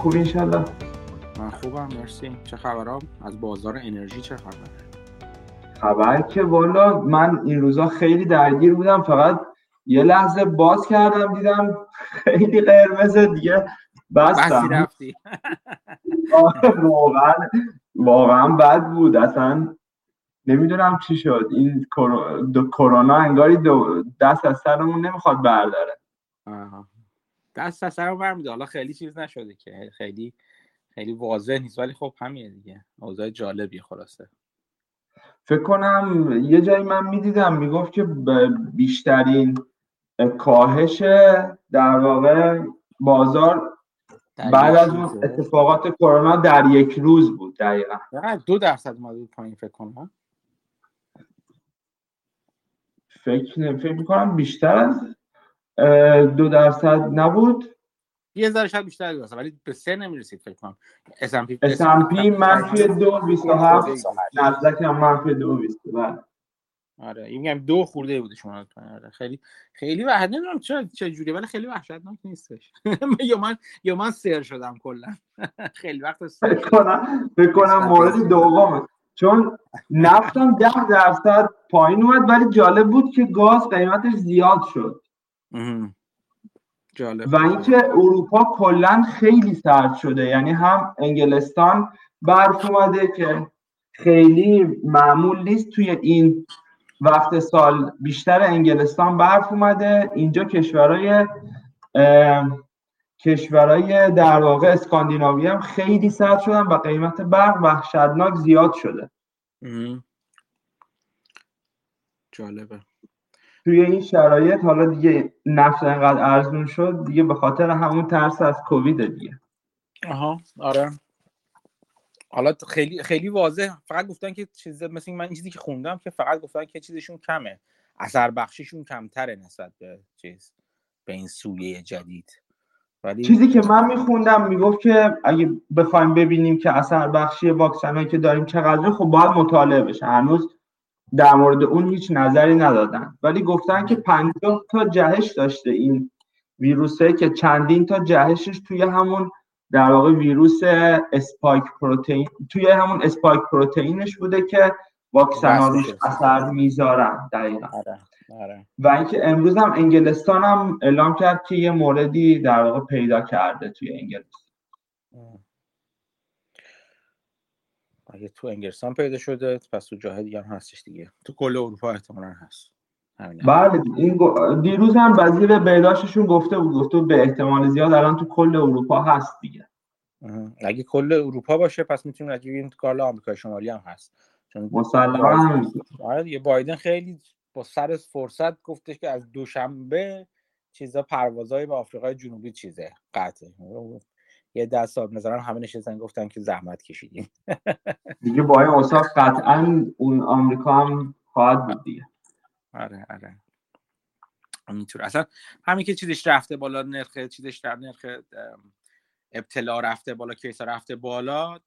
شما خوب انشالله. من خوبم مرسی. چه خبرام؟ از بازار انرژی چه خبر؟ خبر که والا من این روزا خیلی درگیر بودم فقط یه لحظه باز کردم دیدم خیلی قرمز دیگه. بستم. رفتی. واقعا واقعا بد بود. اصلا نمی‌دونم چی شد. این کرونا انگاری دست از سرمون نمی‌خواد برداره. دست از سرمون برمیده حالا خیلی چیز نشده که. خیلی خیلی واضح نیست. ولی خب همینه دیگه. اوضاع جالبی خلاصه. فکر کنم یه جایی من می‌دیدم می‌گفت که بیشترین کاهش در واقع بازار بعد از اون اتفاقات کرونا در یک روز بود دقیقا. دو درصد اومد پایین فکر کنم. فکر فکر می‌کنم بیشتر از دو درصد نبود. یه ذره شاید بیشتر درصد ولی به سه نمی‌رسید فکر کنم. S&P S&P منفی دو بیست و هفت نزدک هم منفی دو بیست بله آره این میگم دو خورده بوده شما آره. خیلی خیلی وحشت نمی‌دونم چه چه جوری ولی خیلی وحشتناک نیستش. یا من یا من سر شدم کلا. خیلی وقت فکر کنم فکر کنم مورد دومه. چون نفتم ده درصد پایین اومد ولی جالب بود که گاز قیمتش زیاد شد. جالب. و اینکه اروپا کلا خیلی سرد شده. یعنی هم انگلستان برف اومده که خیلی معمول نیست توی این وقت سال. بیشتر انگلستان برف اومده. اینجا کشورهای کشورهای در واقع اسکاندیناوی هم خیلی سرد شدن و قیمت برق وحشتناک زیاد شده. جالبه. توی این شرایط حالا دیگه نفت انقدر ارزون شد دیگه به خاطر همون ترس از کووید دیگه. آها آره. حالا خیلی خیلی واضح. فقط گفتن که چیز مثل من چیزی که خوندم که فقط گفتن که چیزشون کمه. اثر بخشیشون کمتره نسبت به چیز به این سویه جدید. ولی چیزی که من میخوندم می‌گفت که اگه بخوایم ببینیم که اثر بخشی واکسن که داریم چقدر خب باید مطالعه بشه. هنوز در مورد اون هیچ نظری ندادن. ولی گفتن که 50 تا جهش داشته این ویروسه که چندین تا جهشش توی همون در واقع ویروس spike protein توی همون spike protein ش بوده که واکسن ها روش اثر می‌ذارن دقیقا. آره، آره. و اینکه امروز هم انگلستان هم اعلام کرد که یه موردی در واقع پیدا کرده توی انگلستان. اگه تو انگلستان پیدا شده پس تو جاهای دیگه هم هستش دیگه. تو کل اروپا احتمالا هست. بله این دیروز هم وزیر بهداشتشون گفته بود گفته به احتمال زیاد الان تو کل اروپا هست دیگه. اگه کل اروپا باشه پس می‌تونیم نگیم این کال آمریکا شمالی هم هست. چون مسلما آره دیگه بایدن خیلی با سر فرصت گفتش که از دوشنبه چیزا پروازهای به آفریقای جنوبی چیزه قطعه. یه دست سال نظرم همه نشستن گفتن که زحمت کشیدیم. دیگه با این اوصاف قطعا اون آمریکا هم خواهد بود دیگه. آره آره. همینطور اصلا همین که چیزش رفته بالا نرخ چیزش در نرخ ابتلا رفته بالا کیسا رفته بالا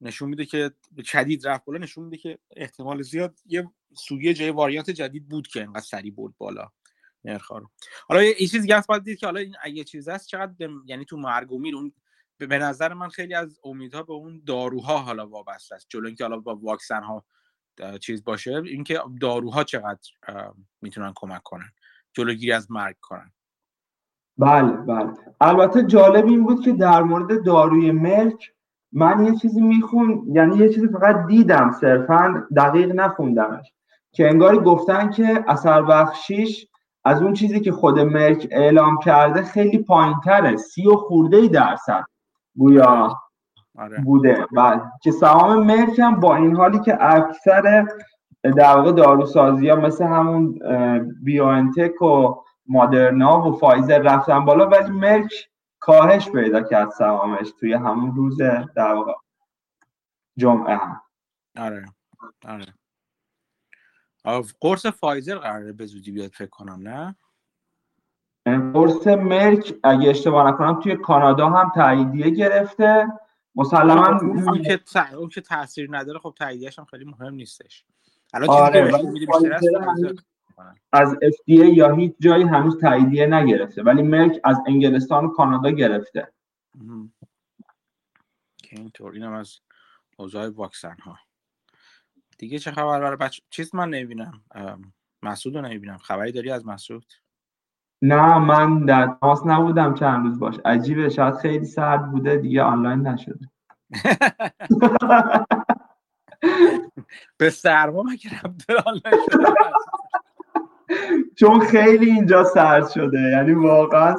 نشون میده که شدید رفت بالا نشون میده که احتمال زیاد یه سویه جای واریانت جدید بود که انقدر سریع برد بالا. نرخ رو. حالا یه چیز دیگه باید دید که حالا این اگه چیز هست چقدر یعنی تو مرگ و میر اون به نظر من خیلی از امیدها به اون داروها حالا وابسته است. جلو اینکه حالا با واکسن ها چیز باشه اینکه داروها چقدر می‌تونن کمک کنن جلوگیری از مرگ کنن. بله بله. البته جالب این بود که در مورد داروی مرک من یه چیزی میخون یعنی یه چیزی فقط دیدم صرفا دقیق نخوندمش. که انگاری گفتن که اثر بخشیش از اون چیزی که خود مرک اعلام کرده خیلی پایین تره سی و خورده درصد گویا آره. بوده. بله که سهام مرک هم با این حالی که اکثر در واقع داروسازی ها مثل همون بیوانتک و مادرنا و فایزر رفتن بالا ولی مرک کاهش پیدا کرد سهامش توی همون روز در واقع جمعه هم. آره. آره. قرص فایزر قراره به زودی بیاد فکر کنم نه؟ قرص مرک اگه اشتباه نکنم توی کانادا هم تاییدیه گرفته. مسلما اون که اون که تاثیر نداره خب تاییدیهش هم خیلی مهم نیستش. الان آره از FDA یا هیچ جایی هنوز تاییدیه نگرفته ولی مرک از انگلستان و کانادا گرفته. که اینطور. اینم از اوضاع واکسن ها دیگه چه خبر برای بچه؟ چیز من نمی‌بینم. مسعود رو نمی‌بینم. خبری داری از مسعود؟ نه من در تماس نبودم چند روز باش. عجیبه شاید خیلی سرد بوده دیگه آنلاین نشده. به سرما مگه آنلاین شده چون خیلی اینجا سرد شده یعنی واقعا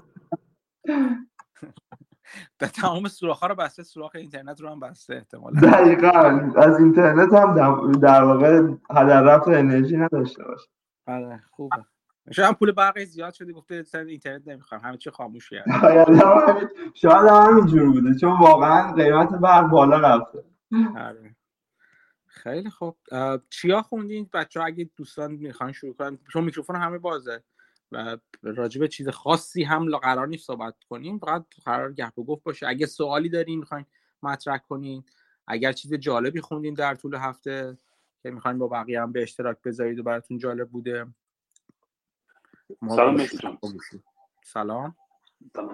به تمام سوراخ رو بسته سوراخ اینترنت رو هم بسته احتمالا. دقیقا. از اینترنت هم در واقع هدر رفت انرژی نداشته باشه. آره خوبه. شاید پول برقی زیاد شده گفته سر اینترنت نمی‌خوام. همه چی خاموش کرد شاید هم اینجور بوده چون واقعا قیمت برق بالا رفته. آره. خیلی خوب. چیا خوندین؟ بچه ها اگه دوستان می‌خوان شروع کنن. چون میکروفون همه بازه. و راجع به چیز خاصی هم قرار نیست صحبت کنیم. فقط قرار گپ و گفت باشه. اگه سوالی دارین می‌خواین مطرح کنین. اگر چیز جالبی خوندین در طول هفته که می‌خواین با بقیه هم به اشتراک بذارید و براتون جالب بوده. سلام سلام.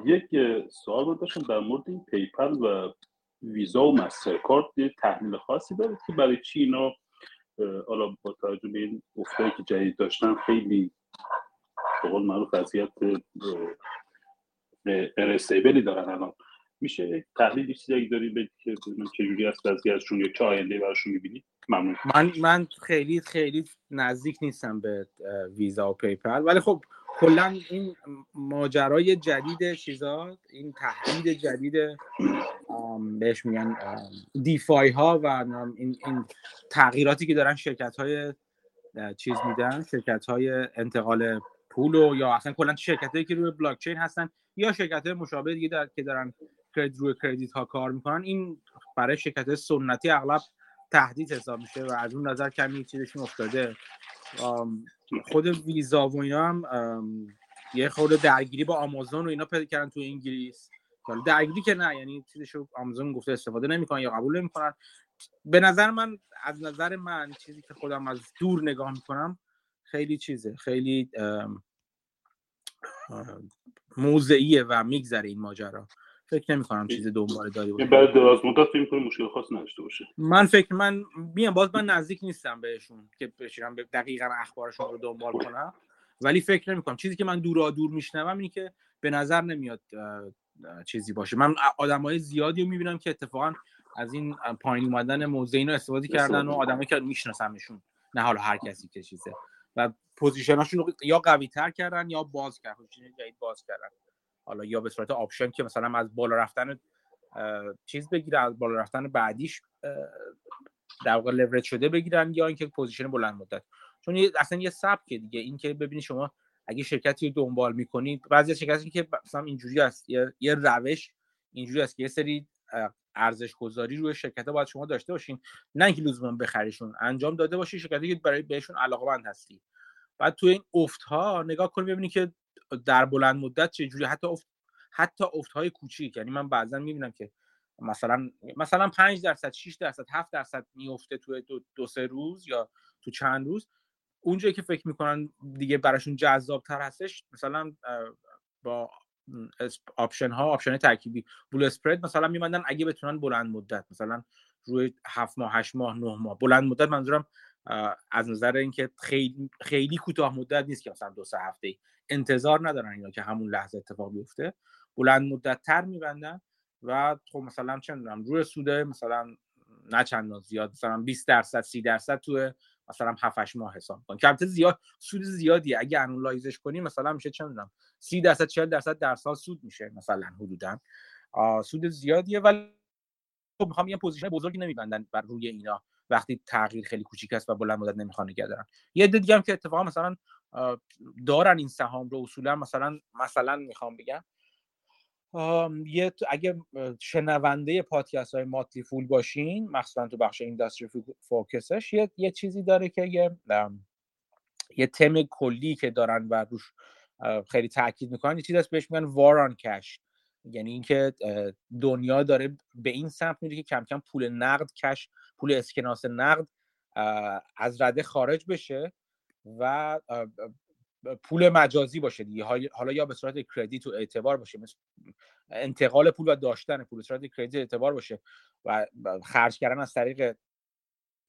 یک سوال بود داشتم در مورد این پیپل و ویزا و مسترکارد یه تحلیل خاصی دارید که برای چی اینا حالا با توجه به این که جدید داشتن خیلی به قول معروف وضعیت ارستیبلی دارن الان. میشه تحلیل چیزی داری به که چجوری است وضعیتشون یا چه آینده براشون می‌بینی ممنون. من من خیلی خیلی نزدیک نیستم به ویزا و پیپل ولی خب کلا این ماجرای جدید چیزا این تهدید جدید بهش میگن دیفای ها و این, این تغییراتی که دارن شرکت های چیز میدن شرکت های انتقال پول و یا اصلا کلا شرکت هایی که روی بلاک چین هستن یا شرکت های مشابه دیگه در... که دارن کردیت روی کردیت ها کار می‌کنن این برای شرکت سنتی اغلب تهدید حساب میشه و از اون نظر کمی چیزشون افتاده. خود ویزا و اینا هم یه خورده درگیری با آمازون و اینا پیدا کردن تو انگلیس. درگیری که نه یعنی چیزشو آمازون گفته استفاده نمی‌کنن یا قبول نمی‌کنن. به نظر من از نظر من چیزی که خودم از دور نگاه می‌کنم خیلی چیزه خیلی موضعیه و میگذره این ماجرا. فکر نمی کنم چیز دنبال داری باشه. بعد دراز مدت فکر کنم مشکل خاص نداشته باشه. من فکر من میام باز من نزدیک نیستم بهشون که بشینم به دقیقا اخبارشون رو دنبال کنم. ولی فکر نمی کنم چیزی که من دورا دور میشنوم اینه که به نظر نمیاد چیزی باشه. من آدمای زیادی رو می‌بینم که اتفاقا از این پایین اومدن موضع اینو استفاده کردن و آدمایی که میشناسمشون. نه حالا هر کسی که چیزه. و position اشون رو یا قوی تر کردن یا باز کردن. جدید باز کردن. حالا یا به صورت option که مثلا از بالا رفتن چیز بگیره از بالا رفتن بعدیش در واقع لورج شده بگیرن یا اینکه position بلند مدت. چون اصلا یه سبک دیگه. این که ببینید شما اگه شرکتی رو دنبال می‌کنید بعضی از شرکتی که مثلا اینجوری است یه روش اینجوری است که یه سری ارزش گذاری روی شرکت باید شما داشته باشین نه اینکه لزوما بخریشون انجام داده باشی شرکتی که برای بهشون علاقه هستی. بعد تو این افت ها نگاه کنید ببینید که در بلند مدت چه جوری حتی افت حتی افت های کوچیک. یعنی من بعضا می‌بینم که مثلا مثلا 5 درصد 6 درصد 7 درصد میفته تو دو, دو سه روز یا تو چند روز. اونجایی که فکر می‌کنن دیگه براشون جذاب تر هستش مثلا با option ها option ترکیبی. bull spread مثلا می‌بندن اگه بتونن بلند مدت مثلا روی 7 ماه 8 ماه 9 ماه بلند مدت منظورم از نظر اینکه خیلی خیلی کوتاه مدت نیست که مثلا دو سه هفته انتظار ندارن اینا که همون لحظه اتفاق بیفته. بلند مدت تر میبندن و خب مثلا چه می‌دونم روی سوده مثلا نه چندان زیاد مثلا 20 درصد 30 درصد تو مثلا 7 8 ماه حساب کن که البته زیاد سود زیادیه. اگه annualize ش کنیم مثلا میشه چه می‌دونم 30 درصد 40 درصد در سال سود میشه مثلا حدودا. سود زیادیه ولی خب می‌خوام یه position بزرگی نمیبندن بر روی اینا. وقتی تغییر خیلی کوچیک است و بلند مدت نمی‌خوان نگه دارن. یه عده دیگه هم که اتفاقا مثلا دارن این سهام رو اصولا مثلا مثلا می‌خوام بگم یه اگه شنونده پادکست های ماتلی فول باشین مخصوصا تو بخش اینداستری فوکسش یه, یه چیزی داره که یه یه تم کلی که دارن و روش خیلی تاکید می‌کنن یه چیزی هست بهش میگن واران کش. یعنی اینکه دنیا داره به این سمت میره که کم کم پول نقد کش پول اسکناس نقد از رده خارج بشه و پول مجازی باشه دیگه. حالا یا به صورت credit و اعتبار باشه مثل انتقال پول و داشتن پول به صورت credit اعتبار باشه و خرج کردن از طریق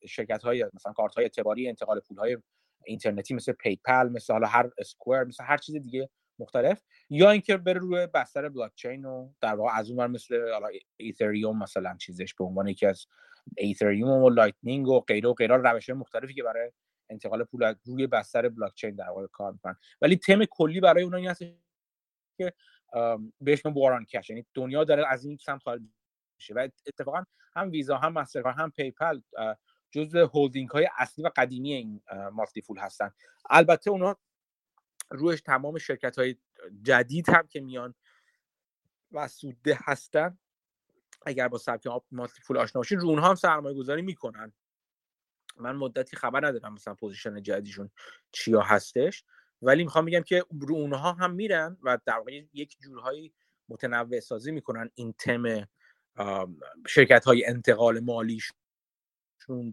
شرکت های مثلا کارت های اعتباری انتقال پول های اینترنتی مثل PayPal مثل حالا هر Square مثل هر چیز دیگه مختلف. یا اینکه بره روی بستر بلاک چین و در واقع از اون مثل حالا Ethereum مثلا چیزش به عنوان یکی از Ethereum و Lightning و غیره و غیره روش مختلفی که برای انتقال پول روی بستر بلاک چین در واقع کار می‌کنن. ولی تم کلی برای اونها این هست که بهش war on cash. یعنی دنیا داره از این سمت خارج میشه. و اتفاقا هم ویزا هم مسترکارد هم PayPal جزء هولدینگ های اصلی و قدیمی این Motley Fool هستن. البته اونا روش تمام شرکت های جدید هم که میان و سودده هستن اگر با سبک Motley Fool آشنا باشین رو اونها هم سرمایه گذاری می‌کنن. من مدتی خبر ندارم مثلا position جدیدشون چیا هستش ولی می‌خوام بگم که رو اونها هم میرن و در واقع یک جورهایی متنوع سازی می‌کنن این تم شرکت های انتقال مالیشون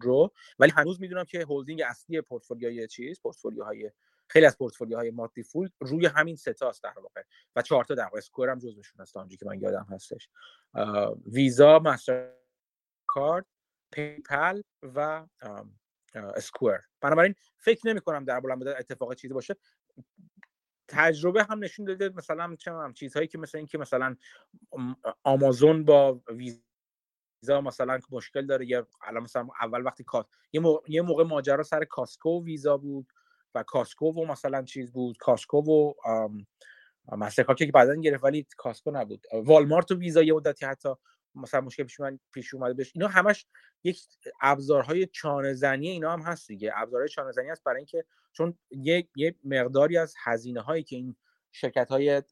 رو. ولی هنوز می‌دونم که هولدینگ اصلی پورتفولیوی چیز پورتفولیوهای خیلی از portfolio های Motley Fool روی همین ستاست در واقع و چهار تا در واقع Square هم جزوشون هست که من یادم هستش. ویزا مستر کارت PayPal و Square. بنابراین فکر نمی کنم در بلند مدت اتفاق چیزی باشه. تجربه هم نشون داده مثلا چه چیزهایی که مثلا اینکه مثلا آمازون با ویزا مثلا مشکل داره یا الان مثلا اول وقتی یه موقع, یه موقع ماجرا سر Costco ویزا بود و Costco و مثلا چیز بود. Costco و مسترکارد که بعدا گرفت ولی کاسکو نبود. والمارت و ویزا یه مدتی حتی مثلا مشکل پیش من پیش اومده بهش. اینا همش یک ابزارهای چانه زنی اینا هم هست دیگه. ابزارهای چانه زنی هست برای اینکه چون یه, یه مقداری از هزینه هایی که این شرکت های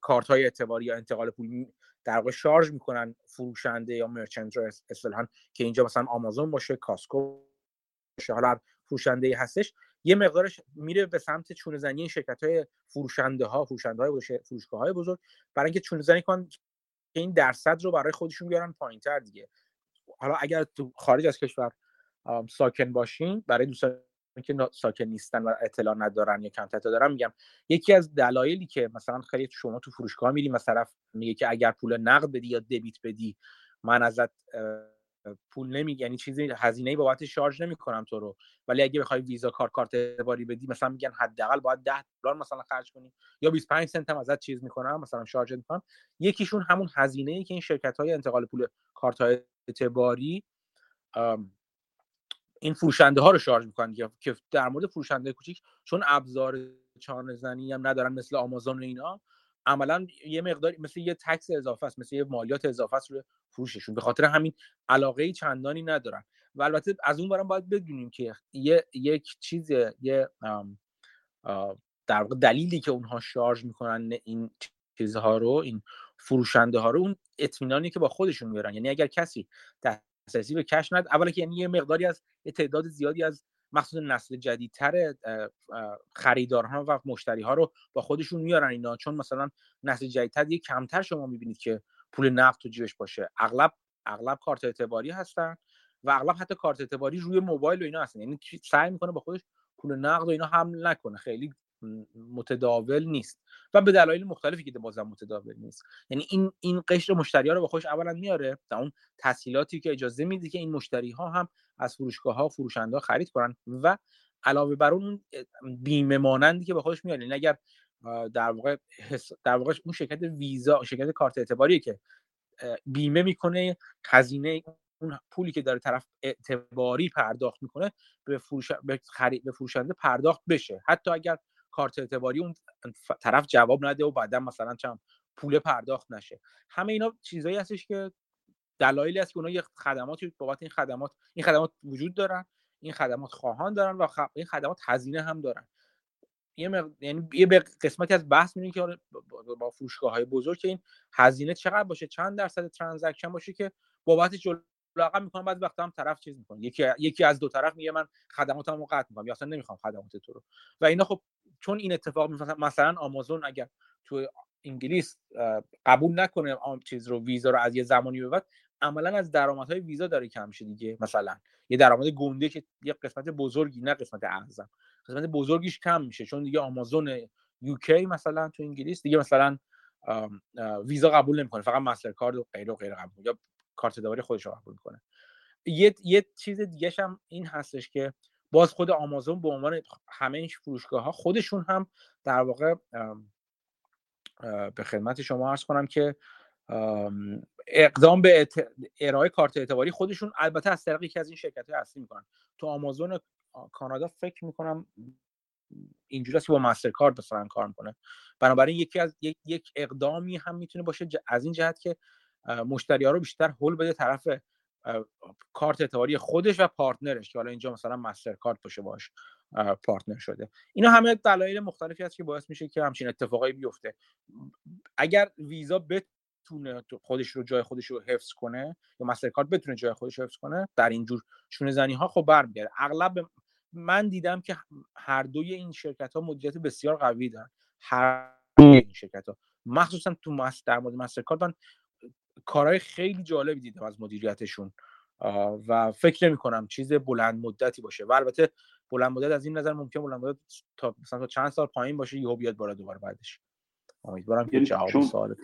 کارت های اعتباری یا انتقال پول در واقع شارژ می‌کنن فروشنده یا مرچنت اصطلاحا که اینجا مثلا آمازون باشه کاسکو باشه حالا فروشنده هستش یه مقدارش میره به سمت چونه زنی این شرکت های فروشنده ها فروشنده های فروشگاه های بزرگ. برای اینکه چونه زنی کن که این درصد رو برای خودشون بیارن پایین تر دیگه. حالا اگر تو خارج از کشور ساکن باشین برای دوستان که ساکن نیستن و اطلاع ندارن یا کم دارن میگم یکی از دلایلی که مثلا خیلی شما تو فروشگاه میری مثلا میگه که اگر پول نقد بدی یا دبیت بدی من ازت پول نمی یعنی چیزی هزینه بابت شارژ نمی‌کنم تو رو. ولی اگه بخوای ویزا کارت کارت اعتباری بدی مثلا میگن حداقل باید 10 دلار مثلا خرج کنی یا 25 سنت هم ازت چیز می‌کنم مثلا شارژ می‌کنم. یکیشون همون هزینه ای که این شرکت های انتقال پول کارت های اعتباری این فروشنده ها رو شارژ می‌کنن که در مورد فروشنده کوچیک چون ابزار چانه زنی هم ندارن مثل آمازون و اینا عملا یه مقدار مثل یه تکس اضافه است مثل یه مالیات اضافه است روی فروششون به خاطر همین علاقه چندانی ندارن. و البته از اون برم باید بدونیم که یه یک چیز یه در دلیلی که اونها شارژ می‌کنن این چیزها رو این فروشنده ها رو اون اطمینانی که با خودشون میارن. یعنی اگر کسی دسترسی به کش ند اولا که یعنی یه مقداری از یه تعداد زیادی از مخصوص نسل جدیدتر خریدارها و مشتری ها رو با خودشون میارن اینا. چون مثلا نسل جدیدتر یه کمتر شما می‌بینید که پول نقد تو جیبش باشه. اغلب اغلب کارت اعتباری هستن و اغلب حتی کارت اعتباری روی موبایل و اینا هستن. یعنی سعی می‌کنه با خودش پول نقد و اینا حمل نکنه. خیلی متداول نیست. و به دلایل مختلفی که بازم متداول نیست. یعنی این این قشر مشتری ها رو با خودش اولا میاره تا اون تسهیلاتی که اجازه میده که این مشتری ها هم از فروشگاه ها فروشنده ها خرید کنن و علاوه بر اون بیمه مانندی که به خودش میاره. یعنی اگر در واقع در واقع اون شرکت ویزا شرکت کارت اعتباری که بیمه می‌کنه هزینه اون پولی که داره طرف اعتباری پرداخت می‌کنه به, فروش... به, خرید... به فروشنده پرداخت بشه. حتی اگر کارت اعتباری اون طرف جواب نده و بعدا مثلا چم پول پرداخت نشه. همه اینا چیزایی هستش که دلایلی است که اونها یه خدماتی بابت این خدمات این خدمات وجود دارن این خدمات خواهان دارن و این خدمات هزینه هم دارن. یه یعنی یه قسمتی از بحث می‌بینیم که با فروشگاه های بزرگ که این هزینه چقدر باشه چند درصد ترانزکشن باشه که بابت جلو عقب می‌کنم بعد وقتا هم طرف چیز می‌کنه. یکی یکی از دو طرف میگه من خدماتمو قطع می‌کنم یا اصلا نمی‌خوام خدمات تو رو. و اینا خب چون این اتفاق میفته مثلا آمازون اگر تو انگلیس قبول نکنه آن چیز رو ویزا رو از یه زمانی به بعد عملا از درآمدهای ویزا داره کم میشه دیگه مثلا. یه درآمد گنده که یه قسمت بزرگی نه قسمت اعظم. قسمت بزرگیش کم میشه چون دیگه آمازون یوکی مثلا تو انگلیس دیگه مثلا ویزا قبول نمی‌کنه فقط مستر کارد و غیر و غیر قبول یا کارت داوری خودش رو قبول می‌کنه. یه یه چیز دیگه هم این هستش که باز خود آمازون به عنوان همه این فروشگاه ها خودشون هم در واقع به خدمت شما عرض کنم که اقدام به ارائه کارت اعتباری خودشون البته از طریق یکی از این شرکت های اصلی می‌کنن. تو آمازون کانادا فکر می‌کنم اینجوری است که با مسترکارد مثلا کار می‌کنه. بنابراین یکی از یک, یک اقدامی هم می‌تونه باشه از این جهت که مشتری ها رو بیشتر هول بده طرف کارت اعتباری خودش و پارتنرش که حالا اینجا مثلا مستر کارت باشه باش پارتنر شده. اینا همه دلایل مختلفی هست که باعث میشه که همچین اتفاقایی بیفته. اگر ویزا بتونه خودش رو جای خودش رو حفظ کنه یا مستر کارت بتونه جای خودش رو حفظ کنه در این جور شونه زنی ها خب برمیگرده. اغلب من دیدم که هر دوی این شرکت ها مدیریت بسیار قوی دارن. هر دوی این شرکت ها مخصوصا تو مست در مورد مستر من کارهای خیلی جالبی دیدم از مدیریتشون. و فکر نمی کنم چیز بلند مدتی باشه. و البته بلند مدت از این نظر ممکن بلند مدت تا مثلا تا چند سال پایین باشه یهو بیاد بالا دوباره بعدش. امیدوارم که یعنی جواب سوالت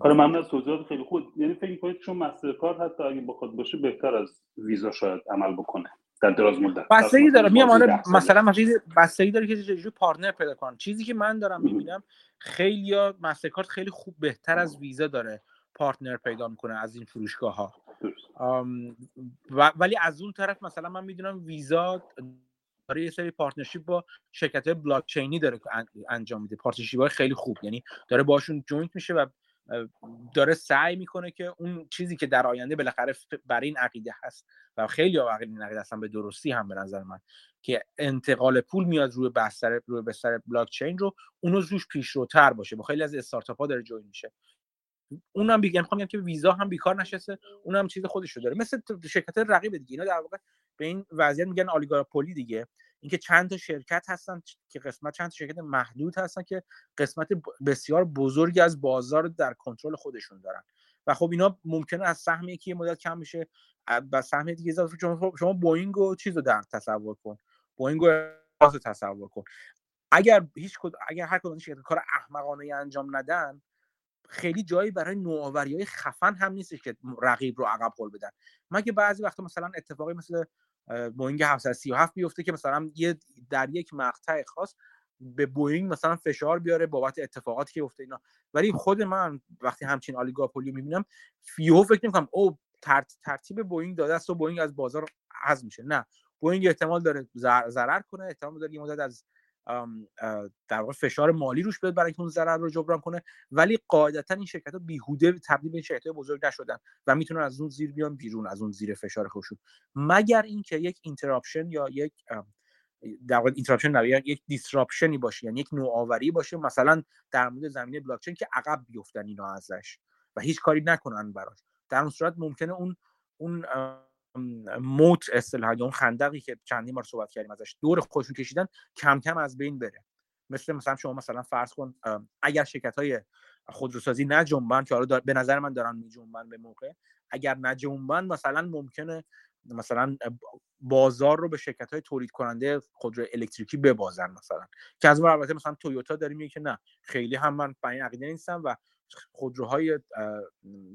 آره ممنون از توضیحات خیلی خوب. یعنی فکر کنید چون مسترکارد حتی اگه بخواد باشه بهتر از ویزا شاید عمل بکنه. در دراز مدت. بستگی داره. میام آره مثلا مثلا بستگی داره که چجوری پارتنر پیدا کنن چیزی که من دارم می‌بینم خیلی مسترکارد خیلی خوب بهتر از ویزا داره partner پیدا می‌کنه از این فروشگاه ها ولی از اون طرف مثلا من می‌دونم ویزا داره یه سری partnership با شرکت بلاک چینی داره انجام میده. partnership های خیلی خوب. یعنی داره باشون joint میشه و داره سعی می‌کنه که اون چیزی که در آینده بالاخره برای این عقیده هست و خیلی ها این عقیده هستن به درستی هم به نظر من که انتقال پول میاد روی بستر روی بستر بلاک چین رو اونو روش پیشروتر باشه. با خیلی از استارتاپ ها داره جوین میشه. اونم میگم می‌خوام که ویزا هم بیکار نشسته. اونم چیز خودش رو داره. مثل شرکت رقیب دیگه. اینا در واقع به این وضعیت میگن آلیگارپولی دیگه. اینکه چند تا شرکت هستن که قسمت چند تا شرکت محدود هستن که قسمت بسیار بزرگی از بازار در کنترل خودشون دارن. و خب اینا ممکنه از سهم یکی مدت کم بشه و سهم دیگه اضافه شما شما بوئینگ و چیزو در تصور کن. بوئینگ رو تصور کن. اگر هیچ کد... اگر هر کدوم شرکت کار احمقانه انجام ندن خیلی جایی برای نوآوری های خفن هم نیستش که رقیب رو عقب هول بدن. مگه بعضی وقتا مثلا اتفاقی مثل بوینگ 737 بیفته که مثلا یه در یک مقطع خاص به بوینگ مثلا فشار بیاره بابت اتفاقاتی که افتاد اینا. ولی خود من وقتی همچین oligopoly می‌بینم فیو فکر نمی‌کنم او ترتیب بوینگ داده است و بوینگ از بازار حذف میشه. نه بوینگ احتمال داره ضرر کنه احتمال داره یه مدت از در واقع فشار مالی روش بیاد برای اینکه اون ضرر رو جبران کنه. ولی قاعدتا این شرکت ها بیهوده تبدیل به شرکت بزرگ نشدن و می‌تونن از اون زیر بیان بیرون از اون زیر فشار خودشون. مگر اینکه یک interruption یا یک در واقع interruption نه یک disruption ی باشه یعنی یک نوآوری باشه مثلا در مورد زمینه بلاکچین که عقب بیفتن اینا ازش و هیچ کاری نکنن براش. در اون صورت ممکنه اون اون موت اصطلاحا اون خندقی که چندین بار صحبت کردیم ازش دور خودشون کشیدن کم کم از بین بره. مثل مثلا شما مثلا فرض کن اگر شرکت های خودروسازی نجنبن که حالا به نظر من دارن میجنبن به موقع اگر نجنبن مثلا ممکنه مثلا بازار رو به شرکت های تولید کننده خودرو الکتریکی ببازن مثلا. که از اون البته مثلا تویوتا داریم میگه که نه خیلی هم من به این عقیده نیستم و خودروهای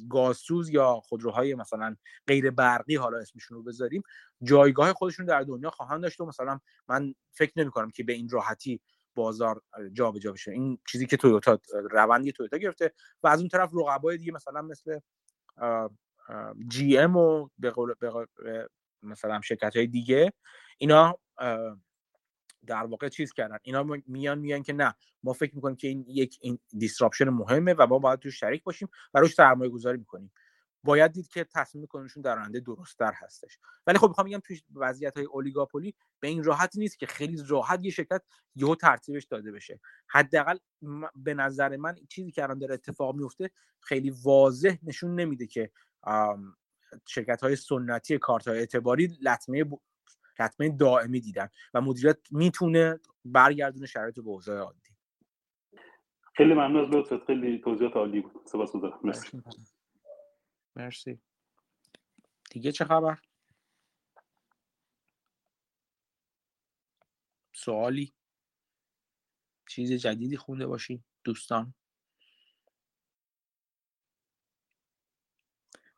گازسوز یا خودروهای مثلا غیر برقی حالا اسمشون رو بذاریم جایگاه خودشون در دنیا خواهند داشت و مثلا من فکر نمی کنم که به این راحتی بازار جابجا جا بشه. این چیزی که تویوتا روندی تویوتا گرفته و از اون طرف رقبای دیگه مثلا مثل جی ام و به مثلا شرکت های دیگه اینا در واقع چیز کردن. اینا میان میان که نه ما فکر می‌کنیم که این یک این دیسراپشن مهمه و ما باید توش شریک باشیم و روش سرمایه گذاری می‌کنیم. باید دید که تصمیم کنشون در آینده درستتر هستش. ولی خب می‌خوام بگم توی وضعیت های اولیگاپولی به این راحتی نیست که خیلی راحت یه شرکت یهو ترتیبش داده بشه. حداقل به نظر من چیزی که الان داره اتفاق میفته خیلی واضح نشون نمیده که شرکت های سنتی کارت های اعتباری لطمه حتما دائمی دیدن و مدیریت می‌تونه برگردونه شرایط به اوضاع عادی. خیلی ممنون از لطفت. خیلی توضیحات عالی بود. سپاسگزارم مرسی. مرسی. دیگه چه خبر؟ سوالی؟ چیز جدیدی خونده باشی دوستان؟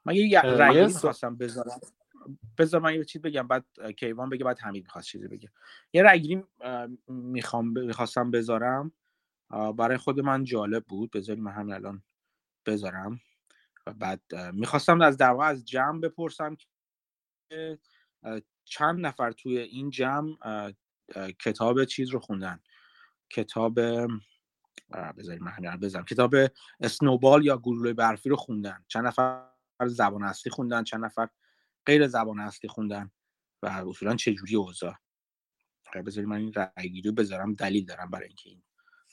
من یه رأی می‌خواستم بذارم؟ بذار من یه چیز بگم بعد کیوان بگه بعد حمید می‌خواست چیزی بگه. یه رأیگیری می‌خوام می‌خواستم بذارم. برای خود من جالب بود. بذاریم من همین الان بذارم. و بعد می‌خواستم از در از جمع بپرسم که چند نفر توی این جمع کتاب چیز رو خوندن. کتاب بذاریم من همین بذارم. کتاب اسنوبال یا گلوله برفی رو خوندن. چند نفر زبان اصلی خوندن چند نفر غیر زبان اصلی خوندن و اصولا چجوری اوضاع. بذاریم من این رأیگیری بذارم دلیل دارم برای اینکه این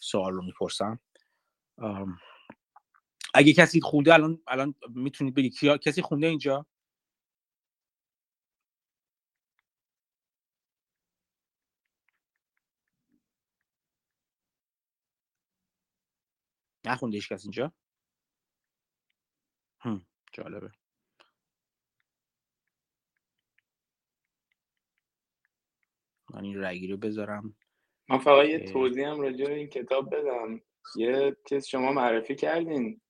سوال رو می‌پرسم. اگه کسی خونده الان الان می‌تونید بگید کیا کسی خونده اینجا؟ نخونده هیچ کس اینجا؟ هم. جالبه. من این رگی رو بذارم من فقط یه توضیح هم راجع این کتاب بدم یه چیز شما معرفی کردین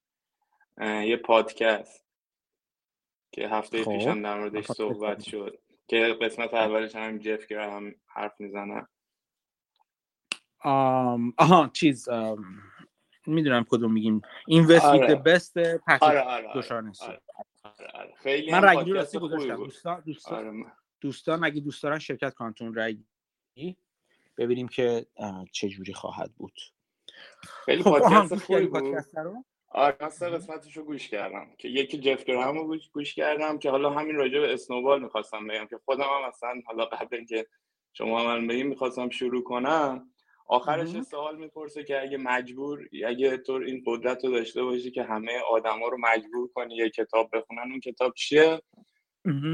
یه پادکست که هفته خب. پیشم در موردش صحبت شد که قسمت اولش هم جف هم حرف می‌زنه آها چیز می‌دونم کدوم میگیم این آره. بست آره آره آره. آره, آره. خیلی من رگی راستی گذاشتم دوستان دوستان, آره. دوستان اگه دوست دارن شرکت کانتون رگی ببینیم که چه جوری خواهد بود. خیلی خب پادکست خوبی بود. آره قسمتش رو گوش کردم که یکی جف گرام رو گوش کردم که حالا همین راجع به اسنوبال می‌خواستم بگم که خودم هم اصلا حالا قبل اینکه شما من بگیم می‌خواستم شروع کنم آخرش سوال می‌پرسه که اگه مجبور اگه تو این قدرت رو داشته باشی که همه آدما رو مجبور کنی یه کتاب بخونن اون کتاب چیه؟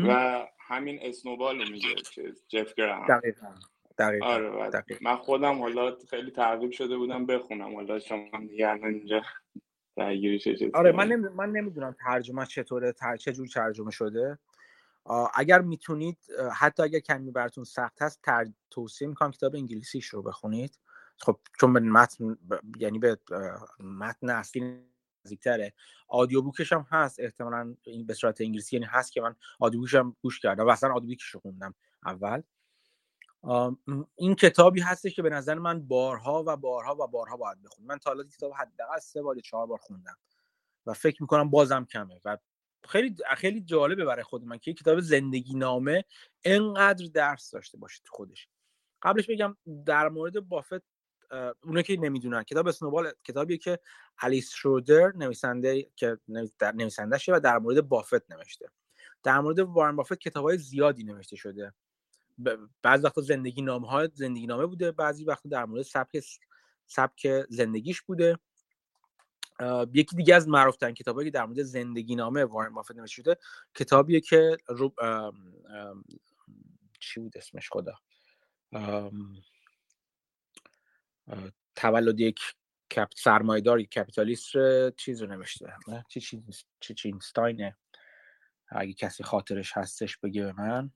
و همین اسنوبال رو میگه که جف گرام دقیقا. دقیقا. آره من خودم حالا خیلی ترغیب شده بودم بخونم. حالا شما دیگه اینجا آره من نمی... من نمی‌دونم ترجمه چطوره تر... چه جور ترجمه شده. اگر می‌تونید حتی اگر کمی براتون سخت هست تر... توصیه می‌کنم کتاب انگلیسیش رو بخونید. خب چون به متن یعنی به متن اصلی نزدیکتره. آدیو بوکش هم هست. احتمالا این به صورت انگلیسی یعنی هست که من آدیو بوکش هم گوش کردم. و اصلا آدیو بوکش رو خوندم اول. این کتابی هستش که به نظر من بارها و بارها و بارها باید بخونم من تا حالا کتاب حداقل سه بار چهار بار خوندم و فکر می‌کنم بازم کمه و خیلی خیلی جالبه برای خود من که کتاب زندگی نامه انقدر درس داشته باشه تو خودش. قبلش بگم در مورد بافت اونا که نمی‌دونن کتاب اسنوبال کتابیه که الیس شرودر نویسنده که نویسندهشه و در مورد بافت نوشته. در مورد وارن بافت کتاب های زیادی نوشته شده. بعضی وقتا زندگی نامه ها زندگی نامه بوده بعضی وقتا در مورد سبک سبک زندگیش بوده. یکی دیگه از معروف ترین که در مورد زندگی نامه وارن بافت نوشته شده کتابیه که رو چی بود اسمش خدا؟ تولد یک کپ سرمایدار کپیتالیست چیز رو نوشته. چی چی چی اگه کسی خاطرش هستش بگه به من.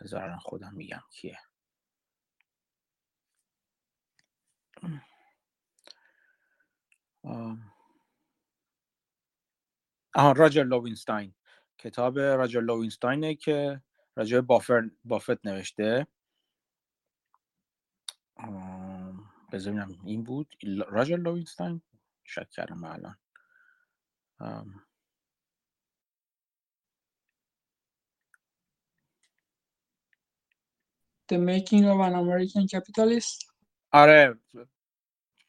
بذارم خودم میگم کیه. آها راجر لوینستاین. کتاب راجر لوینستاینه که راجع بافر بافت نوشته. بذاریم این بود؟ راجر لوینستاین؟ شک کردم الان. The Making of an American Capitalist. آره.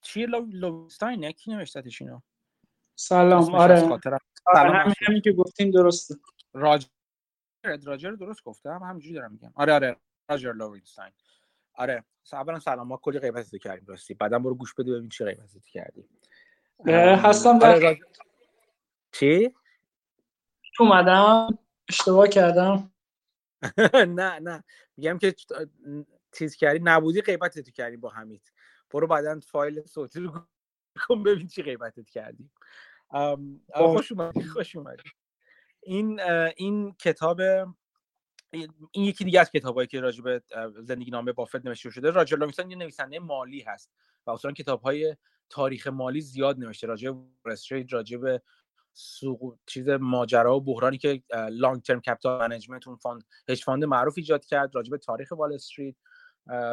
چیه لو... لوستاین؟ کی نوشتتش اینو؟ سلام. آره. سلام همین همین که گفتیم درسته. راجر راجر درست گفتم همینجوری دارم میگم. آره آره. راجر لوینستاین. آره. اولا سلام. ما کلی غیبت کردیم راستی. بعدا برو گوش بده ببین چه غیبتی کردیم. هستم آره راجر... چی؟ اومدم. اشتباه کردم. نه نه. میگم که چیز کردی. نبودی غیبتت کردی با حمید. برو بعدا فایل صوتی رو کن ببین چی غیبتت کردی. خوش اومدی خوش اومدی. این این کتاب این یکی دیگه از کتابایی که راجع به زندگی نامه بافت نوشته شده راجر لانگستون یه نویسنده مالی هست و اصلا کتابهای تاریخ مالی زیاد نوشته راجع به راجع به سوق چیز ماجرا و بحرانی که Long-Term Capital Management اون fund hedge fund معروف ایجاد کرد راجع به تاریخ وال استریت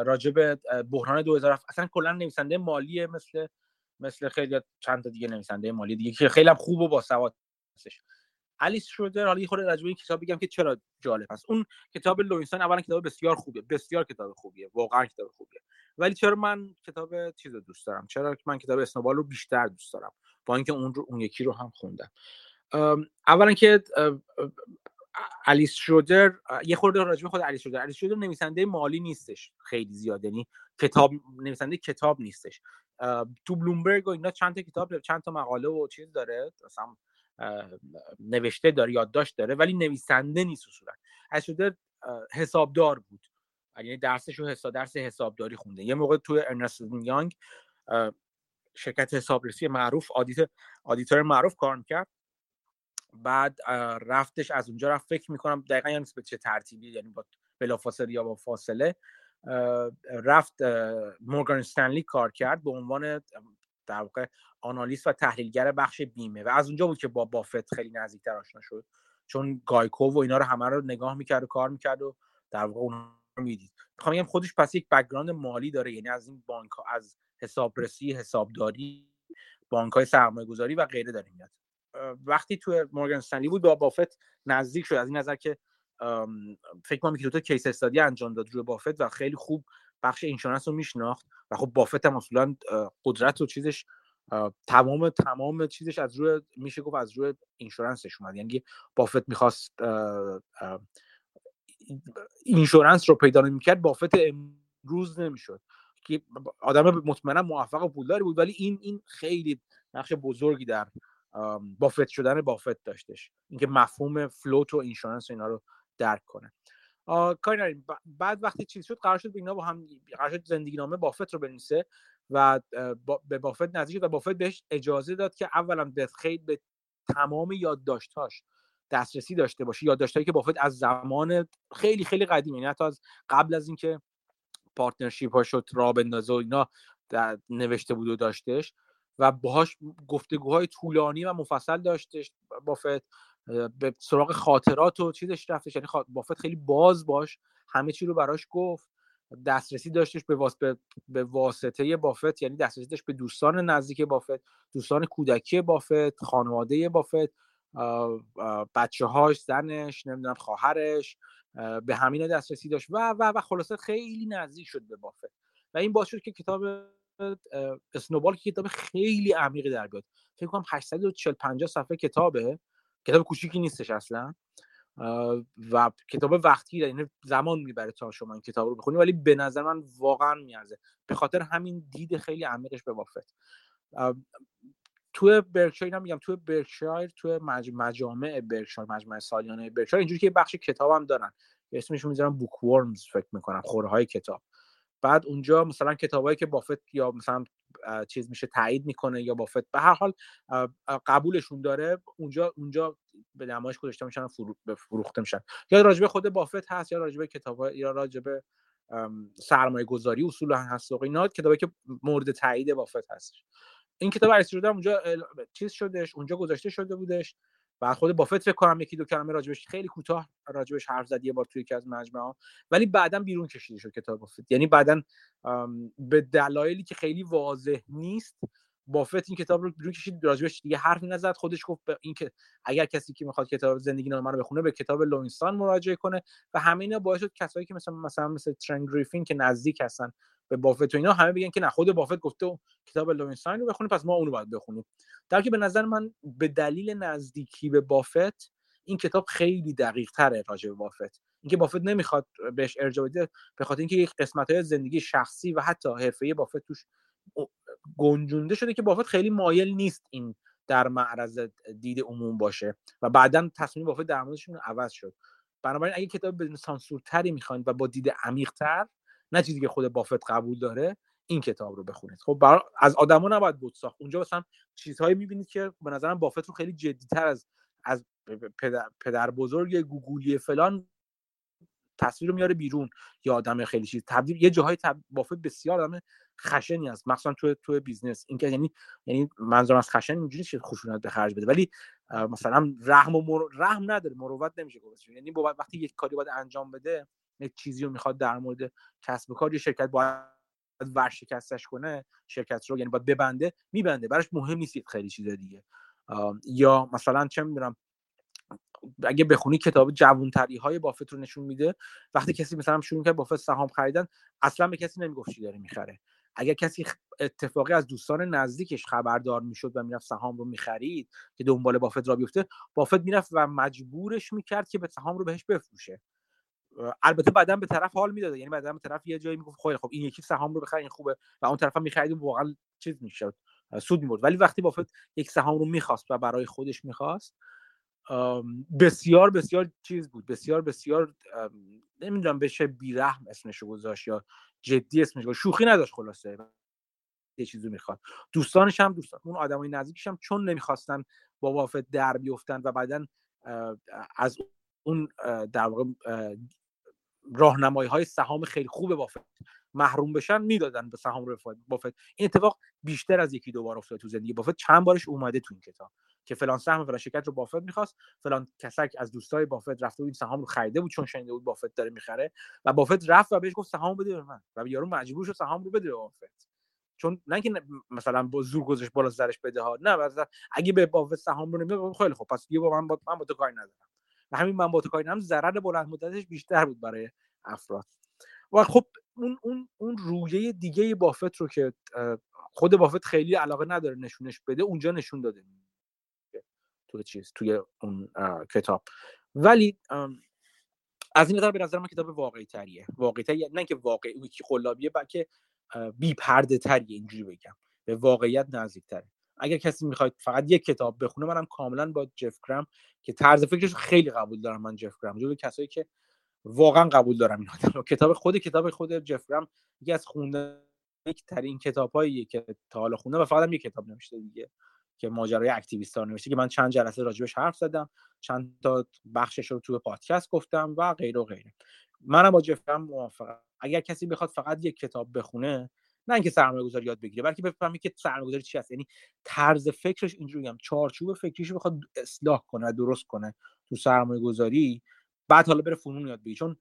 راجع به بحران 2000 اصلا کلا نویسنده مالی مثل مثل خیلی چند تا دیگه نویسنده مالی دیگه که خیلی خوب و باسواد هستش. الیس شرودر حالا یه خورده راجع این کتاب بگم که چرا جالب است اون کتاب لوینستاین اولا کتاب بسیار خوبه بسیار کتاب خوبیه واقعا کتاب خوبیه. ولی چرا من کتاب چیز دوست دارم؟ چرا من کتاب Snowball رو بیشتر دوست دارم؟ با اینکه اون رو اون یکی رو هم خوندم. اولا که الیس شودر یه خورده راجع خود الیس شودر. الیس شودر نویسنده مالی نیستش خیلی زیاد یعنی کتاب نویسنده کتاب نیستش. تو بلومبرگ و اینا چند تا کتاب چند تا مقاله و چیز داره مثلا نوشته داره یادداشت داره ولی نویسنده نیست اصولا. الیس شودر حسابدار بود. یعنی درسش رو حساب درس حسابداری خونده. یه موقع تو ارنست یانگ شرکت حسابرسی معروف audit auditor معروف کار می‌کرد. بعد رفتش از اونجا رفت. فکر می‌کنم دقیقا یعنی به چه ترتیبی یعنی با بلافاصله یا با فاصله رفت مورگان استنلی کار کرد به عنوان در واقع analyst و تحلیلگر بخش بیمه. و از اونجا بود که با بافت خیلی نزدیکتر آشنا شد. چون GEICO و اینا رو همه رو نگاه می‌کرد و کار می‌کرد و در واقع اون می‌دید. می‌خوام بگم خودش پس یک background مالی داره یعنی از این بانک از حسابرسی حسابداری بانک های سرمایه گذاری و غیره داره میاد. وقتی تو مورگان استنلی بود با بافت نزدیک شد. از این نظر که فکر کنم که دو تا case study انجام داد روی بافت و خیلی خوب بخش insurance رو میشناخت و خب بافت هم اصولا قدرت و چیزش تمام تمام چیزش از روی میشه گفت از روی insurance ش اومد. یعنی بافت می‌خواست اینشورنس رو پیدا نمی‌کرد بافت امروز نمی‌شد. که آدم مطمئنا موفق و پولداری بود ولی این این خیلی نقش بزرگی در بافت شدن بافت داشتش. اینکه مفهوم فلوت و اینشورنس و اینا رو درک کنه. کاری نداریم. بعد وقتی چیز شد قرار شد اینا با هم قرار شد زندگی نامه بافت رو بنویسه و به بافت نزدیک و بافت بهش اجازه داد که اولا به خیلی به تمام یادداشتاش دسترسی داشته باشه یادداشتایی که بافت از زمان خیلی خیلی قدیم یعنی حتی از قبل از اینکه پارتنرشیپ ها شد را بندازه و اینا نوشته بود و داشتش و باهاش گفتگوهای طولانی و مفصل داشتش بافت به سراغ خاطرات و چیزش رفتش یعنی بافت خیلی باز باش همه چی رو براش گفت دسترسی داشتش به, به واسطه بافت یعنی دسترسی داشت به دوستان نزدیک بافت دوستان کودکی بافت خانواده بافت بچه هاش زنش نمی‌دونم خواهرش به همین دسترسی داشت. و و و خلاصه خیلی نزدیک شد به بافت و این باعث شد که کتاب اسنوبال که کتاب خیلی عمیقی در بیاد. فکر کنم 840 50 صفحه کتابه. کتاب کوچیکی نیستش اصلا. و کتاب وقتی یعنی زمان می‌بره تا شما این کتاب رو بخونید ولی به نظر من واقعا میارزه. به خاطر همین دید خیلی عمیقش به بافت تو برکشایر هم میگم تو برکشایر تو مجامع برکشایر مجمع سالیانه برکشایر اینجوری که بخش کتاب هم دارن. اسمش می‌ذارم بوک ورمز فکر می‌کنم خوره های کتاب. بعد اونجا مثلا کتابایی که بافت یا مثلا چیز میشه تایید می‌کنه یا بافت به هر حال قبولشون داره. اونجا اونجا به نمایش گذاشته میشن فروخته میشن. یا راجبه خود بافت هست یا راجبه کتاب یا راجبه سرمایه گذاری اصول هست. و اینا کتابی که مورد تایید بافت هست این کتاب ارسیل اونجا چیز شدش اونجا گذاشته شده بودش و خود بافت فکر کنم یکی دو کلمه راجبش خیلی کوتاه راجبش حرف زد یه بار توی یکی از مجمع ولی بعدا بیرون کشیده شد کتاب بافت. یعنی بعدا به دلایلی که خیلی واضح نیست بافت این کتاب رو بیرون کشید راجبش دیگه حرف نزد. خودش گفت این که اگر کسی که می‌خواد کتاب زندگی نامه رو بخونه به کتاب لوینستان مراجعه کنه. و همه باعث شد کسایی که مثلا مثلا مثل ترنگ گریفین که نزدیک هستن به بافت و اینا همه بگن که نه خود بافت گفته کتاب لوینستاین رو بخونیم پس ما اونو باید بخونیم. در که به نظر من به دلیل نزدیکی به بافت این کتاب خیلی دقیق تره راجع به بافت. اینکه بافت نمی‌خواد بهش ارجاع بده به خاطر اینکه یک قسمت های زندگی شخصی و حتی حرفه بافت توش گنجونده شده که بافت خیلی مایل نیست این در معرض دید عموم باشه و بعدا تصمیم بافت در موردشون عوض شد. بنابراین اگه کتاب بدون سانسورتری می‌خواین و با دید عمیقتر نه چیزی که خود بافت قبول داره این کتاب رو بخونید. خب برا... از آدما نباید بود ساخت. اونجا مثلا چیزهایی می‌بینید که به نظرم بافت رو خیلی جدیتر از از پدر, پدر بزرگ گوگولی فلان تصویر میاره بیرون. یا آدم خیلی چیز تبدیل یه جاهای تب... بافت بسیار آدم خشنی است مخصوصا تو تو بیزنس. این که یعنی یعنی منظورم از خشن اینجوری که خشونت به خرج بده. ولی مثلا رحم و مر... رحم نداره. مروت نمیشه گفت. یعنی وقتی یک کاری باید انجام بده یک چیزی رو می‌خواد در مورد کسب و کار یه شرکت باید ورشکستش کنه شرکت رو یعنی باید ببنده میبنده. براش مهم نیست خیلی چیز دیگه. یا مثلا چه می‌دونم اگه بخونی کتاب جوانتری های بافت رو نشون میده وقتی کسی مثلا شروع کرد بافت سهام خریدن اصلا به کسی نمی‌گفت چی داره می‌خره. اگر کسی اتفاقی از دوستان نزدیکش خبردار می‌شد و می‌رفت سهام رو می‌خرید که دنبال بافت را بیفته بافت می‌رفت و مجبورش می‌کرد که به سهام رو بهش بفروشه. البته بعدا به طرف حال می‌داده. یعنی بعدا به طرف یه جایی می‌گفت خیلی خب این یکی سهام رو بخره این خوبه. و اون طرف هم می‌خرید واقعا چیز می‌شد سود می‌برد. ولی وقتی بافت یک سهام رو می‌خواست و برای خودش می‌خواست بسیار بسیار چیز بود. بسیار بسیار نمی‌دونم بشه بیرحم اسمش رو گذاشت یا جدی اسمش گذاشت. شوخی نداشت خلاصه. یه چیزی می‌خواد. دوستانش هم دوستان. اون آدمای نزدیکش هم چون نمی‌خواستن با بافت در بیفتن و بعدا از اون در واقع راهنمایی های سهام خیلی خوب بافت. محروم بشن می‌دادن به سهام بافت. این اتفاق بیشتر از یکی دو بار افتاد تو زندگی بافت. چند بارش اومده تو این کتاب که فلان سهم فلان شرکت رو بافت می‌خواست. فلان کسک از دوستای بافت رفته بود این سهام رو خریده بود چون شنیده بود بافت داره می‌خره. و بافت رفت و بهش گفت سهام بده به من. و یارو مجبور شد سهام رو بده به بافت. چون نه که مثلا با زور گذاشت بالا سرش بده ها. نه اگه به بافت سهام رو نمیده خیلی خب پس یه با من با من با تو کاری ندارم. و همین با تو ندارم ضرر بلند مدتش بیشتر بود برای افراد. و خب اون اون اون رویه دیگه بافت رو که خود بافت خیلی علاقه نداره نشونش بده اونجا نشون داده توی چیز توی اون کتاب. ولی از این نظر به نظر من کتاب واقعی تریه واقعی تریه نه که واقعی که قلابیه بلکه بی پرده تریه اینجوری بگم. به واقعیت نزدیک تره اگر کسی می‌خواید فقط یک کتاب بخونه منم کاملا با جف گرام که طرز فکرش خیلی قبول دارم من جف گرام جزو کسایی که واقعا قبول دارم این آدم کتاب خود کتاب خود جفرم یکی از خونده ترین کتابایی که تا حالا خونده و فقط هم یک کتاب نوشته دیگه که ماجرای اکتیویست ها نوشته که من چند جلسه راجبش حرف زدم چند تا بخشش رو تو پادکست گفتم و غیره و غیره. منم با جفرم موافقم. اگر کسی بخواد فقط یک کتاب بخونه نه اینکه سرمایه گذاری یاد بگیره بلکه بفهمه که سرمایه چی هست. یعنی طرز فکرش اینجوری میگم چارچوب فکریش بخواد اصلاح کنه درست کنه تو سرمایه گذاری بعد حالا بره فنون یاد بگیره. چون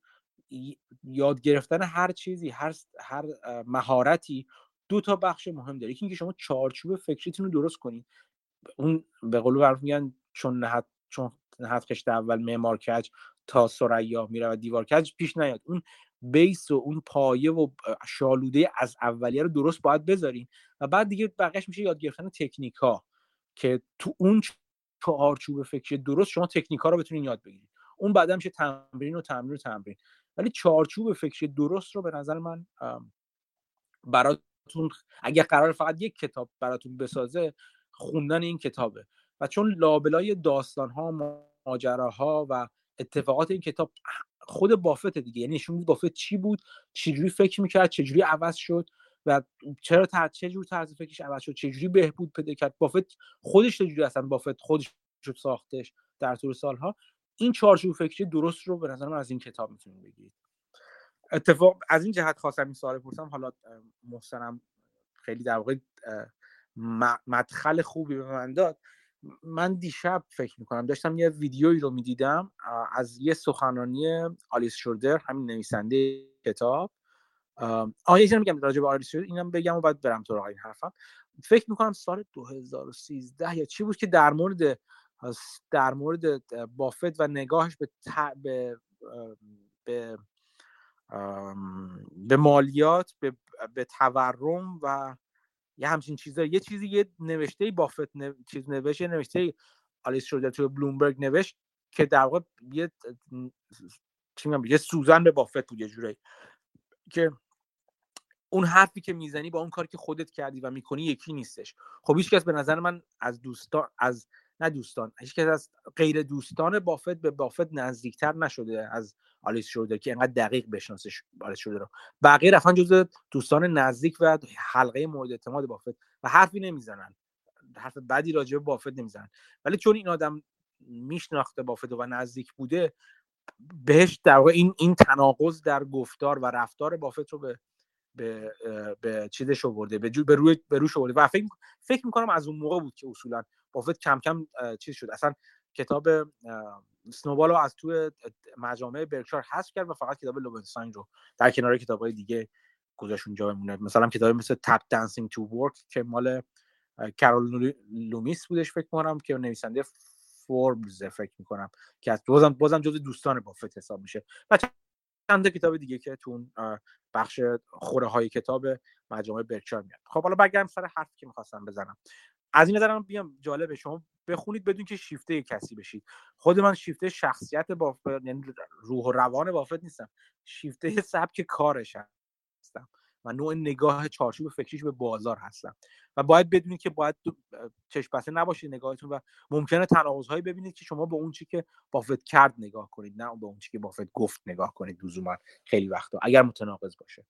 یاد گرفتن هر چیزی هر هر مهارتی دو تا بخش مهم داره. اینکه شما چارچوب فکریتون رو درست کنید اون به قول معروف میگن چون نهت چون نهت خشت اول معمار کج تا سریا میره و دیوار کج پیش نیاد. اون بیس و اون پایه و شالوده از اولیه رو درست باید بذارین. و بعد دیگه بقیش میشه یاد گرفتن تکنیک ها که تو اون چارچوب فکری درست شما تکنیک ها رو بتونین یاد بگیرید اون بعدا میشه تمرین و تمرین و تمرین. ولی چارچوب فکری درست رو به نظر من براتون اگر قرار فقط یک کتاب براتون بسازه خوندن این کتابه. و چون لابلای داستان ها ماجراها و اتفاقات این کتاب خود بافت دیگه. یعنی نشون بافت چی بود چجوری فکر می‌کرد چجوری عوض شد و چرا تر... چه جور طرز فکرش عوض شد چجوری بهبود پیدا کرد. بافت خودش چجوری اصلا بافت خودش شد ساختش در طول سالها. این چارچوب فکری درست رو به نظر من از این کتاب می‌تونید بگیرید. اتفاق از این جهت خواستم این سوال پرسم حالا محسنم خیلی در واقع مدخل خوبی به من داد. من دیشب فکر می‌کنم داشتم یه ویدیویی رو می‌دیدم از یه سخنرانی آلیس شوردر همین نویسنده کتاب. آه یه میگم راجع به آلیس شوردر اینم بگم و بعد برم تو این حرفم. فکر می‌کنم سال 2013 یا چی بود که در مورد در مورد بافت و نگاهش به به به, به مالیات به, به تورم و یه همچین چیزا یه چیزی یه نوشته بافت چیز نوشته یه نوشته آلیس شده تو بلومبرگ نوشت که در واقع یه چی یه سوزن به بافت بود یه جوری که اون حرفی که می‌زنی با اون کاری که خودت کردی و می‌کنی یکی نیستش. خب هیچ کس به نظر من از دوستان از نه دوستان هیچ کس از غیر دوستان بافت به بافت نزدیکتر نشده از آلیس شده که انقدر دقیق بشناسش آلیس شده رو. بقیه رفتن جز دوستان نزدیک و حلقه مورد اعتماد بافت و حرفی نمی‌زنن. حرف بدی راجع به بافت نمی‌زنن. ولی چون این آدم میشناخته بافت و نزدیک بوده بهش در واقع این این تناقض در گفتار و رفتار بافت رو به به به چیزش آورده به به روی به روش آورده و فکر فکر می‌کنم از اون موقع بود که اصولا بافت کم کم چیز شد. اصلا کتاب Snowball رو از توی مجامع برکشایر حذف کرد و فقط کتاب لوونستاین رو در کنار کتاب های دیگه گذاشت اونجا بمونه مثلا کتاب مثل Tap Dancing to Work که مال کارول لومیس بودش فکر کنم که نویسنده فوربز فکر می‌کنم که بازم بازم جز دوستان بافت حساب میشه. و چند کتاب دیگه که تو بخش خوره های کتاب مجامع برکشار میاد. خب حالا برگردم سر حرفی که می‌خواستم بزنم. از این نظرم بیام جالبه شما بخونید بدون که شیفته کسی بشید. خود من شیفته شخصیت بافت یعنی روح و روان بافت نیستم. شیفته سبک کارش هستم و نوع نگاه چارچوب فکریش به بازار هستم و باید بدونید که باید چشم بسته نباشید نگاهتون و ممکنه تناقض ببینید که شما به اون چی که بافت کرد نگاه کنید نه به اون چی که بافت گفت نگاه کنید. لزوما خیلی وقتا اگر متناقض باشه.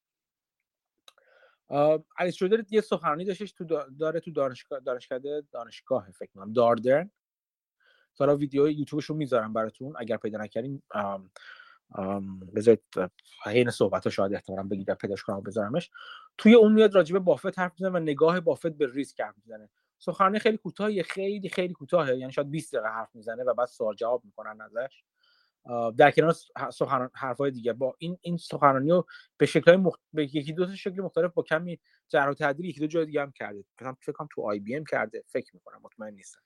الیس یه سخنرانی داشتش تو داره تو دانشگاه دانشگاه دانشگاه فکر کنم داردرن. حالا ویدیو یوتیوبش رو می‌ذارم براتون. اگر پیدا نکردین بذارید حین صحبت ها شاید احتمالا بگید پیداش کنم بذارمش. توی اون میاد راجع به بافت حرف می‌زنه و نگاه بافت به ریسک حرف می‌زنه. سخنرانی خیلی کوتاهه خیلی خیلی کوتاهه. یعنی شاید 20 دقیقه حرف می‌زنه و بعد سوال جواب می‌کنن ازش. در کنار سخنران حرفای دیگه. با این این سخنرانی رو به شکل مخ... به یکی دو شکل مختلف با کمی جر و تعدیل یکی دو جای دیگه هم کرده. مثلا فکر کنم تو آی بی ام کرده. فکر می‌کنم مطمئن نیستم.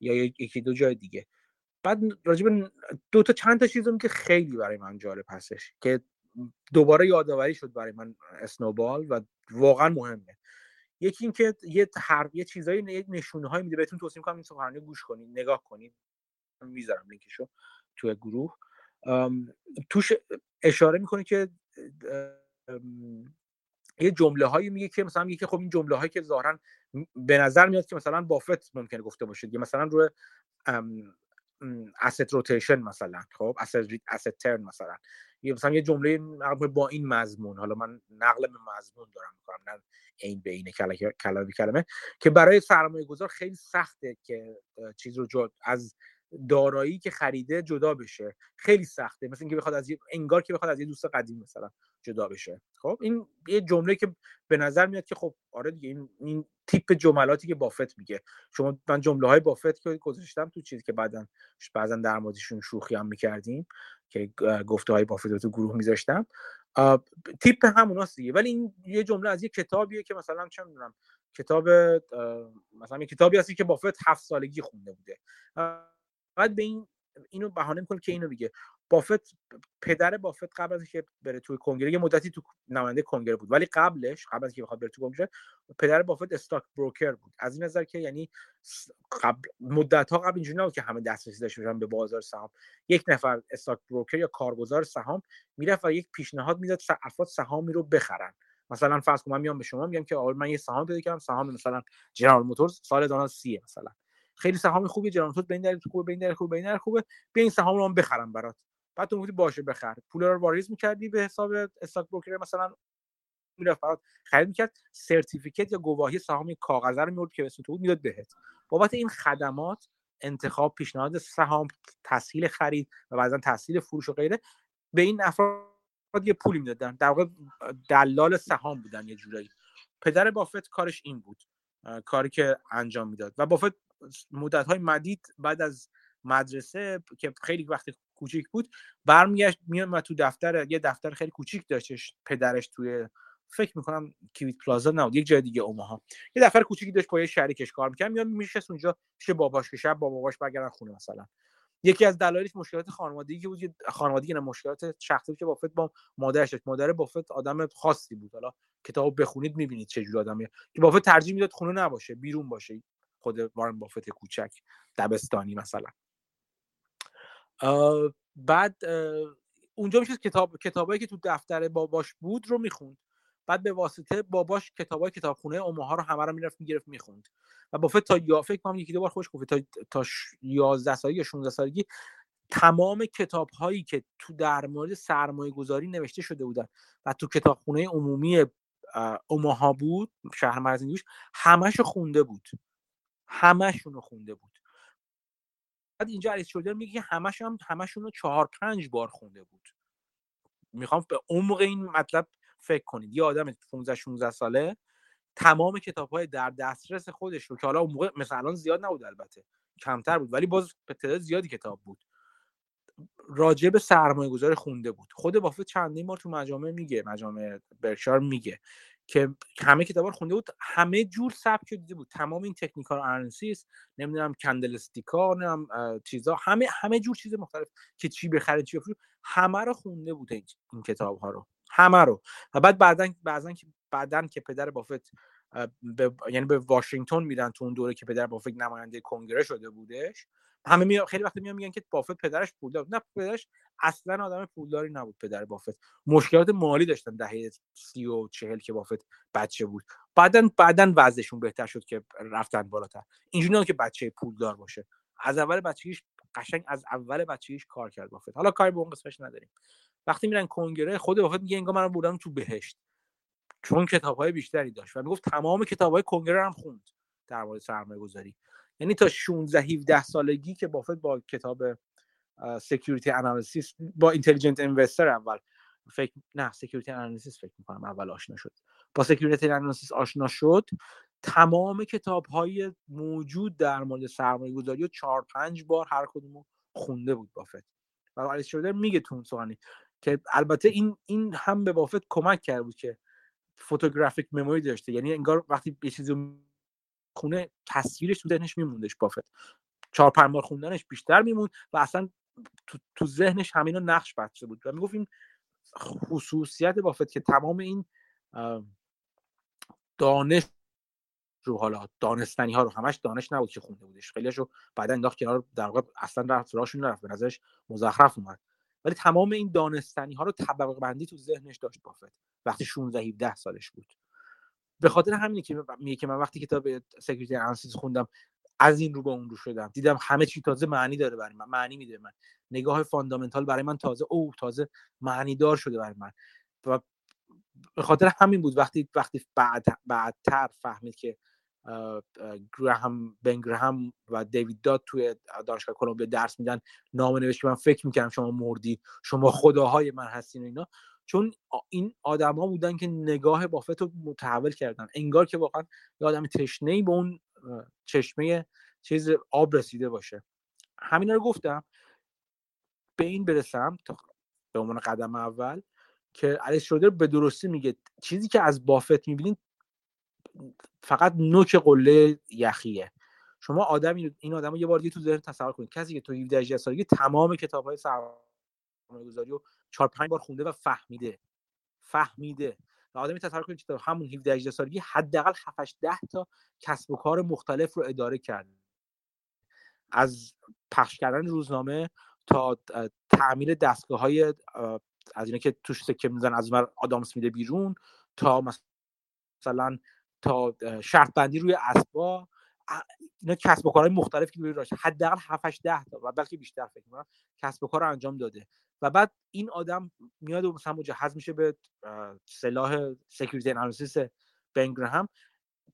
یا یکی دو جای دیگه. بعد راجب دو تا چند تا چیزم که خیلی برای من جالب هستش که دوباره یادآوری شد برای من اسنوبال و واقعا مهمه. یکی اینکه یه هر یه چیزایی یه نشونه هایی میده. بهتون توصیه می‌کنم این سخنرانی گوش کنید نگاه کنید. می‌ذارم لینکشو توی گروه. توش اشاره می‌کنه که یه جمله هایی میگه که مثلا میگه که خب این جمله هایی که ظاهرا به نظر میاد که مثلا بافت ممکنه گفته باشه یا مثلا روی asset روتیشن مثلا خب؟ asset ترن مثلا. یه مثلا یه جمله با این مضمون. حالا من نقل به مضمون دارم می‌کنم نه این به اینه کلمه کلمه که برای سرمایه گذار خیلی سخته که چیز رو از دارایی که خریده جدا بشه. خیلی سخته. مثل اینکه بخواد از انگار که بخواد از یه دوست قدیم مثلا. جدا بشه. خب؟ این یه جمله که به نظر میاد که خب آره دیگه این, این تیپ جملاتی که بافت میگه. شما من جمله های بافت که گذاشتم تو چیزی که بعدا بعضا در موردشون شوخی هم می‌کردیم که گفته های بافت رو تو گروه میذاشتم. تیپ هموناست دیگه. ولی این یه جمله از یه کتابیه که مثلا چه می‌دونم کتاب مثلا یه کتابی هستی که بافت هفت سالگی خونده بوده. بعد به این اینو بهانه می‌کنه که اینو بگه. بافت پدر بافت قبل از اینکه بره توی کنگره یه مدتی تو نماینده کنگره بود. ولی قبلش قبل از اینکه بخواد بره تو کنگره پدر بافت استاک بروکر بود. از این نظر که یعنی قبل مدت ها قبل اینجوری نبود که همه دسترسی داشته باشن به بازار سهام. یک نفر استاک بروکر یا کارگزار سهام می‌رفت و یک پیشنهاد می‌داد افراد سهامی رو بخرن. مثلا فرض کنم من میام به شما میگم که من یه سهام پیدا کردم سهام مثلا جنرال موتورز سال 2030 مثلا. خیلی سهام خوبی جرانتوت به این دلیل خوبه به این خوبه به این خوبه. به این سهام رو من بخرم برات. بعد تو گفتی باشه بخر. پول رو واریز می‌کردی به حساب استاک بروکر مثلا می‌رفت برات خرید می‌کرد. سرتیفیکت یا گواهی سهام کاغذی رو میورد که اسم تو بود می‌داد بهت. بابت این خدمات انتخاب پیشنهاد سهام تسهیل خرید و بعضا تسهیل فروش و غیره به این افراد یه پولی می‌دادن. در واقع دلال سهام بودن یه جورایی. پدر بافت کارش این بود کاری که انجام می‌داد. و بافت مدت های مدید بعد از مدرسه که خیلی وقت کوچیک بود. برمیگشت و تو دفتر یه دفتر خیلی کوچیک داشتش پدرش توی فکر می‌کنم کیویت پلازا نبود یک جای دیگه اوماها. یه دفتر کوچیکی داشت با یه شریکش کار می‌کرد میاد میشست اونجا پیش باباش که شب با باباش برگردن خونه مثلا. یکی از دلایلش مشکلات خانوادگی که بود خانوادگی نه مشکلات شخصی که بافت با مادرش داشت. مادر بافت آدم خاصی بود. حالا کتاب بخونید می‌بینید چه جور آدمیه. که بافت ترجیح می‌داد خونه نباشه بیرون باشه. خود وارن بافت کوچک دبستانی مثلا. بعد اونجا میشه کتاب کتابایی که تو دفتر باباش بود رو می‌خوند. بعد به واسطه باباش کتابای کتابخونه اوماها رو همه رو می‌رفت می‌گرفت می‌خوند. و بافت تا یا فکر کنم یکی دو بار خوش گفت تا تا 11 سالگی یا 16 سالگی تمام کتاب هایی که تو در مورد سرمایه گذاری نوشته شده بودن و تو کتابخونه عمومی اوماها بود شهر مرز همش خونده بود. همشون رو خونده بود. اینجا علیس شولدر میگه که همش هم همشون رو چهار پنج بار خونده بود. می‌خوام به عمق این مطلب فکر کنید. یه آدم 15 16 ساله تمام کتاب های در دسترس خودش رو که حالا اون موقع مثلا زیاد نبود البته کمتر بود ولی باز به تعداد زیادی کتاب بود. راجع به سرمایه گذار خونده بود. خود بافت چندین بار تو مجامع میگه مجامع برکشار میگه. که همه کتابا رو خونده بود. همه جور سبک دیده بود. تمام این تکنیکال آنالیسیس نمی‌دونم کندلستیکا نمی‌دونم چیزا همه همه جور چیز مختلف که چی بخره چی بفروشه همه رو خونده بود این, این کتاب ها رو. همه رو. و بعد بعدا بعضا که بعدا که پدر بافت به یعنی به واشنگتن میدن تو اون دوره که پدر بافت نماینده کنگره شده بودش. همه می... خیلی وقت میان میگن که بافت پدرش پولدار نه پدرش اصلا آدم پولداری نبود پدر بافت. مشکلات مالی داشتن دهه سی و چهل که بافت بچه بود. بعدا بعدا وضعشون بهتر شد که رفتن بالاتر. اینجوری که بچه پولدار باشه. از اول بچگیش قشنگ از اول بچگیش کار کرد بافت. حالا کاری به اون قسمتش نداریم. وقتی میرن کنگره خود بافت میگه انگار من بودم تو بهشت. چون کتاب های بیشتری داشت و می‌گفت تمام کتاب های کنگره هم خوند در مورد سرمایه گذاری یعنی تا 16 17 سالگی که بافت با کتاب Security Analysis با Intelligent Investor اول. فکر نه Security Analysis فکر می‌کنم اول آشنا شد. با Security Analysis آشنا شد. تمام کتاب های موجود در مورد سرمایه گذاری و چهار پنج بار هر کدوم خونده بود بافت. و آلیس شرودر میگه تو اون که البته این این هم به بافت کمک کرده بود که photographic memory داشته. یعنی انگار وقتی یه چیزی خونه تصویرش تو ذهنش میموندش بافت. چهار پنج بار خوندنش بیشتر میموند و اصلا تو, تو ذهنش همینو نقش بسته بود و می‌گفت این خصوصیت بافت که تمام این دانش رو حالا دانستنی ها رو همش دانش نبود که خونده بودش. خیلیشو بعدا انداخت کنار در واقع اصلا رفت راشون نرفت به نظرش مزخرف اومد. ولی تمام این دانستنی ها رو طبقه بندی تو ذهنش داشت بافت. وقتی 16 17 سالش بود. به خاطر همینه که میگه که من وقتی کتاب Security Analysis خوندم از این رو به اون رو شدم. دیدم همه چی تازه معنی داره برای من معنی میده من. نگاه fundamental برای من تازه او تازه معنی دار شده برای من. و به خاطر همین بود وقتی وقتی بعد بعدتر فهمید که گراهام بن گراهام و دیوید داد توی دانشگاه کلمبیا درس میدن نامه نوشت من فکر می‌کردم شما مردین شما خداهای من هستین و اینا. چون این آدما بودن که نگاه بافت رو متحول کردن. انگار که واقعا یه آدم تشنه ای به اون چشمه چیز آب رسیده باشه. همین رو گفتم به این برسم تا به عنوان قدم اول که علیس شودر به درستی میگه چیزی که از بافت می‌بینید فقط نوک قله یخیه. شما آدم این آدم یه بار دیگه تو ذهن تصور کنید. کسی که تو 17 سالگی تمام کتاب های گذاری رو 4 5 بار خونده و فهمیده. فهمیده. و آدمی تصور کنید که همون 17 18 سالگی حداقل 7 8 10 تا کسب و کار مختلف رو اداره کرد از پخش کردن روزنامه تا تعمیر دستگاه های از اینا که توش سکه میزن از اون آدامس میده بیرون تا مثلا تا شرط بندی روی اسبا اینا کسب و کارهای مختلف که روی حداقل 7 8 10 تا و بلکه بیشتر فکر کنم کسب و کار رو انجام داده و بعد این آدم میاد و مثلا مجهز میشه به سلاح سکیوریتی انالیسیس بنگرهم.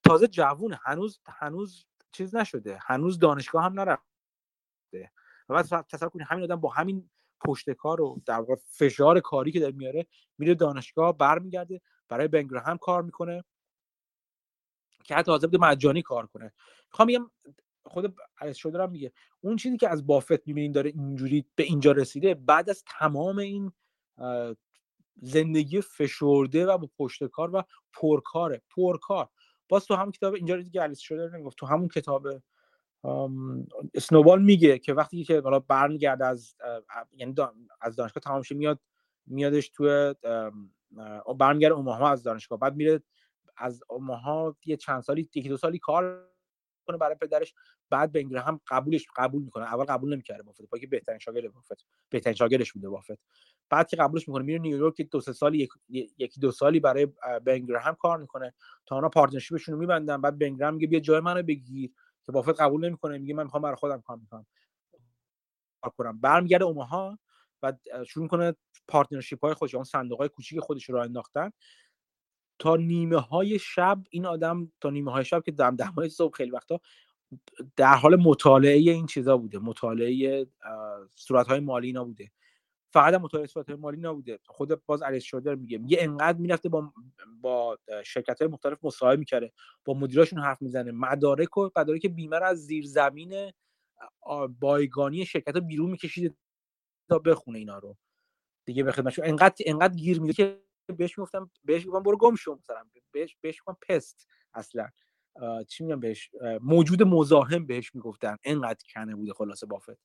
تازه جوونه هنوز هنوز چیز نشده هنوز دانشگاه هم نرفته و بعد تصور کنید همین آدم با همین پشت کار و در واقع فشار کاری که داره میاره میره دانشگاه برمیگرده برای بنگرهم کار می‌کنه. که حتی حاضر مجانی کار کنه. می‌خوام بگم خود علیس شده میگه اون چیزی که از بافت می‌بینین داره اینجوری به اینجا رسیده بعد از تمام این زندگی فشرده و با پشت کار و پرکاره پرکار. باز تو همون کتاب اینجا دیگه علیس شده می‌گفت تو همون کتاب اسنوبال میگه که وقتی که حالا برمیگرده از یعنی از دانشگاه تمام میاد میادش تو برمیگرده اوماها از دانشگاه بعد میره از اوماها یه چند سالی یکی دو سالی کار کنه برای پدرش بعد بنگر هم قبولش قبول می‌کنه. اول قبول نمی‌کرده بافت با که بهترین شاگرد بافت. بهترین شاگردش بوده بافت. بعد که قبولش می‌کنه میره نیویورک دو سه سالی یکی دو سالی برای هم کار می‌کنه. تا اونا پارتنرشیپشون رو میبندن. بعد بنگرهم میگه بیا جای منو بگیر. که بافت قبول نمی‌کنه میگه من می‌خوام برای خودم کار می‌کنم. کار کنم. برمیگرده اوماها و شروع کنه پارتنرشیپ های خودش اون صندوق های کوچیک خودش رو انداختن. تا نیمه های شب این آدم تا نیمه های شب که دم دمای صبح خیلی وقتا در حال مطالعه این چیزا بوده مطالعه صورت های مالی اینا بوده. فقط مطالعه صورت های مالی نبوده. خود باز علیس شودر میگه میگه انقدر می‌رفته با با شرکت های مختلف مصاحبه می‌کرده با مدیراشون حرف می‌زنه. مدارک و مدارک بیمه رو از زیر زمین بایگانی شرکت ها بیرون میکشیده تا بخونه اینا رو. دیگه به خدمتشون انقدر انقدر گیر میده که بهش می‌گفتم بهش میگم برو گم شو مثلا بهش بهش میگم پست اصلا. چی میگم بهش؟ موجود مزاحم بهش می‌گفتن انقدر کنه بوده خلاصه بافت.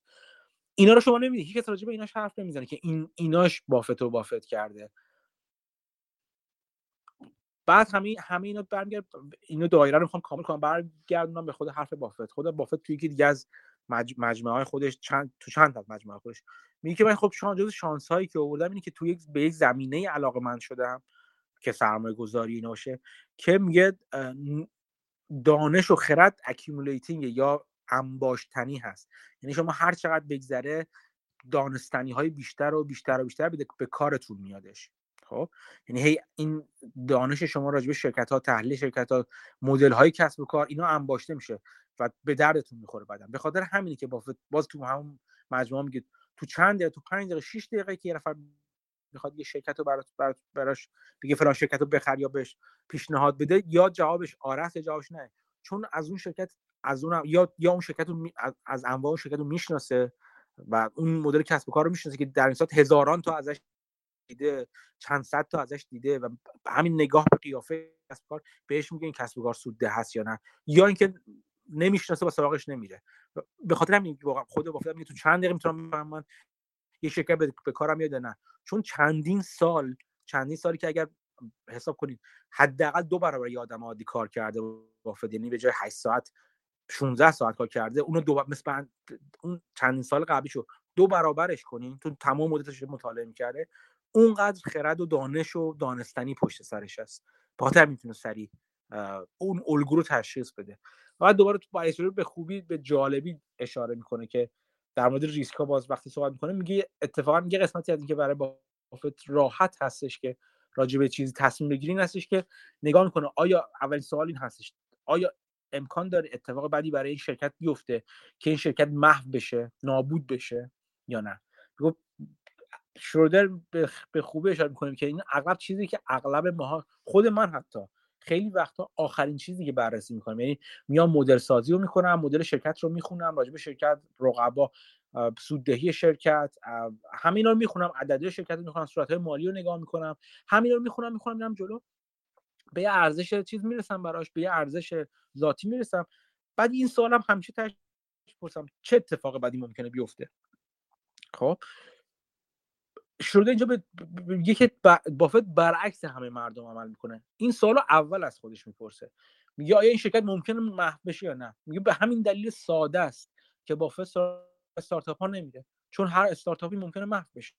اینا رو شما نمی‌دید هیچ کس راجع به ایناش حرف نمی‌زنه که این ایناش بافت و بافت کرده. بعد همه همه اینا برمیگرد اینو دایره رو می‌خوام کامل کنم برگردونم به خود حرف بافت. خود بافت توی یکی دیگه از مجموعه های خودش چند تو چند تا مجموعه خودش. میگه که من خب جز شانس هایی که آوردم اینه که توی یک به یک زمینه علاقه من شدم که سرمایه گذاری باشه که میگه دانش و خرد accumulating یا انباشتنی هست. یعنی شما هر چقدر بگذره دانستنی های بیشتر و بیشتر و بیشتر به کارتون میادش. خب یعنی هی این دانش شما راجع به شرکت ها تحلیل شرکت ها مدل های کسب و کار اینا انباشته میشه و به دردتون می‌خوره بعدم به خاطر همینی که باز تو همون مجموعه میگه تو چند دقیقه تو 5 دقیقه 6 دقیقه که یه نفر می‌خواد یه شرکت رو برات براش بگه فلان شرکت رو بخر یا بهش پیشنهاد بده یا جوابش آره است جوابش نه. چون از اون شرکت از اون یا یا اون شرکت رو از انواع اون شرکت رو می‌شناسه و اون مدل کسب و کار رو می‌شناسه که در این ساعت هزاران تا ازش دیده چند صد تا ازش دیده و همین نگاه به قیافه کسب کار بهش میگه این کسب کار سودده هست یا نه. یا اینکه نمی‌شناسه و سراغش نمیره. به خاطر همین خود با تو چند دقیقه می‌تونم من یه شرکت به کارم میاد نه. چون چندین سال چندین سالی که اگر حساب کنید حداقل دو برابر یه آدم عادی کار کرده با یعنی به جای 8 ساعت 16 ساعت کار کرده اونو دو مثل اون چندین سال قبلیشو دو برابرش کنین تو تمام مدتش مطالعه می‌کرده اونقدر خرد و دانش و دانستنی پشت سرش هست. بخاطر می‌تونه سریع اون الگو رو تشخیص بده. بعد دوباره تو به خوبی به جالبی اشاره می‌کنه که در مورد ریسک باز وقتی صحبت می‌کنه میگه اتفاقا یه قسمتی از اینکه برای بافت راحت هستش که راجع به چیزی تصمیم بگیرین هستش که نگاه می‌کنه آیا اولین سوال این هستش آیا امکان داره اتفاق بعدی برای این شرکت بیفته که این شرکت محو بشه نابود بشه یا نه؟ شرودر به خوبی اشاره می‌کنیم که این اغلب چیزی که اغلب ماها خود من حتی خیلی وقتا آخرین چیزی که بررسی می‌کنم یعنی میام مدل سازی رو می‌کنم مدل شرکت رو می‌خونم راجع به شرکت رقبا سوددهی شرکت همینا رو می‌خونم عددی شرکت رو می‌خونم صورت های مالی رو نگاه می‌کنم همینا رو می‌خونم می‌خونم میرم جلو به یه ارزش چیز می‌رسم براش به یه ارزش ذاتی می‌رسم. بعد این سوالم همیشه تش پرسم چه اتفاق بعدی ممکنه بیفته؟ خب؟ شده اینجا به میگه که بافت برعکس همه مردم عمل می‌کنه. این سوالو اول از خودش می‌پرسه. میگه آیا این شرکت ممکنه محو بشه یا نه؟ میگه به همین دلیل ساده است که بافت استارتاپ ها نمیره. چون هر استارتاپی ممکنه محو بشه.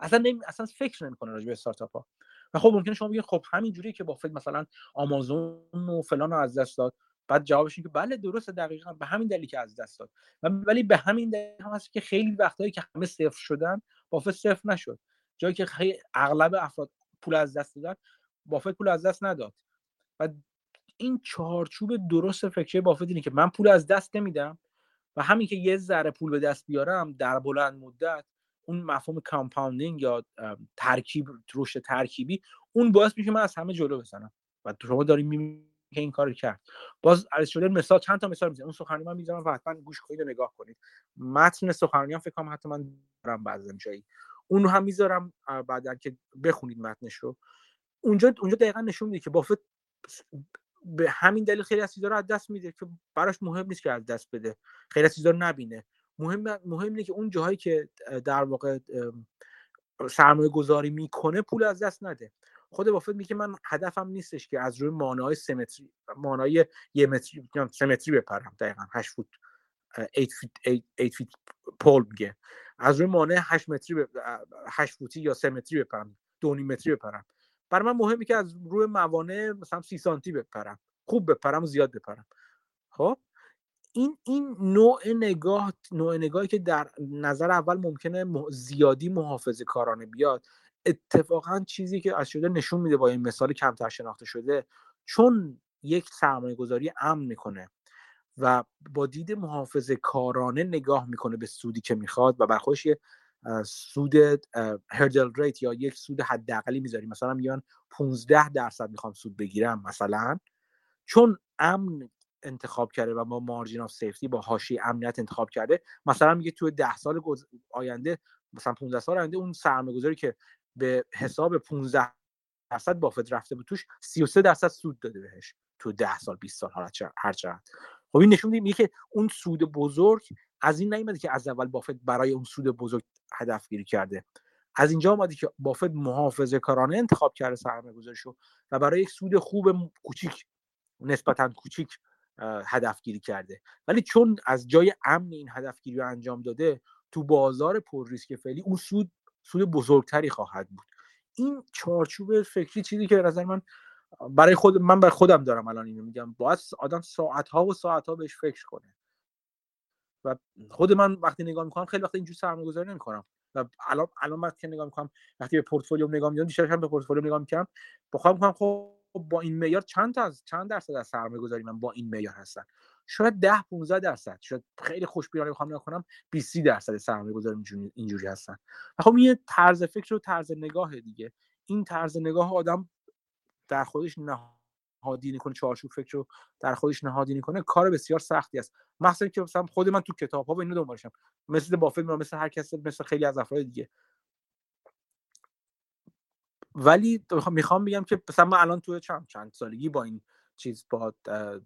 اصلا نمی... اصلا فکر نمی‌کنه راجع به استارتاپ ها و خب ممکنه شما بگید خب همین جوریه که بافت مثلا آمازون و فلان رو از دست داد. بعد جوابش که بله درسته دقیقا. به همین دلیل که از دست داد. ولی به همین دلیل هم هست که خیلی وقتایی که همه صفر شدن بافت صفر نشد. جایی که اغلب افراد پول از دست دادن بافت پول از دست نداد. و این چارچوب درست فکری بافت اینه که من پول از دست نمیدم و همین که یه ذره پول به دست بیارم در بلند مدت اون مفهوم compounding یا ترکیب رشد ترکیبی اون باعث میشه من از همه جلو بزنم. و شما داریم که این کار کرد. باز عرض شده مثال چند تا مثال می‌زنم اون سخنرانی من می‌ذارم و حتما گوش کنید و نگاه کنید. متن سخنرانی هم فکر کنم حتی من دارم بعضی جایی. اون رو هم می‌ذارم بعدا که بخونید متنش رو اونجا اونجا دقیقا نشون میده که بافت به همین دلیل خیلی از چیزا از دست میده که براش مهم نیست که از دست بده. خیلی از چیزا رو نبینه. مهم مهم اینه که اون جاهایی که در واقع سرمایه گذاری می‌کنه پول از دست نده. خود بافت میگه من هدفم نیستش که از روی مانای سمتری مانای یه متری سمتری بپرم دقیقا 8 فوت 8 فیت 8 فیت پول میگه. از روی مانع 8 متری 8 فوتی یا 3 متری بپرم 2 متری بپرم. برای من مهمه که از روی موانع مثلا 30 سانتی بپرم خوب بپرم و زیاد بپرم. خب؟ این این نوع نگاه نوع نگاهی که در نظر اول ممکنه زیادی محافظه کارانه بیاد اتفاقا چیزی که از شده نشون میده با این مثال کمتر شناخته شده چون یک سرمایه گذاری امن می‌کنه و با دید محافظه کارانه نگاه می‌کنه به سودی که می‌خواد و بر خودش سود هردل ریت یا یک سود حداقلی می‌ذاری مثلا میگن 15 درصد می‌خوام سود بگیرم مثلا. چون امن انتخاب کرده و با مارجین آف سیفتی با هاشی امنیت انتخاب کرده مثلا میگه توی 10 سال آینده مثلا 15 سال آینده اون سرمایه‌گذاری که به حساب 15 درصد بافت رفته بود. توش 33 درصد سود داده بهش تو 10 سال 20 سال هر چقدر خب این نشون میده که اون سود بزرگ از این نیومده که از اول بافت برای اون سود بزرگ هدف گیری کرده. از اینجا اومده که بافت محافظه کارانه انتخاب کرده سرمایه گذاریشو و برای یک سود خوب کوچیک نسبتا کوچیک هدف گیری کرده. ولی چون از جای امن این هدف گیری رو انجام داده تو بازار پر ریسک فعلی اون سود سود بزرگتری خواهد بود. این چارچوب فکری چیزی که نظر من برای خود من برای خودم دارم الان اینو میگم باید آدم ساعت ها و ساعت ها بهش فکر کنه. و خود من وقتی نگاه می‌کنم خیلی وقت اینجور سرمایه گذاری نمی‌کنم. و الان الان وقتی که نگاه می‌کنم وقتی به پورتفولیوم نگاه می‌کنم بیشتر هم به پورتفولیوم نگاه می‌کنم بخوام می‌کنم خب با این معیار چند تا از چند درصد از سرمایه گذاری من با این معیار هستن؟ شاید 10 15 درصد شاید خیلی خوشبینانه بخوام نگاه کنم 20 درصد سرمایه گذاری اینجوری هستن. خب این طرز فکر و طرز نگاه دیگه. این طرز نگاه آدم در خودش نهادینه کنه چارچوب فکر رو در خودش نهادینه کنه کار بسیار سختی است. مثلا که مثلا خود من تو کتاب ها و اینو دنبالشم. مثل بافت مثل هر کس مثل خیلی از افراد دیگه. ولی می‌خوام بگم که مثلا من الان تو چند چند سالگی با این چیز با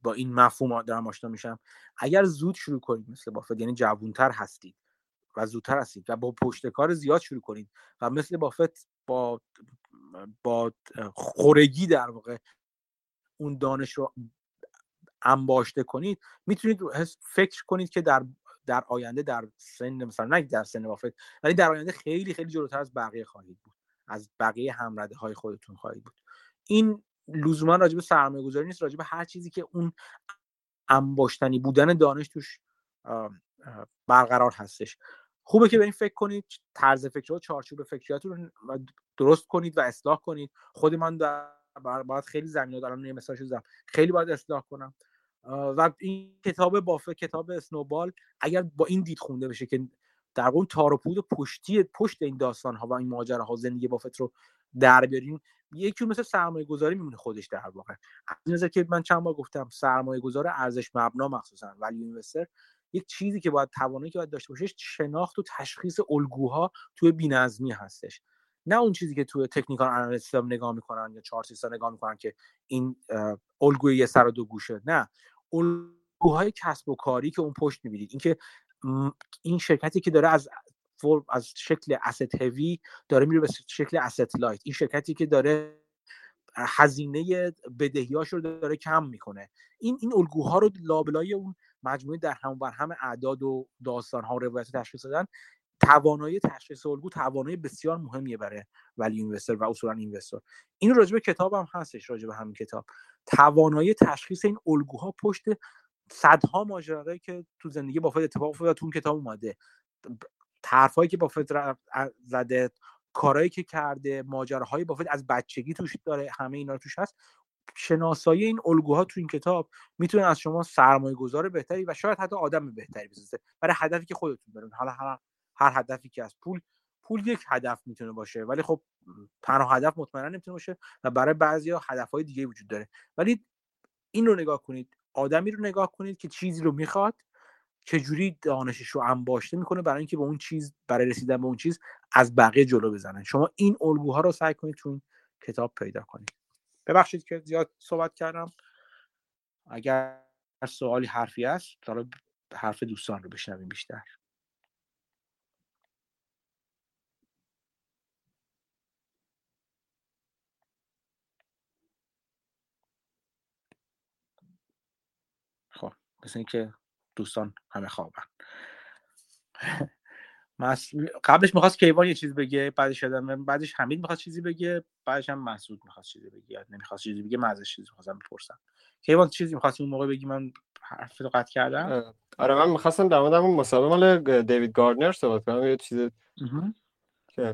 با این مفهوم دارم آشنا میشم. اگر زود شروع کنید مثل بافت یعنی جوونتر هستید و زودتر هستید و با پشت کار زیاد شروع کنید و مثل بافت با با خورگی در واقع اون دانش رو انباشته کنید می‌تونید فکر کنید که در در آینده در سن مثلا نه در سن بافت ولی در آینده خیلی خیلی جلوتر از بقیه خواهید بود از بقیه همرده های خودتون خواهید بود. این لزوما راجع به سرمایه گذاری نیست راجع به هر چیزی که اون انباشتنی بودن دانش توش برقرار هستش. خوبه که به این فکر کنید طرز فکر و چارچوب فکریاتون رو درست کنید و اصلاح کنید. خود من باید خیلی زمینه دارم یه مثال شدم خیلی باید اصلاح کنم. و این کتاب بافه کتاب اسنوبال اگر با این دید خونده بشه که در اون تار و پود پشتی پشت این داستان ها و این ماجره ها زندگی بافت رو در بیاریم یکی مثل سرمایه گذاری میمونه خودش در واقع. از که من چند بار گفتم سرمایه گذار ارزش مبنا مخصوصا ولی اینوستر یک چیزی که باید توانایی که باید داشته باشه شناخت و تشخیص الگوها توی بینظمی هستش. نه اون چیزی که توی تکنیکال آنالیست نگاه می‌کنن یا چارتیستا نگاه می‌کنن که این الگوی یه سر و دو گوشه. نه. الگوهای کسب و کاری که اون پشت می‌بینید. اینکه این شرکتی که داره از از شکل asset هوی داره میره به شکل asset لایت این شرکتی که داره هزینه بدهیاش رو داره کم می‌کنه. این این الگوها رو لابلای اون مجموعه در هم بر هم اعداد و داستان ها روایت تشخیص دادن توانایی تشخیص الگو توانایی بسیار مهمیه برای ولی اینوستر و اصولا اینوستر. این راجع به کتاب هم هستش راجع به همین کتاب. توانایی تشخیص این الگوها پشت صدها ماجرایی که تو زندگی بافت اتفاق افتاده تو اون کتاب اومده. طرفایی که بافت زده کارهایی که کرده ماجراهای بافت از بچگی توش داره همه اینا توش هست. شناسایی این الگوها تو این کتاب می‌تونه از شما سرمایه گذار بهتری و شاید حتی آدم بهتری بسازه. برای هدفی که خودتون دارین. حالا هر, هر هدفی که از پول پول یک هدف می‌تونه باشه ولی خب تنها هدف مطمئنا نمی‌تونه باشه و برای بعضیا هدفهای دیگه وجود داره. ولی این رو نگاه کنید. آدمی رو نگاه کنید که چیزی رو می‌خواد چجوری دانشش رو انباشته می‌کنه برای اینکه به اون چیز برای رسیدن به اون چیز از بقیه جلو بزنن. شما این الگوها رو سعی کنید تو کتاب پیدا کنید. ببخشید که زیاد صحبت کردم. اگر سوالی حرفی هست حالا حرف دوستان رو بشنویم بیشتر خب مثل اینکه دوستان همه خوابن. قبلش می‌خواست کیوان یه چیز بگه بعدش شدم بعدش حمید می‌خواست چیزی بگه بعدش هم مسعود می‌خواست چیزی بگه. یاد نمی‌خواست چیزی بگه من ازش چیزی می‌خواستم بپرسم. کیوان چیزی می‌خواست اون موقع بگی؟ من حرف رو قطع کردم. آره من می‌خواستم در مورد اون مسابقه مال دیوید گاردنر صحبت کنم یه چیز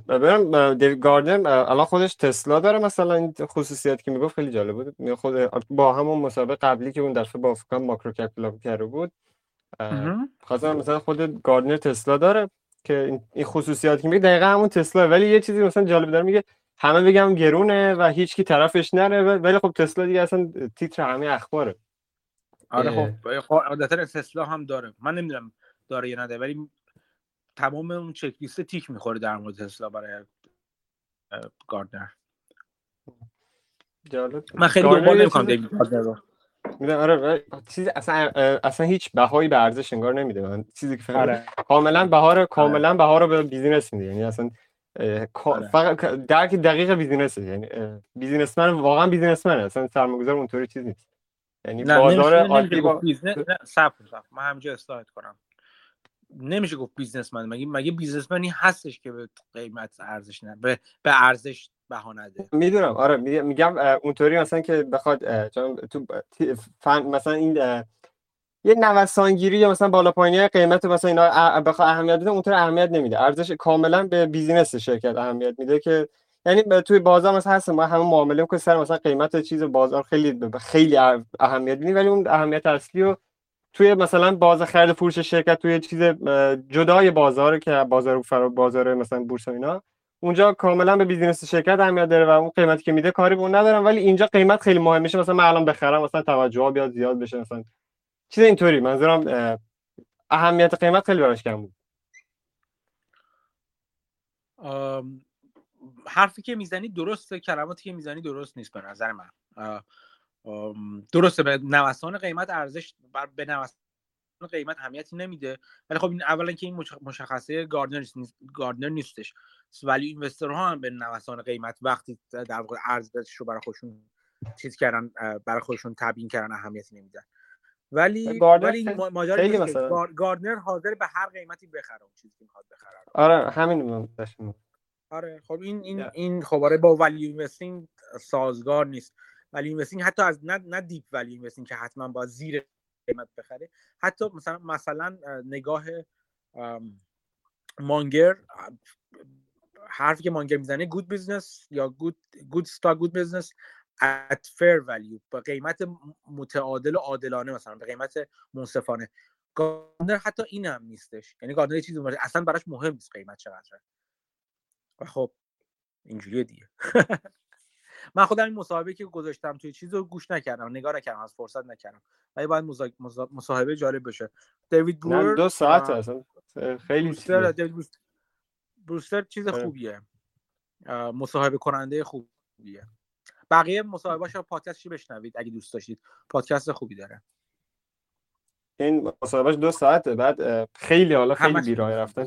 ببینم دیوید گاردن الان خودش تسلا داره مثلا این خصوصیت که می‌گفت خیلی جالب بود. خود با همون مسابقه قبلی که اون دفعه با فکر ماکرو کپیتال کرده بود خواستم مثلا خود گاردنر تسلا داره که این خصوصیاتی که میگه دقیقا همون تسلا ولی یه چیزی مثلا جالب داره میگه همه بگم گرونه و هیچ کی طرفش نره ولی خب تسلا دیگه اصلا تیتر همه اخباره. آره خب عادتا تسلا هم داره. من نمی‌دونم داره یا نده ولی تمام اون چک لیست تیک می‌خوره در مورد تسلا برای گاردنر. جالب. من خیلی دنبال نمی‌کنم دیوید گاردنر رو. می‌دونم آره چیزی اصلا اصلا هیچ بهایی به ارزش انگار نمیده. من چیزی که آره. کاملا بهار آره. کاملا بهار رو به بیزینس میده. یعنی اصلا آره. فقط درک دقیق بیزینسه. یعنی بیزینسمن واقعا بیزینسمنه. اصلا سرمایه‌گذار اونطوری چیز نیست. یعنی بازار عادی با بیزنس صبر من همینجا اصلاحات کنم. نمیشه گفت بیزنسمن مگه مگه بیزنسمنی هستش که به قیمت ارزش نه به به ارزش بها نده؟ می‌دونم. آره میگم اونطوری مثلا که بخواد تو فن مثلا این یه نوسانگیری یا مثلا بالا پایینی قیمت مثلا اینا بخواد اهمیت بده اونطور اهمیت نمیده. ارزش کاملا به بیزینس شرکت اهمیت میده که یعنی توی بازار مثلا هست ما همه معامله می‌کنیم سر مثلا قیمت چیز بازار خیلی خیلی اهمیت میده ولی اون اهمیت اصلی رو توی مثلا بازار خرید فروش شرکت توی چیز جدای بازار که بازار فرا بازار مثلا بورس و اینا اونجا کاملا به بیزینس شرکت اهمیت داره و اون قیمتی که میده کاری به اون ندارم ولی اینجا قیمت خیلی مهم میشه مثلا من الان بخرم مثلا توجه بیاد زیاد بشه مثلا چیز اینطوری. منظورم اهمیت قیمت خیلی براش کم بود. حرفی که می‌زنی درسته کلماتی که می‌زنی درست نیست به نظر من. درسته به نوسان قیمت ارزش به نوسان قیمت اهمیتی نمیده. ولی خب این اولا که این مشخصه گاردنر نیست گاردنر نیستش. ولی investor ها هم به نوسان قیمت وقتی در واقع ارزش رو برای خودشون چیز کردن برای خودشون تبیین کردن اهمیتی نمیدن. ولی ولی ماجرا گاردنر حاضر به هر قیمتی بخره اون چیزی که می‌خواد بخره آره همین آره خب این این این خب آره با value investing سازگار نیست. value investing حتی از نه نه deep value investing که حتما با زیر قیمت بخره. حتی مثلا مثلا نگاه مانگر حرفی که مانگر می‌زنه good business یا good good stock good business at fair value با قیمت متعادل و عادلانه مثلا به قیمت منصفانه. گاردنر حتی این هم نیستش. یعنی گاردنر چیزی اصلا براش مهم نیست قیمت چقدره. و خب اینجوریه دیگه. من خودم این مصاحبه که گذاشتم توی چیز رو گوش نکردم نگاه نکردم از فرصت نکردم. ولی باید مصاحبه جالب بشه. دیوید برور دو ساعت اصلا. خیلی بروستر دیوید بروستر چیز خوبیه. مصاحبه کننده خوبیه. بقیه مصاحبه‌اش پادکستش بشنوید؟ اگه دوست داشتید. پادکست خوبی داره. این مصاحبهش دو ساعته بعد خیلی حالا خیلی بیراه رفتن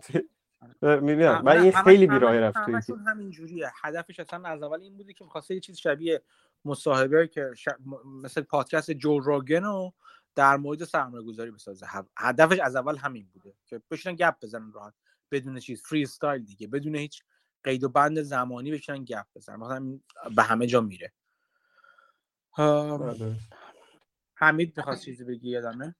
می‌بینم من این خیلی بیراه رفت توی همین جوریه هدفش اصلا از اول این بوده که می‌خواسته یه چیز شبیه مصاحبه که ش... مثل پادکست جو روگن رو در مورد سرمایه گذاری بسازه هدفش از اول همین بوده که بشینن گپ بزنن راحت. بدون چیز. فری استایل دیگه. بدون هیچ قید و بند زمانی بشینن گپ بزنن. مثلا به همه جا میره. حمید می‌خواست چیزی بگی یادمه؟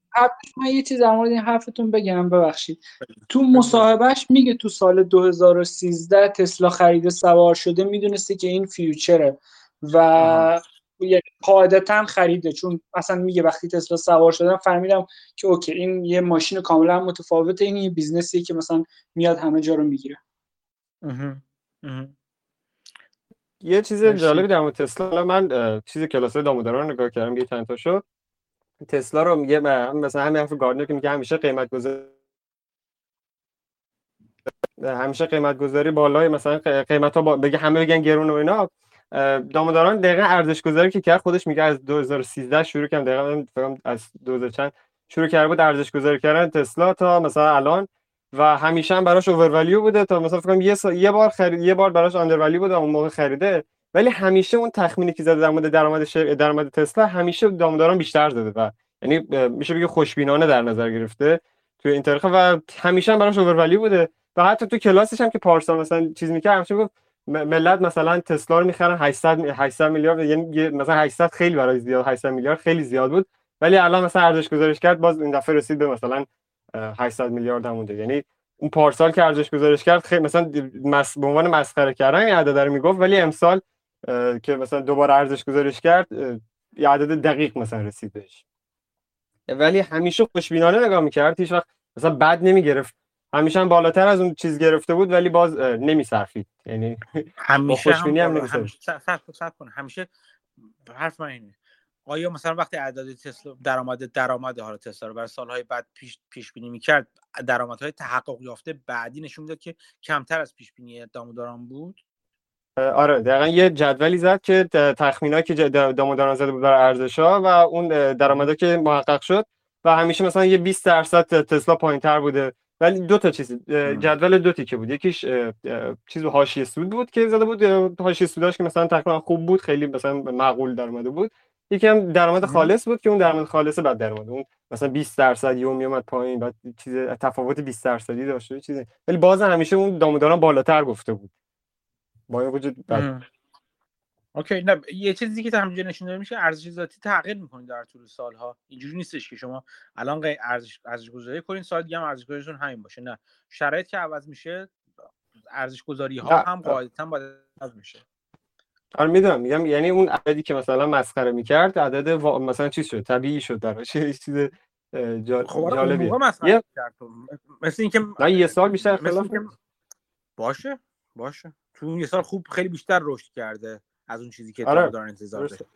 من یه چیز در مورد این حرفتون بگم ببخشید. تو مصاحبهش میگه تو سال 2013 تسلا خریده سوار شده می‌دونسته که این future ه و یعنی قاعدتا خریده. چون اصلا میگه وقتی تسلا سوار شدم فهمیدم که okay این یه ماشین کاملا متفاوته این یه business ی که مثلا میاد همه جا رو می‌گیره. یه چیز جالبی در مورد تسلا من چیز کلاس داموداران نگاه کردم یه چند تا شد تسلا رو میگه مثلا همین حرف گاردنر که میگه همیشه قیمت گذاری همیشه قیمت گذاری بالای مثلا قیمت ها. بگه همه بگن گرون و اینا. دامداران دقیقا ارزش گذاری که کرد خودش میگه از 2013 شروع کردم دقیقا از 2000 چند شروع کرده بود ارزش گذاری کردن تسلا تا مثلا الان. و همیشه هم براش اوورولیو بوده تا مثلا فکر یه یه بار خرید یه بار براش آندرولیو بوده اون موقع خریده. ولی همیشه اون تخمینی که زده در مورد درآمد. درآمد تسلا همیشه دامداران بیشتر زده و یعنی میشه بگه خوشبینانه در نظر گرفته توی این تاریخ و همیشه هم براش اوورولی بوده و حتی تو کلاسش هم که پارسال مثلا چیز می‌کرد همیشه گفت ملت مثلا تسلا رو می‌خرن 800 800 میلیارد یعنی مثلا 800 خیلی برای زیاد 800 میلیارد خیلی زیاد بود ولی الان مثلا ارزش گذاریش کرد باز این دفعه رسید به مثلا 800 میلیارد هم مونده یعنی اون پارسال که ارزش گذارش کرد خیلی مثلا به عنوان مسخره کردن این عدد رو می‌گفت ولی امسال که مثلا دوباره ارزش گذارش کرد یه عدد دقیق مثلا رسید بهش. ولی همیشه خوشبینانه نگاه می‌کرد هیچ وقت مثلا بد نمی‌گرفت. همیشه هم بالاتر از اون چیز گرفته بود ولی باز نمیصرفید. یعنی همیشه خوشبینی هم, هم همیشه همیشه حرف من اینه. آیا مثلا وقتی اعداد تسلا درآمد درآمد حالا تسلا رو برای سالهای بعد پیش پیش بینی می‌کرد درآمدهای تحقق یافته بعدی نشون می‌داد که کمتر از پیش بینی داموداران بود؟ آره دقیقا یه جدولی زد که تخمینا که داموداران زده بود برای ارزش ها و اون درآمدا که محقق شد و همیشه مثلا یه 20 درصد تسلا پایینتر بوده. ولی دو تا چیز جدول دو تیکه بود. یکیش چیز حاشیه سود بود که زده بود حاشیه سوداش که مثلا تقریبا خوب بود خیلی مثلا معقول درآمده بود. یکی هم درآمد خالص بود که اون درآمد خالص بعد درآمد. اون مثلا 20 درصد یوم میومد پایین بعد چیز تفاوت 20 درصدی داشته چیزی. ولی باز همیشه اون داموداران بالاتر گفته بود. با وجود اوکی نه یه چیزی که همینجا نشون داده میشه ارزش ذاتی تغییر می‌کنید در طول سالها. اینجوری نیستش که شما الان ارزش ارزش گذاری کنین سال دیگه هم ارزش گذاریتون همین باشه. نه شرایط که عوض میشه ارزش گذاری ها هم قاعدتا باید عوض میشه. آره می‌دونم میگم یعنی اون عددی که مثلا مسخره می‌کرد عدد و... مثلا چیز شد؟ طبیعی شد در چه چیز جا... خب جالبیه. یه... مثل اینکه نه یه سال بیشتر خلاف باشه. باشه. تو یه سال خوب خیلی بیشتر رشد کرده از اون چیزی که آره. دارن انتظار داره.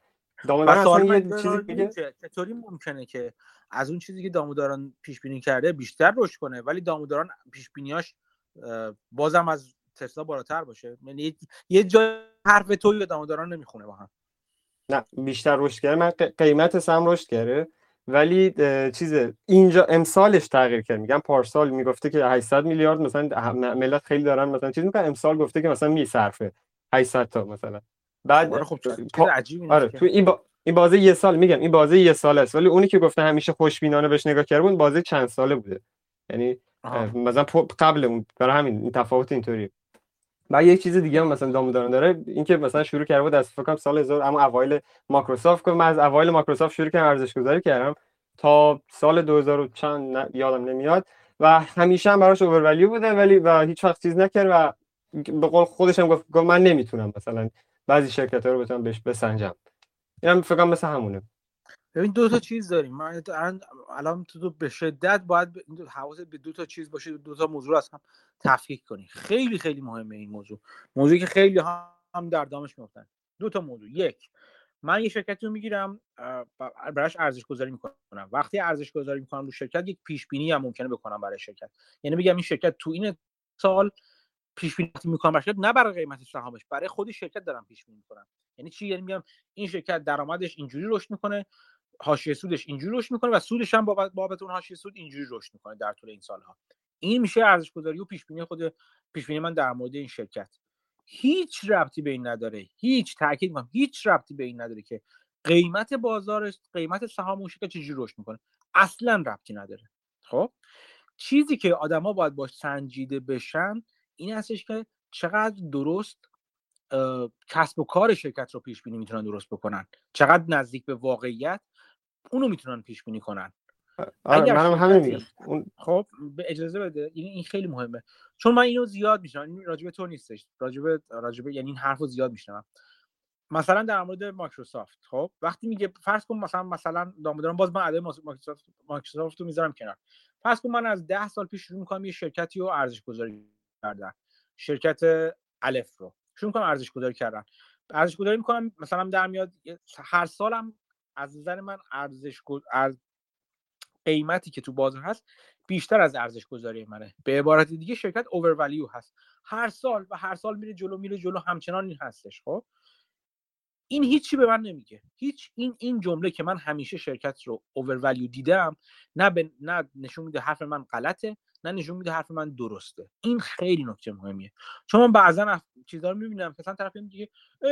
چطوری ممکنه که از اون چیزی که داموداران پیش بینی کرده بیشتر رشد کنه ولی داموداران پیش بینیاش بازم از تسلا بالاتر باشه. یعنی یه جای حرف تو یا داموداران نمی‌خونه با هم. نه بیشتر رشد کرده. من قیمت سم رشد کرده. ولی چیز اینجا امسالش تغییر کرد. میگم پارسال می‌گفته که 800 میلیارد مثلا ملت خیلی دارن مثلا چیز می‌کنن. امسال گفته که مثلا میصرفه 800 تا مثلا. بعد آره خب پا... آره تو این با... این بازه یه سال میگم این بازه یه سال است. ولی اونی که گفته همیشه خوشبینانه بهش نگاه کرده بود بازه چند ساله بوده. یعنی مثلا قبل اون برای همین این تفاوت اینطوری و یک چیز دیگه هم مثلا داموداران داره اینکه مثلا شروع کرده بود از فکر سال 1000 اما اوایل مایکروسافت که من از اوایل مایکروسافت شروع کردم ارزش گذاری کردم تا سال 2000 چند یادم نمیاد. و همیشه هم براش اوورولیو بوده ولی و هیچ وقت چیز نکرد و به قول خودش هم گفت من نمی‌تونم مثلا بعضی شرکت ها رو بتونم بهش بسنجم. اینم فکر کنم مثل همونه. ببین دو تا چیز داریم. من الان تو به شدت باید حواست به دو تا چیز باشه دو تا موضوع از هم تفکیک کنی. خیلی خیلی مهمه این موضوع. موضوعی که خیلی هم در دامش میفتن دو تا موضوع. یک من یه شرکتی رو می‌گیرم براش ارزش گذاری می‌کنم. وقتی ارزش گذاری می‌کنم رو شرکت یک پیش بینی هم ممکنه بکنم برای شرکت. یعنی بگم این شرکت تو این سال پیش بینی می‌کنم شرکت نه برای قیمت سهامش برای خود شرکت دارم پیش بینی می‌کنم. یعنی چی؟ یعنی میگم این شرکت درآمدش اینجوری رشد می‌کنه حاشیه سودش اینجوری رشد می‌کنه و سودش هم بابت اون حاشیه سود اینجوری رشد می‌کنه در طول این سالها. این میشه ارزش گذاری و پیش بینی خود پیش بینی من در مورد این شرکت. هیچ ربطی به این نداره. هیچ تاکید می‌کنم. هیچ ربطی به این نداره که قیمت بازارش قیمت سهام اون شرکت چجوری رشد می‌کنه. اصلا ربطی نداره. خب؟ چیزی که آدما باید باش سنجیده بشن این هستش که چقدر درست کسب و کار شرکت رو پیش بینی می‌تونن درست بکنن. چقدر نزدیک به واقعیت اونو می‌تونن پیش بینی کنن. آره منم همین اون... خب به اجازه بده. این این خیلی مهمه. چون من اینو زیاد میشنم این راجبه تو نیستش. راجبه راجبه یعنی این حرفو زیاد میشنم مثلا در مورد مایکروسافت خب وقتی میگه فرض کن مثلا مثلا دارم باز من ادای مایکروسافت مایکروسافت رو می‌ذارم کنار. فرض کن من از ده سال پیش شروع می‌کنم یه شرکتی رو ارزش گذاری کردن. شرکت الف رو. شروع می‌کنم ارزش گذاری کردن. ارزش گذاری می‌کنم مثلا در میاد هر سالم از نظر من ارزش ارز... قیمتی که تو بازار هست بیشتر از ارزش گذاری منه. به عبارت دیگه شرکت اوور هست. هر سال و هر سال میره جلو میره جلو همچنان این هستش خب؟ این هیچی به من نمیگه. هیچ این این جمله که من همیشه شرکت رو اوور دیدم نه به نه نشون میده حرف من غلطه نه نشون میده حرف من درسته. این خیلی نکته مهمیه. چون من بعضا چیزا رو می‌بینم مثلا طرف میگه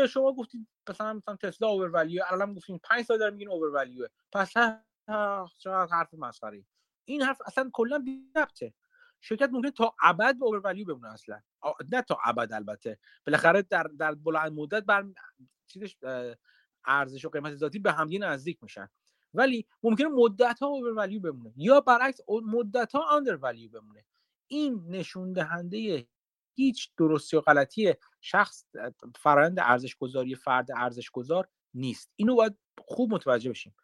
شما گفتید مثلا مثلا تسلا اوور ولیو الان گفتین 5 سال دارم میگین اوور پس چقدر حرف مسخره. این حرف اصلا کلا بی شرکت ممکن تا ابد به اوور بمونه اصلا. نه تا ابد البته. بالاخره در در بلند مدت بر چیزش ارزش و قیمت ذاتی به همدیگه نزدیک میشن. ولی ممکنه مدت ها اوور بمونه یا برعکس مدت ها آندر بمونه. این نشون دهنده هیچ درستی و غلطی شخص فرآیند ارزش گذاری فرد ارزش گذار نیست. اینو باید خوب متوجه بشیم.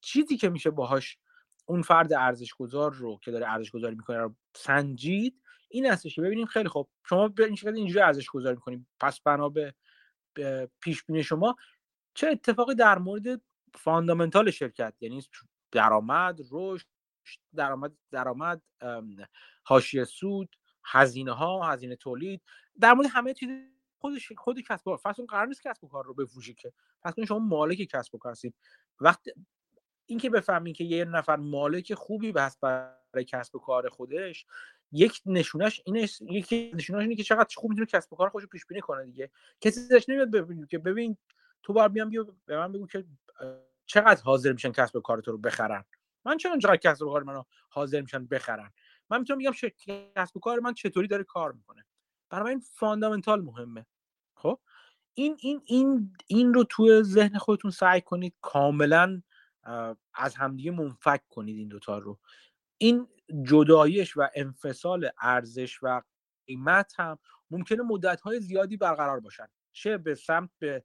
چیزی که میشه باهاش اون فرد ارزش گذار رو که داره ارزش گذاری می‌کنه رو سنجید این هستش که ببینیم خیلی خوب شما این شکل اینجوری ارزش گذاری می‌کنیم پس بنا به پیش بینی شما چه اتفاقی در مورد فاندامنتال شرکت یعنی درآمد رشد درآمد درآمد حاشیه سود هزینه ها هزینه تولید. در مورد همه چیز خودش خود کسب کار. اون قرار نیست کسب و کار رو بفروشی که پس شما مالک کسب و کار هستید. وقتی اینکه بفهمین که یه نفر مالک خوبی بس برای کسب و کار خودش یک نشونش اینه یکی نشونش اینه که چقدر خوب می‌تونه کسب و کار خودش پیش بینی کنه دیگه. کسی ازش نمیاد ببین که ببین تو بار بیام بیا به من بگو که چقدر حاضر میشن کسب و کار تو رو بخرن؟ من چون چقدر کسب و کار منو حاضر میشن بخرن؟ من می‌تونم بگم کسب و کار من چطوری داره کار می‌کنه. برای این فاندامنتال مهمه. خب؟ این این این این رو توی ذهن خودتون سعی کنید کاملا از همدیگه منفک کنید این دوتا رو. این جدایش و انفصال ارزش و قیمت هم ممکنه مدت های زیادی برقرار باشن. چه به سمت به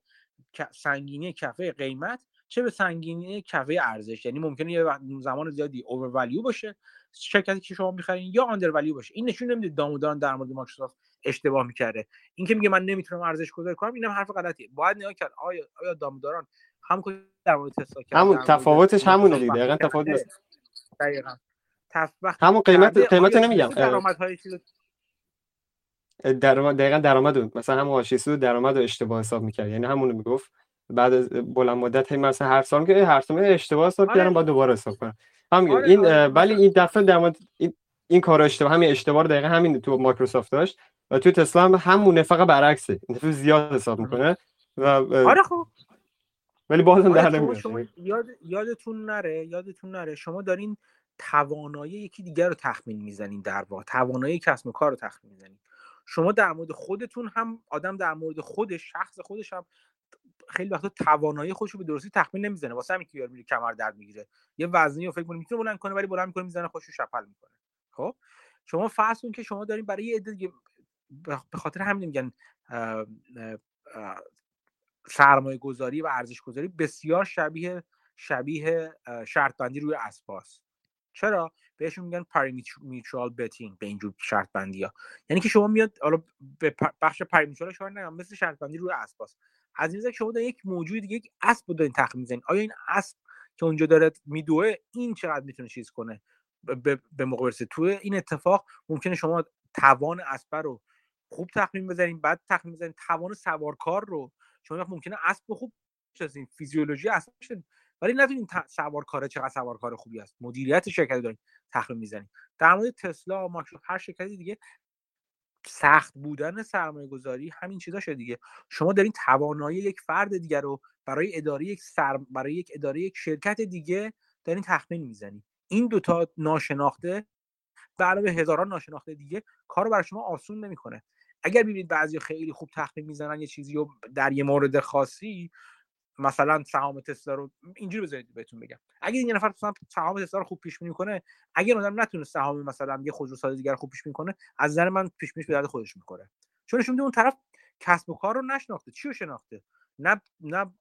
سنگینی کفه قیمت چه به سنگینی کفه ارزش؟ یعنی ممکنه یه زمان زیادی اوور باشه شرکتی که شما می‌خرین یا آندر ولیو باشه. این نشون نمیده دامودان در مورد مایکروسافت اشتباه می‌کرده. این که میگه من نمی‌تونم ارزش گذاری کنم اینم حرف غلطیه. باید نگاه کرد آیا آیا داموداران هم در مورد تسلا همون تفاوتش همونه دیگه دقیقاً تفاوت دقیقاً. همون قیمت قیمت نمیگم. درآمدهای درآمد دقیقاً درآمد مثلا هم حاشیه سود درآمد رو اشتباه حساب می‌کرد. یعنی همون می‌گفت. بعد از بلند مدت مثلا هر سال که هر سال اشتباه حساب کردم آره. بعد دوباره حساب کنم. همین آره، این آره، ولی این دفعه در این این کار اشتباه همین اشتباه دقیقا همین تو مایکروسافت داشت و تو تسلا هم همونه فقط برعکسه. این دفعه زیاد حساب می‌کنه و آره خب. ولی بازم در نمیاد یاد یادتون نره یادتون نره شما دارین توانایی یکی دیگر رو تخمین می‌زنین در واقع. توانایی کسب و کار رو تخمین می‌زنین. شما در مورد خودتون هم آدم در مورد خودش شخص خودش هم خیلی وقتا توانایی خودش رو به درستی تخمین نمی‌زنه. واسه همین که یار میره کمر درد می‌گیره. یه وزنی رو فکر کنه می‌تونه بلند کنه ولی بلند می‌کنه می‌زنه خودش رو شپل می‌کنه. خب؟ شما فرض کن که شما دارین برای یه عده به خاطر همین میگن سرمایه گذاری و ارزش گذاری بسیار شبیه شبیه شرط بندی روی اسپاس چرا؟ بهشون میگن پریمیچوال بتینگ به اینجور شرط بندی ها یعنی که شما میاد حالا به بخش پریمیچوال شما نگم مثل شرط بندی روی اسپاس از این شما دارین یک موجود دیگه یک اسب رو دارین تخمین می‌زنین. آیا این اسب که اونجا داره میدوه این چقدر می‌تونه چیز کنه؟ به موقع تو این اتفاق ممکنه شما توان اسب رو خوب تخمین بزنین بعد تخمین بزنین توان سوارکار رو. شما ممکنه اسب خوب بشناسین فیزیولوژی اسب ولی ندونین سوارکار چقدر سوارکار خوبی است. مدیریت شرکتی دارین تخمین می‌زنین. در مورد تسلا مایکروسافت هر شرکتی دیگه سخت بودن سرمایه گذاری همین چیزا شده دیگه. شما دارین توانایی یک فرد دیگر رو برای اداره یک سر... برای یک اداره یک شرکت دیگه دارین تخمین می‌زنید این دوتا ناشناخته به علاوه هزاران ناشناخته دیگه کار رو برای شما آسون نمی‌کنه. اگر ببینید بعضی خیلی خوب تخمین می‌زنن یه چیزی رو در یه مورد خاصی مثلا سهام تسلا رو اینجوری بذارید بهتون بگم. اگه یه نفر مثلا سهام تسلا رو خوب پیش بینی کنه اگه آدم نتونه سهام مثلا یه خودروساز دیگر خوب پیش بینی کنه از نظر من پیش بینیش به درد خودش می‌خوره. چون نشون اون طرف کسب و کار رو نشناخته. چی رو شناخته؟ نه نه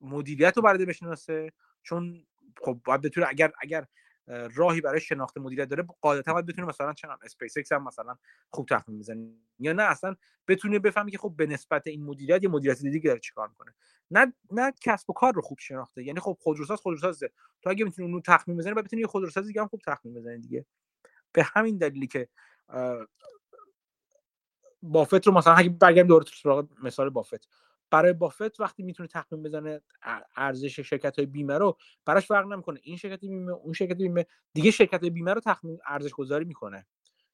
مدیریت رو برده بشناسه. چون خب باید بتونه اگر اگر راهی برای شناخت مدیریت داره قاعدتا باید بتونه مثلا چنم اسپیس اکس هم مثلا خوب تخمین بزنه یا نه اصلا بتونه بفهمه که خب به نسبت این مدیریت یه مدیریت دیگه داره چیکار می‌کنه. نه نه کسب و کار رو خوب شناخته یعنی خب خودروساز خودروسازه. تو اگه می‌تونی اونو تخمین بزنی بعد بتونی یه خودروساز دیگه هم خوب تخمین بزنی دیگه. به همین دلیلی که بافت رو مثلا اگه برگردیم دوباره سراغ مثال بافت. برای بافت وقتی می‌تونه تخمین بزنه ارزش شرکت های بیمه رو براش فرق نمی‌کنه. این شرکت بیمه اون شرکت بیمه دیگه شرکت بیمه رو تخمین ارزش گذاری می‌کنه.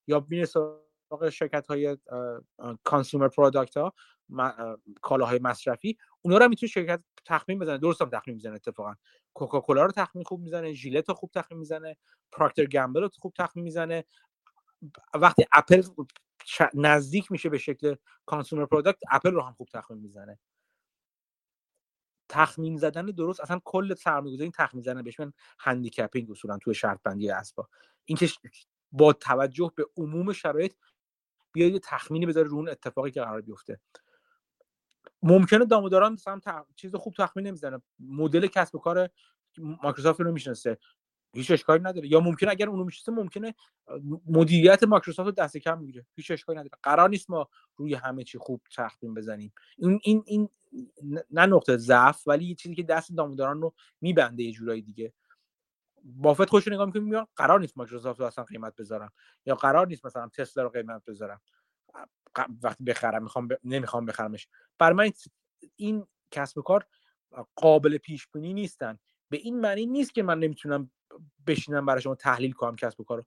یا میره سراغ شرکت های consumer product ها کالاهای مصرفی اونا رو می‌تونه شرکت تخمین بزنه. درست تخمین می‌زنه اتفاقا. کوکاکولا رو تخمین خوب می‌زنه ژیلت رو خوب تخمین می‌زنه Procter Gamble رو خوب تخمین می‌زنه. وقتی اپل نزدیک میشه به شکل consumer product اپل رو هم خوب تخمین می‌زنه. تخمین زدن درست اصلا کل سرمایه‌گذاری تخمین زدن بهش میگن handicapping اصولا توی شرط بندی اسبا اینکه با توجه به عموم شرایط بیاید تخمینی بذاره رو اون اتفاقی که قرار بیفته. ممکنه داموداران مثلا چیز خوب تخمین نمی‌زنه. مدل کسب و کار مایکروسافت رو می‌شناسه. هیچ اشکالی نداره. یا ممکنه اگر اونو می‌شناسه ممکنه مدیریت مایکروسافت رو دست کم می‌گیره هیچ اشکالی نداره. قرار نیست ما روی همه چی خوب تخمین بزنیم. این این این نه نقطه ضعف ولی یه چیزی که دست داموداران رو میبنده یه جورایی دیگه. بافت خوش نگاه می‌کنه میگه قرار نیست مایکروسافت رو اصلا قیمت بذارم یا قرار نیست مثلا تسلا رو قیمت بذارم وقتی بخرم می‌خوام ب... نمی‌خوام بخرمش. برای من این کسب و کار قابل پیش بینی نیستن. به این معنی نیست که من نمی‌تونم بشینم برای شما تحلیل کنم کسب و کارو.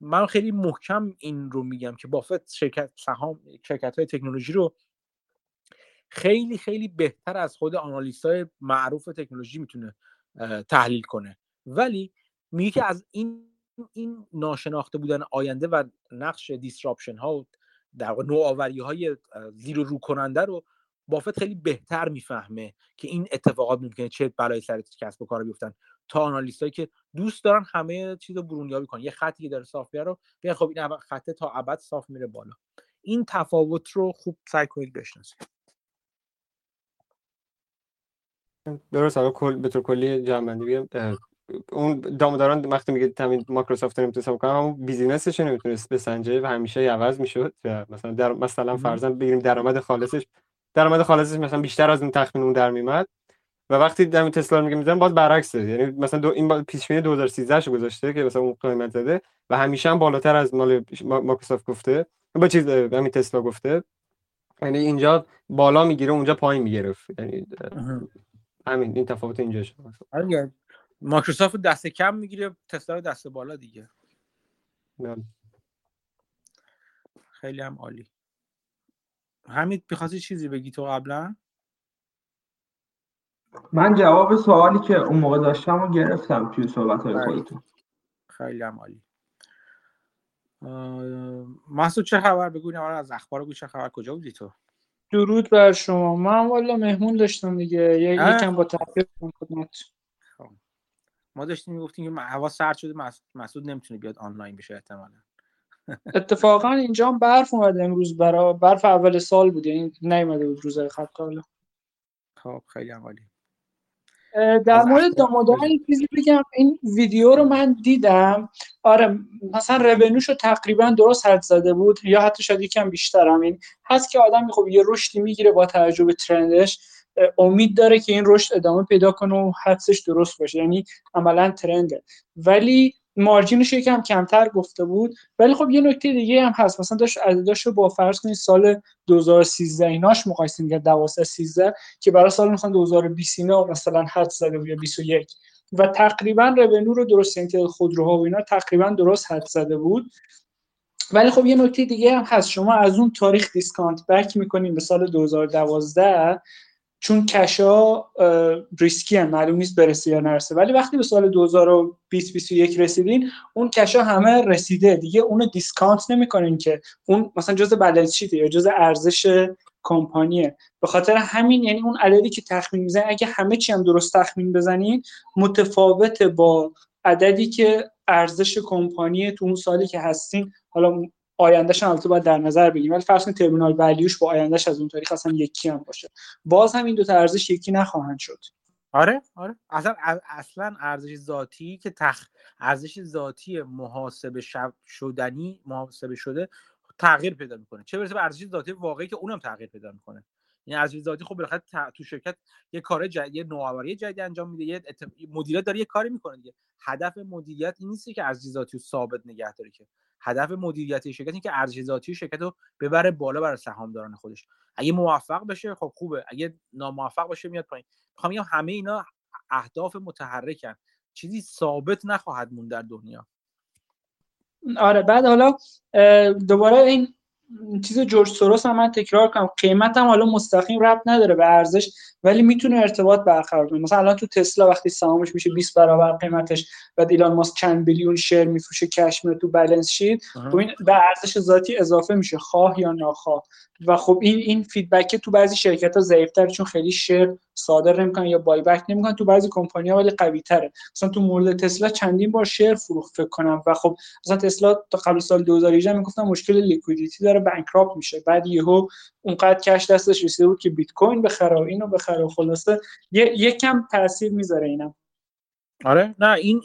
من خیلی محکم این رو میگم که بافت شرکت سهام شرکت های تکنولوژی رو خیلی خیلی بهتر از خود آنالیست های معروف تکنولوژی می‌تونه تحلیل کنه. ولی میگه که از این این ناشناخته بودن آینده و نقش دیسراپشن ها و در نوآوری های زیر رو کننده رو بافت خیلی بهتر می‌فهمه که این اتفاقات ممکنه چه بلای سر کسب و کار بیفتن. تا analyst که دوست دارن همه چیز رو برونیابی کنن. یه خطی که داره صاف رو بگن خب این خطه تا ابد صاف میره بالا. این تفاوت رو خوب سعی کنید بشناسید. درست حالا کل به طور کلی جمع اون داموداران وقتی میگه تخمین مایکروسافت نمی‌تونه کنه همون business ش نمی‌تونست بسنجه و همیشه عوض می‌شد. مثلا در مثلا فرضاً بگیریم درآمد خالصش درآمد خالصش مثلا بیشتر از اون تخمین اون در میمد و وقتی در تسلا میگه می‌زنن باز برعکسه. یعنی مثلا دو این پیش بینی 2013 شو گذاشته که مثلا اون قیمت زده و همیشه هم بالاتر از مال مایکروسافت گفته. با چیز همین تسلا گفته. یعنی اینجا بالا می‌گیره اونجا پایین می‌گرفت. یعنی همین این تفاوت اینجا شد. مایکروسافت دست کم می‌گیره تسلا دست بالا دیگه. بله. خیلی هم عالی. همین می‌خواستی چیزی بگی تو قبلا؟ من جواب سوالی که اون موقع داشتم رو گرفتم توی صحبت های خودتون. خیلی هم عالی. محسود چه خبر؟ بگو از اخبار گوش چه خبر. کجا بودی تو؟ درود بر شما. من والا مهمون داشتم دیگه. یکم با تاخیر خدمت. خب. ما داشتیم می‌گفتیم که هوا سرد شده مسعود نمی‌تونه بیاد آنلاین بشه احتمالا. اتفاقا اینجا برف اومده امروز برا برف اول سال بود یعنی نیومده بود روزای خط خب خیلی عالی. در مورد دامادان چیزی بگم. این ویدیو رو من دیدم. آره مثلا رونوش رو تقریبا درست حد زده بود یا حتی شاید یکم بیشتر هم. این هست که آدم خب یه رشدی می‌گیره با توجه به ترندش امید داره که این رشد ادامه پیدا کنه و حدسش درست باشه. یعنی عملا ترنده. ولی مارجینش یکم کمتر گفته بود. ولی خب یه نکته دیگه هم هست. مثلا داشت عدداش رو با فرض کنید سال 2013 ایناش مقایسه می‌کرد 12 13 که برای سال مثلا 2020 اینا مثلا حد زده بود یا 21 و تقریبا رونو رو درست اینکه خودروها و اینا تقریبا درست حد زده بود. ولی خب یه نکته دیگه هم هست. شما از اون تاریخ دیسکانت بک می‌کنین به سال 2012 چون cash ا ریسکی هم معلوم نیست برسه یا نرسه. ولی وقتی به سال 2020 رسیدین اون cash ا همه رسیده. دیگه اونو discount نمی‌کنین که اون مثلا جزء balance sheet ه یا جزء ارزش کمپانیه. به خاطر همین یعنی اون عددی که تخمین می‌زنین اگه همه چی هم درست تخمین بزنین متفاوت با عددی که ارزش کمپانی تو اون سالی که هستین. حالا آیندهش البته باید در نظر بگیریم. ولی فرض کنید terminal value ش با آیندهش از اون تاریخ اصلا یکی هم باشه. باز هم این دو تا ارزش یکی نخواهند شد. آره آره. اصلا اصلا ارزش ذاتی که تخ ارزش ذاتی محاسبه شدنی محاسبه شده تغییر پیدا می‌کنه. چه برسه به ارزش ذاتی واقعی که اونم تغییر پیدا می‌کنه. این ارزش ذاتی خب بالاخره تو شرکت یه کار جدید نوآوری جدید انجام میده یه مدیریت داره یه کاری می‌کنه دیگه. هدف مدیریت این نیست که ارزش ذاتی رو ثابت نگه داره که. هدف مدیریتی شرکت این که ارزش ذاتی شرکت رو ببره بالا برای سهامداران خودش. اگه موفق بشه خب خوبه. اگه ناموفق باشه میاد پایین. می‌خوام بگم همه اینا اهداف متحرکن. چیزی ثابت نخواهد مون در دنیا. آره بعد حالا دوباره این چیز جورج سوروس هم من تکرار کنم. قیمت هم حالا مستقیم ربط نداره به ارزش ولی می‌تونه ارتباط برقرار کنه. مثلا الان تو تسلا وقتی سهامش میشه 20 برابر قیمتش و ایلان ماسک چند بیلیون شیر میفروشه کش میره تو بالانس شیت خب این به ارزش ذاتی اضافه میشه خواه یا ناخواه. و خب این این feedback تو بعضی شرکت ها ضعیفتر چون خیلی share صادر نمی‌کنن یا buyback نمی‌کنن تو بعضی کمپانی ها ولی قوی تره مثلا تو مورد تسلا چندین بار share فروخت فکر کنم. و خب مثلا تسلا تا قبل سال 2018 می‌گفتن مشکل liquidity داره. bankrupt میشه. بعد یهو اونقدر cash دستش رسیده بود که بیت کوین بخره و اینو بخره و خلاصه. یکم تاثیر می‌ذاره اینم. آره؟ نه این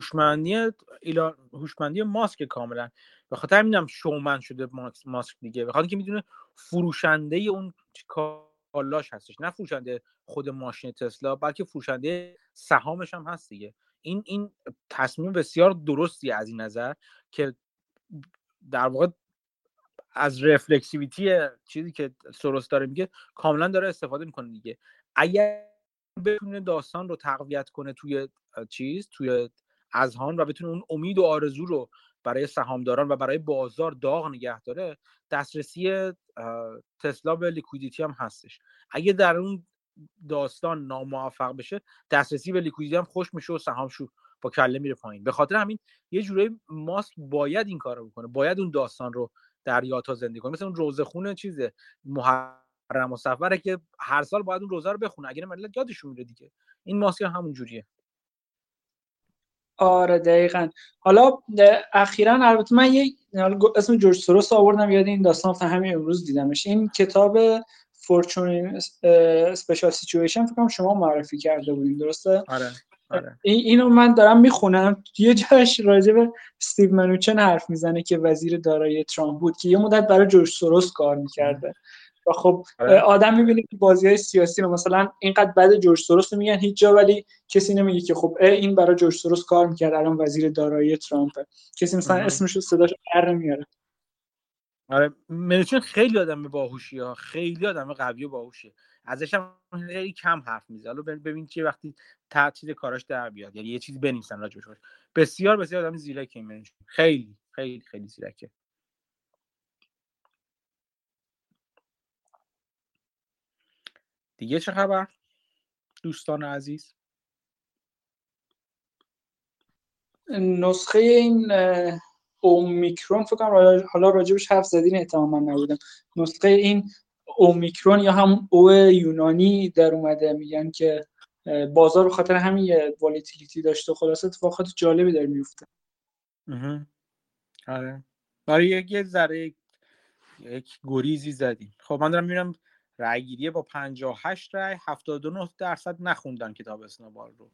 هوشمندی ایلان هوشمندی ماسک کاملا. به خاطر همینم شومن شده ماسک دیگه. به خاطر که می‌دونه فروشنده اون کالاش هستش. نه فروشنده خود ماشین تسلا بلکه فروشنده سهامش هم هست دیگه. این این تصمیم بسیار درستی از این نظر که در واقع از رفلکسیویتی چیزی که سروس داره میگه کاملا داره استفاده می‌کنه دیگه. اگر بتونه داستان رو تقویت کنه توی چیز توی اذهان و بتونه اون امید و آرزو رو برای سهامداران و برای بازار داغ نگه داره دسترسی تسلا به liquidity هم هستش. اگه در اون داستان ناموفق بشه دسترسی به liquidity هم خشک میشه و سهام شو با کله میره پایین. به خاطر همین یه جورایی ماسک باید این کارو بکنه باید اون داستان رو در یادها زندگی کنه مثل اون روضه خون چیزه محرم و صفره که هر سال باید اون روضه رو بخونه. اگر ملت یادشون میره دیگه. این ماسک همون جوریه. آره دقیقا. حالا اخیرا البته من یه اسم جورج سوروس آوردم یاد این داستان همین امروز دیدمش. این کتاب فورچون اسپیشال سیچویشن فکر شما معرفی کرده بودین درسته؟ آره. آره. اینو من دارم می‌خونم. یه جاش راجع به استیو منوچن حرف می‌زنه که وزیر دارایی ترامپ بود که یه مدت برای جورج سوروس کار می‌کرده. و خب آره. آدم می‌بینه که بازی های سیاسی رو مثلا اینقدر بعد جورج سوروس میگن هیچ جا ولی کسی نمیگه که خب این برای جورج سوروس کار می‌کرد الان وزیر دارایی ترامپه کسی مثلا اسمش رو صداش در نمیاره. آره منوچن خیلی آدم باهوشی ها. خیلی آدم قوی و باهوشیه ازش هم خیلی کم حرف می‌زنه حالا ببین چه وقتی تعطیل کاراش در بیاد. یعنی یه چیزی بنویسن راجبش بسیار بسیار آدم زیرکی منوچن خیلی خیلی خیلی زیرکه. دیگه چه خبر؟ دوستان عزیز؟ نسخه این اومیکرون فکر کنم حالا راجبش حرف زدین احتمال من نبودم. نسخه این اومیکرون یا هم او یونانی در اومده میگن که بازار به خاطر همین یه والیتیلیتی داشته. خلاصه اتفاقات جالبی داره میفته. آره. برای یک ذره یک گریزی زدیم. خب من دارم می‌بینم رأیگیری با 58 رأی 79 درصد نخوندن کتاب اسنوبال رو.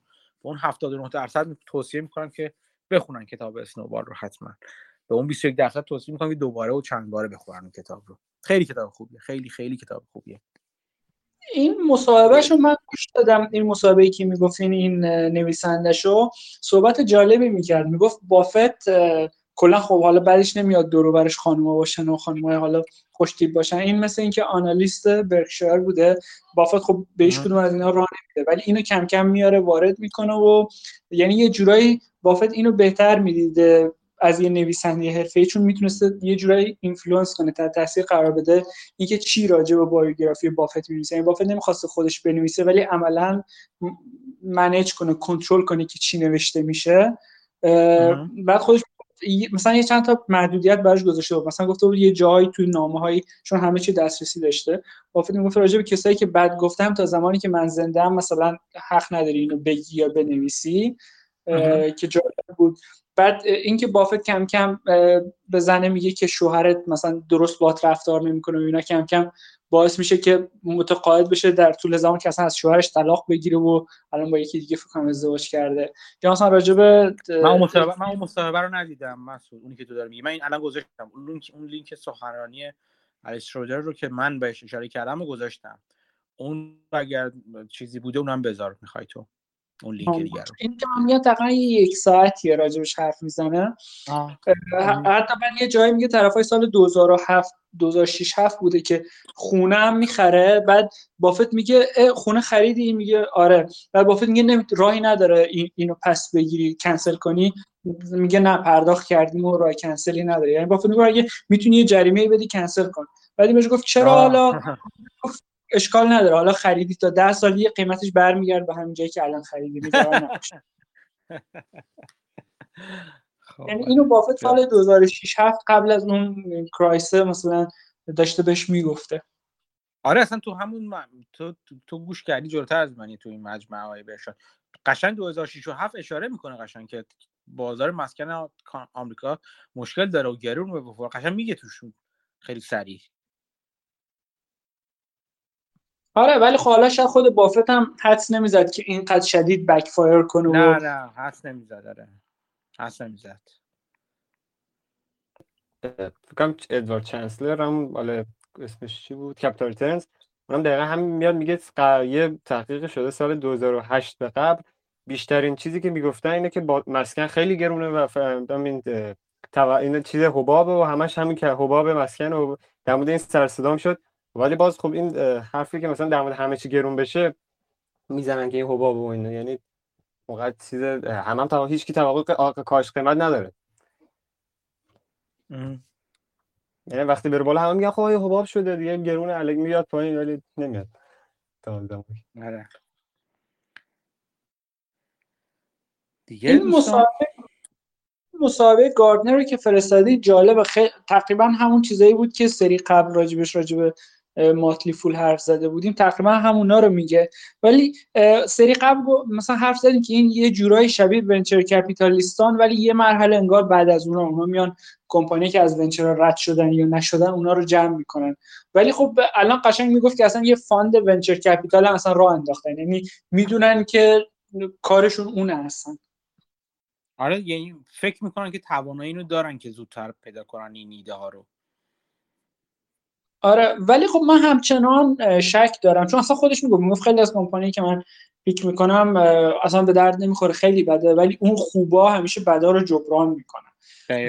به اون 79 درصد توصیه می‌کنم که بخونن کتاب اسنوبال رو حتما. به اون 21 درصد توصیه می‌کنم که دوباره و چند باره بخونن کتاب رو. خیلی کتاب خوبیه. خیلی خیلی کتاب خوبیه. این مصاحبه رو من گوش دادم. این مصاحبه که می‌گفتین این نویسنده شو صحبت جالبی می‌کرد. می‌گفت بافت کلا خب حالا بعدش نمیاد دور برش خانوما باشن و خانمای حالا خوشتیپ باشن. این مثل اینکه analyst برکشایر بوده. بافت خب به هیچ کدوم از اینا راه نمیده. ولی اینو کم کم میاره وارد می‌کنه و یعنی یه جورایی بافت اینو بهتر می‌دیده. از یه نویسنده حرفه‌ای چون می‌تونسته یه جورایی influence کنه تحت تاثیر قرار بده اینکه چی راجع به biography بافت می‌نویسه. یعنی بافت نمی‌خواسته خودش بنویسه ولی عملا manage کنه کنترل کنه که چی نوشته میشه. بعد خودش مثلا یه چند تا محدودیت براش گذاشته بود. مثلا گفته بود یه جایی توی نامه هایی چون همه چی دسترسی داشته. بافت می‌گفت راجع به کسایی که بعد گفتم تا زمانی که من زنده مثلا حق نداری اینو بگی یا بنویسی که جالب بود. بعد اینکه بافت کم کم به زنه میگه که شوهرت مثلا درست بات رفتار نمی‌کنه و اینا کم کم باعث میشه که متقاعد بشه در طول زمان که اصلا از شوهرش طلاق بگیره و الان با یکی دیگه فکر ازدواج کرده. یا مثلا راجب من اون مصاحبه من اون رو ندیدم مسعود اونی که تو داری میگی. من این الان گذاشتم. اون لینک اون لینک سخنرانی الیس شرودر رو که من بهش اشاره کردم و گذاشتم. اون اگر چیزی بوده اونم بذار می‌خوای تو. اون لینک دیگر این میاد تقریبا یک ساعتیه راجبش حرف می‌زنه. حتی من یه جایی میگه طرفای سال 2007 2006 7 بوده که خونه هم می‌خره. بعد بافت میگه خونه خریدی؟ میگه آره. بعد بافت میگه نمی... راهی نداره این... اینو پس بگیری کنسل کنی. میگه نه پرداخت کردیم و راه کنسلی نداره. یعنی بافت میگه اگه می‌تونی یه جریمه بدی کنسل کن. بعد بهش گفت چرا حالا؟ اشکال نداره. حالا خریدی تا ده سال یه قیمتش برمیگرد به همین جایی که الان خریدی. خب، یعنی اینو بافت سال 2006 7 قبل از اون کرایسه مثلا داشته بهش می‌گفته. آره اصلا تو همون تو, تو, گوش کردی جلوتر از منی تو این مجمع های برشاد قشنگ 2006 و 7 اشاره می‌کنه قشنگ که بازار مسکن آمریکا مشکل داره و گرون به قشنگ میگه توشون خیلی سریع. آره ولی خب حالا شاید خود بافت هم حدس نمی‌زد که اینقدر شدید بک فایر کنه نه نه حدس نمی‌زد آره. حدس نمی‌زد. فکرم ادوارد چانسلر هم حالا اسمش چی بود؟ کپیتال ترنز اونم دقیقا همین میاد میگه یه تحقیق شده سال 2008 به قبل. بیشترین چیزی که می‌گفتن اینه که با مسکن خیلی گرونه و فهمیدم این این چیز حباب و همش همین که حباب مسکن و در مورد این سرصدام شد. ولی باز خب این حرفی که مثلا در مورد همه چی گرون بشه می‌زنن که این حباب و اینا. یعنی موقع چیز هم هم هیچ کی توقع کاش قیمت نداره. یعنی وقتی بره بالا همه میگن خب حباب شده؟ دیگه گرون الگ میاد پایین ولی نمیاد. تا آره. دیگه این مسابقه مسابقه گاردنر که فرستادی جالب خیلی تقریبا همون چیزایی بود که سری قبل راجبش راجب Motley Fool حرف زده بودیم تقریبا همونا رو میگه. ولی سری قبل مثلا حرف زدیم که این یه جورایی شبیه venture capitalist ان ولی یه مرحله انگار بعد از اونها اونها میان کمپانی که از venture رد شدن یا نشدن اونا رو جمع می‌کنن. ولی خب الان قشنگ می‌گفت که اصلا یه fund venture capital هم اصلا راه انداختن. یعنی می‌دونن که کارشون اونه هستن آره یعنی فکر می‌کنن که توانایی اینو دارن که زودتر پیدا کنن این ایده ها رو. آره ولی خب من همچنان شک دارم. چون اصلا خودش میگه می‌گفت خیلی از کمپانی که من پیک می‌کنم اصلا به درد نمی‌خوره خیلی بده ولی اون خوبا همیشه بدا رو جبران می‌کنن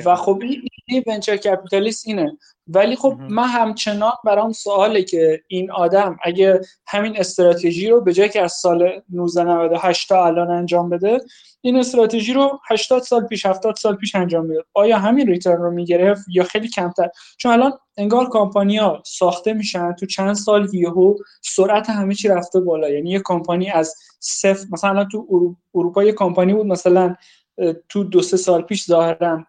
و خب این ونچر کپیتالیست اینه. ولی خب من همچنان برام سواله که این آدم اگه همین استراتژی رو به جای که از سال 1998 تا الان انجام بده این استراتژی رو 80 سال پیش 70 سال پیش انجام می‌داد. آیا همین ریترن رو می‌گرفت یا خیلی کمتر؟ چون الان انگار کمپانیا ساخته میشن تو چند سال یهو سرعت همه چی رفته بالا. یعنی یه کمپانی از صفر مثلا تو اروپا یه کمپانی بود مثلا تو دو سه سال پیش ظاهرا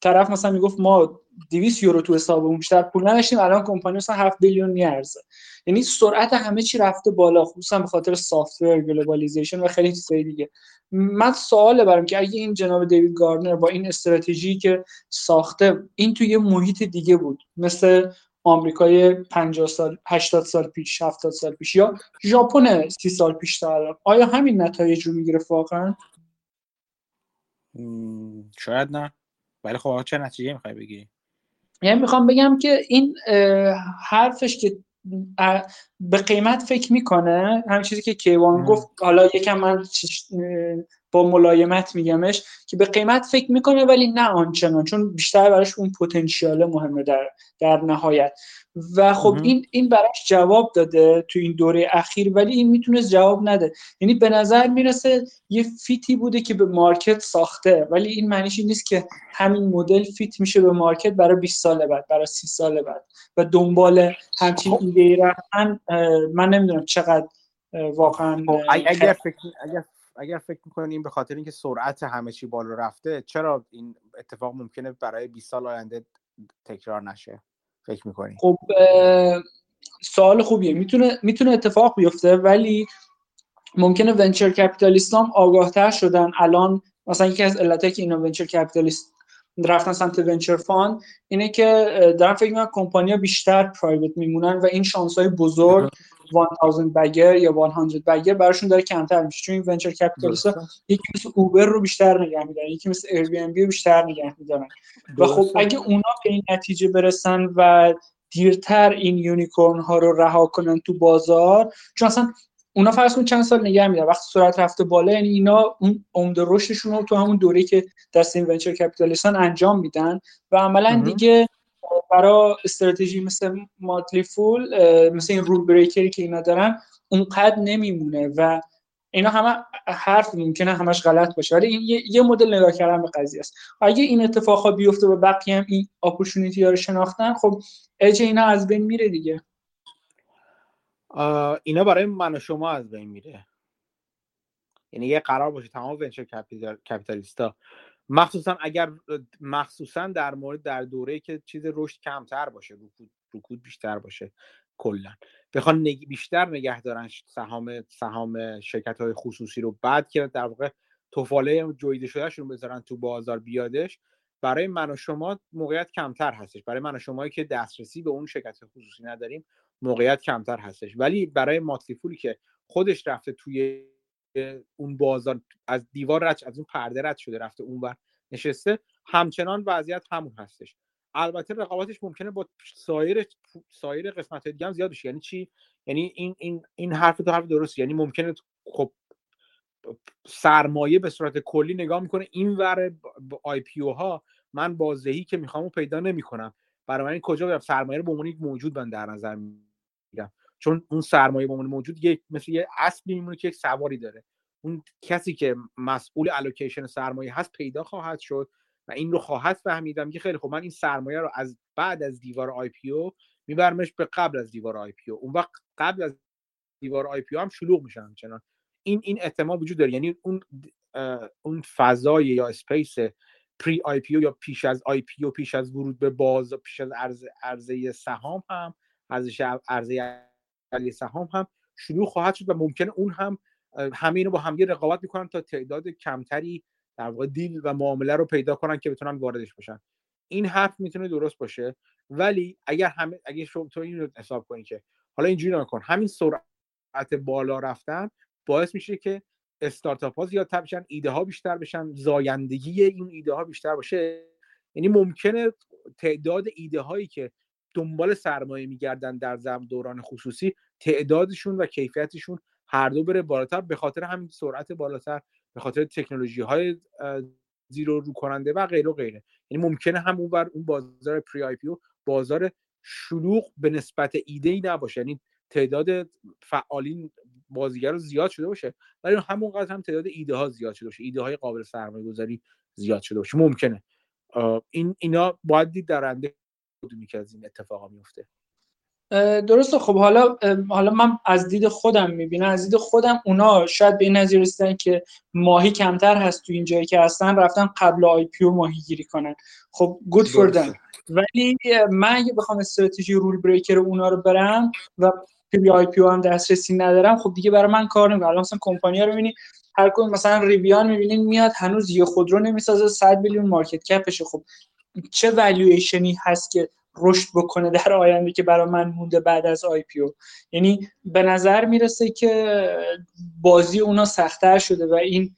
طرف مثلا می‌گفت ما 200 یورو تو حسابمون بیشتر پول نداشتیم الان کمپانی مثلا 7 billion میارزه. یعنی سرعت همه چی رفته بالا خصوصا به خاطر software globalization و خیلی چیزای دیگه. من سوال برام که اگه این جناب دیوید گاردنر با این استراتژی که ساخته این توی یه محیط دیگه بود مثل آمریکای 50 سال 80 سال پیش 70 سال پیش یا ژاپن 30 سال پیش تا الان آیا همین نتایج رو می‌گیره واقعا؟ شاید نه. ولی خب چه نتیجه می‌خوای بگیری یعنی می‌خوام بگم که این حرفش که به قیمت فکر می‌کنه همین چیزی که کیوان گفت حالا یکم من با ملایمت میگمش که به قیمت فکر می‌کنه ولی نه آنچنان چون بیشتر براش اون پتانسیال مهمه در در نهایت. و خب این این براش جواب داده تو این دوره اخیر ولی این می‌تونست جواب نده. یعنی به نظر می‌رسه یه fit ی بوده که به market ساخته ولی این معنیش این نیست که همین مدل fit میشه به market برای 20 سال بعد برای 30 سال بعد. و دنبال همچین خب. ایده رفتن من نمی‌دونم چقدر واقعا خب، اگر فکر اگر اگر فکر می‌کنین به خاطر اینکه سرعت همه چی بالا رفته چرا این اتفاق ممکنه برای 20 سال آینده تکرار نشه؟ فکر می‌کنی؟ خب سوال خوبیه. می‌تونه می‌تونه اتفاق بیفته ولی ممکنه venture capitalist هم آگاهتر شدن. الان مثلا یکی از علتایی که اینا venture capitalist رفتن سمت venture fund اینه که دارن فکر می‌کنن کمپانیا بیشتر private میمونن و این شانس های بزرگ 1000 bagger یا 100 bagger براشون داره کمتر میشه. چون این venture capitalist یکی مثل Uber رو بیشتر نگه میدارن یکی مثل Airbnb رو بیشتر نگه میدارن. و خب اگه اونا به این نتیجه برسن و دیرتر این یونیکورن ها رو رها کنن تو بازار چون اصلا اونا فرض کن چند سال نگه میدن وقتی سرعت رفته بالا یعنی اینا اون عمده رشدشون رو تو همون دوره که دست این ونچر کپیتالیستان انجام میدن و عملا دیگه برای استراتژی مثل ماتلی فول مثل این رول بریکری که اینا دارن اونقدر نمیمونه و اینا همه حرف ممکنه همش غلط باشه. ولی این یه, مدل نگاه کردن به قضیه است. اگه این اتفاقا بیفته و بقیه هم این اپورتونیتی ها رو شناختن خب اج اینا از بین میره دیگه. اینا برای من و شما از بین میره. یعنی یه قرار باشه تمام ونچر کپیتالیستا مخصوصا اگر مخصوصا در مورد در دوره که چیز رشد کمتر باشه رکود, رکود بیشتر باشه کلا. بخوان نگ... بیشتر نگه دارن سهام سهام شرکت های خصوصی رو. بعد که در واقع توفاله جویده شدهشون بذارن تو بازار بیادش برای من و شما موقعیت کمتر هستش. برای من و شمایی که دسترسی به اون شرکت خصوصی نداریم موقعیت کمتر هستش. ولی برای ماتلیفولی که خودش رفته توی اون بازار از دیوار رد از اون پرده رد شده رفته اونور نشسته. همچنان وضعیت همون هستش. البته رقابتش ممکنه با سایر سایر قسمت دیگه هم زیاد بشه. یعنی چی؟ یعنی این این این حرف تو حرف درست یعنی ممکنه خب سرمایه به صورت کلی نگاه می‌کنه. این ور IPO ها من بازدهی که می‌خوام پیدا نمی‌کنم. برای من کجا برم سرمایه رو یه موجود من در نظر می‌گیرم. چون اون سرمایه یه موجود یک مثل یه اسبی میمونه که یک سواری داره. اون کسی که مسئول allocation سرمایه هست پیدا خواهد شد و این رو خواهد فهمید که خیلی خب من این سرمایه رو از بعد از دیوار IPO میبرمش به قبل از دیوار IPO. اون وقت قبل از دیوار IPO هم شلوغ میشه همچنان. این این احتمال وجود داره. یعنی اون اون فضای یا space pre-IPO یا پیش از IPO پیش از ورود به باز پیش از عرضه سهام هم ارزش عرضه سهام هم شروع خواهد شد و ممکنه اون هم همه اینو با هم رقابت می‌کنن تا تعداد کمتری در واقع deal و معامله رو پیدا کنن که بتونن واردش باشن این حرف می‌تونه درست باشه ولی اگر همه اگه شما تو این حساب کنی که حالا اینجوری نکن همین سرعت بالا رفتن باعث میشه که استارتاپ ها زیادتر بشن ایده ها بیشتر بشن زایندگی این ایده ها بیشتر باشه. یعنی ممکنه تعداد ایده هایی که دنبال سرمایه میگردن در زم دوران خصوصی تعدادشون و کیفیتشون هر دو بره بالاتر به خاطر همین سرعت بالاتر به خاطر تکنولوژی های زیرو رو کننده و غیره و غیره. یعنی ممکنه هم اون اون بازار پری آی پی بازار شلوغ به نسبت ایده ای نباشه. یعنی تعداد فعالین بازیگر زیاد شده باشه ولی همونقدر هم تعداد ایده ها زیاد شده باشه. ایده های قابل سرمایه گذاری زیاد شده باشه. ممکنه. این اینا باید دید در کدومی که این اتفاقا میفته درسته. خب حالا حالا من از دید خودم می‌بینم از دید خودم اونا شاید به این نظر رسیدن که ماهی کمتر هست تو این جایی که هستن رفتن قبل IPO ماهی گیری کنن. خب good for them ولی من اگه بخوام استراتژی rule breaker اونا رو برم و پی آی پی هم دسترسی ندارم خب دیگه برای من کار نمی‌کنه. الان مثلا کمپانی رو می‌بینی هر کدوم مثلا ریویان می‌بینین میاد هنوز یه خودرو نمی‌سازه 100 میلیون market cap شه. خب چه والویشنی هست که رشد بکنه در آینده که برای من مونده بعد از IPO یعنی به نظر می‌رسه که بازی اونا سختتر شده و این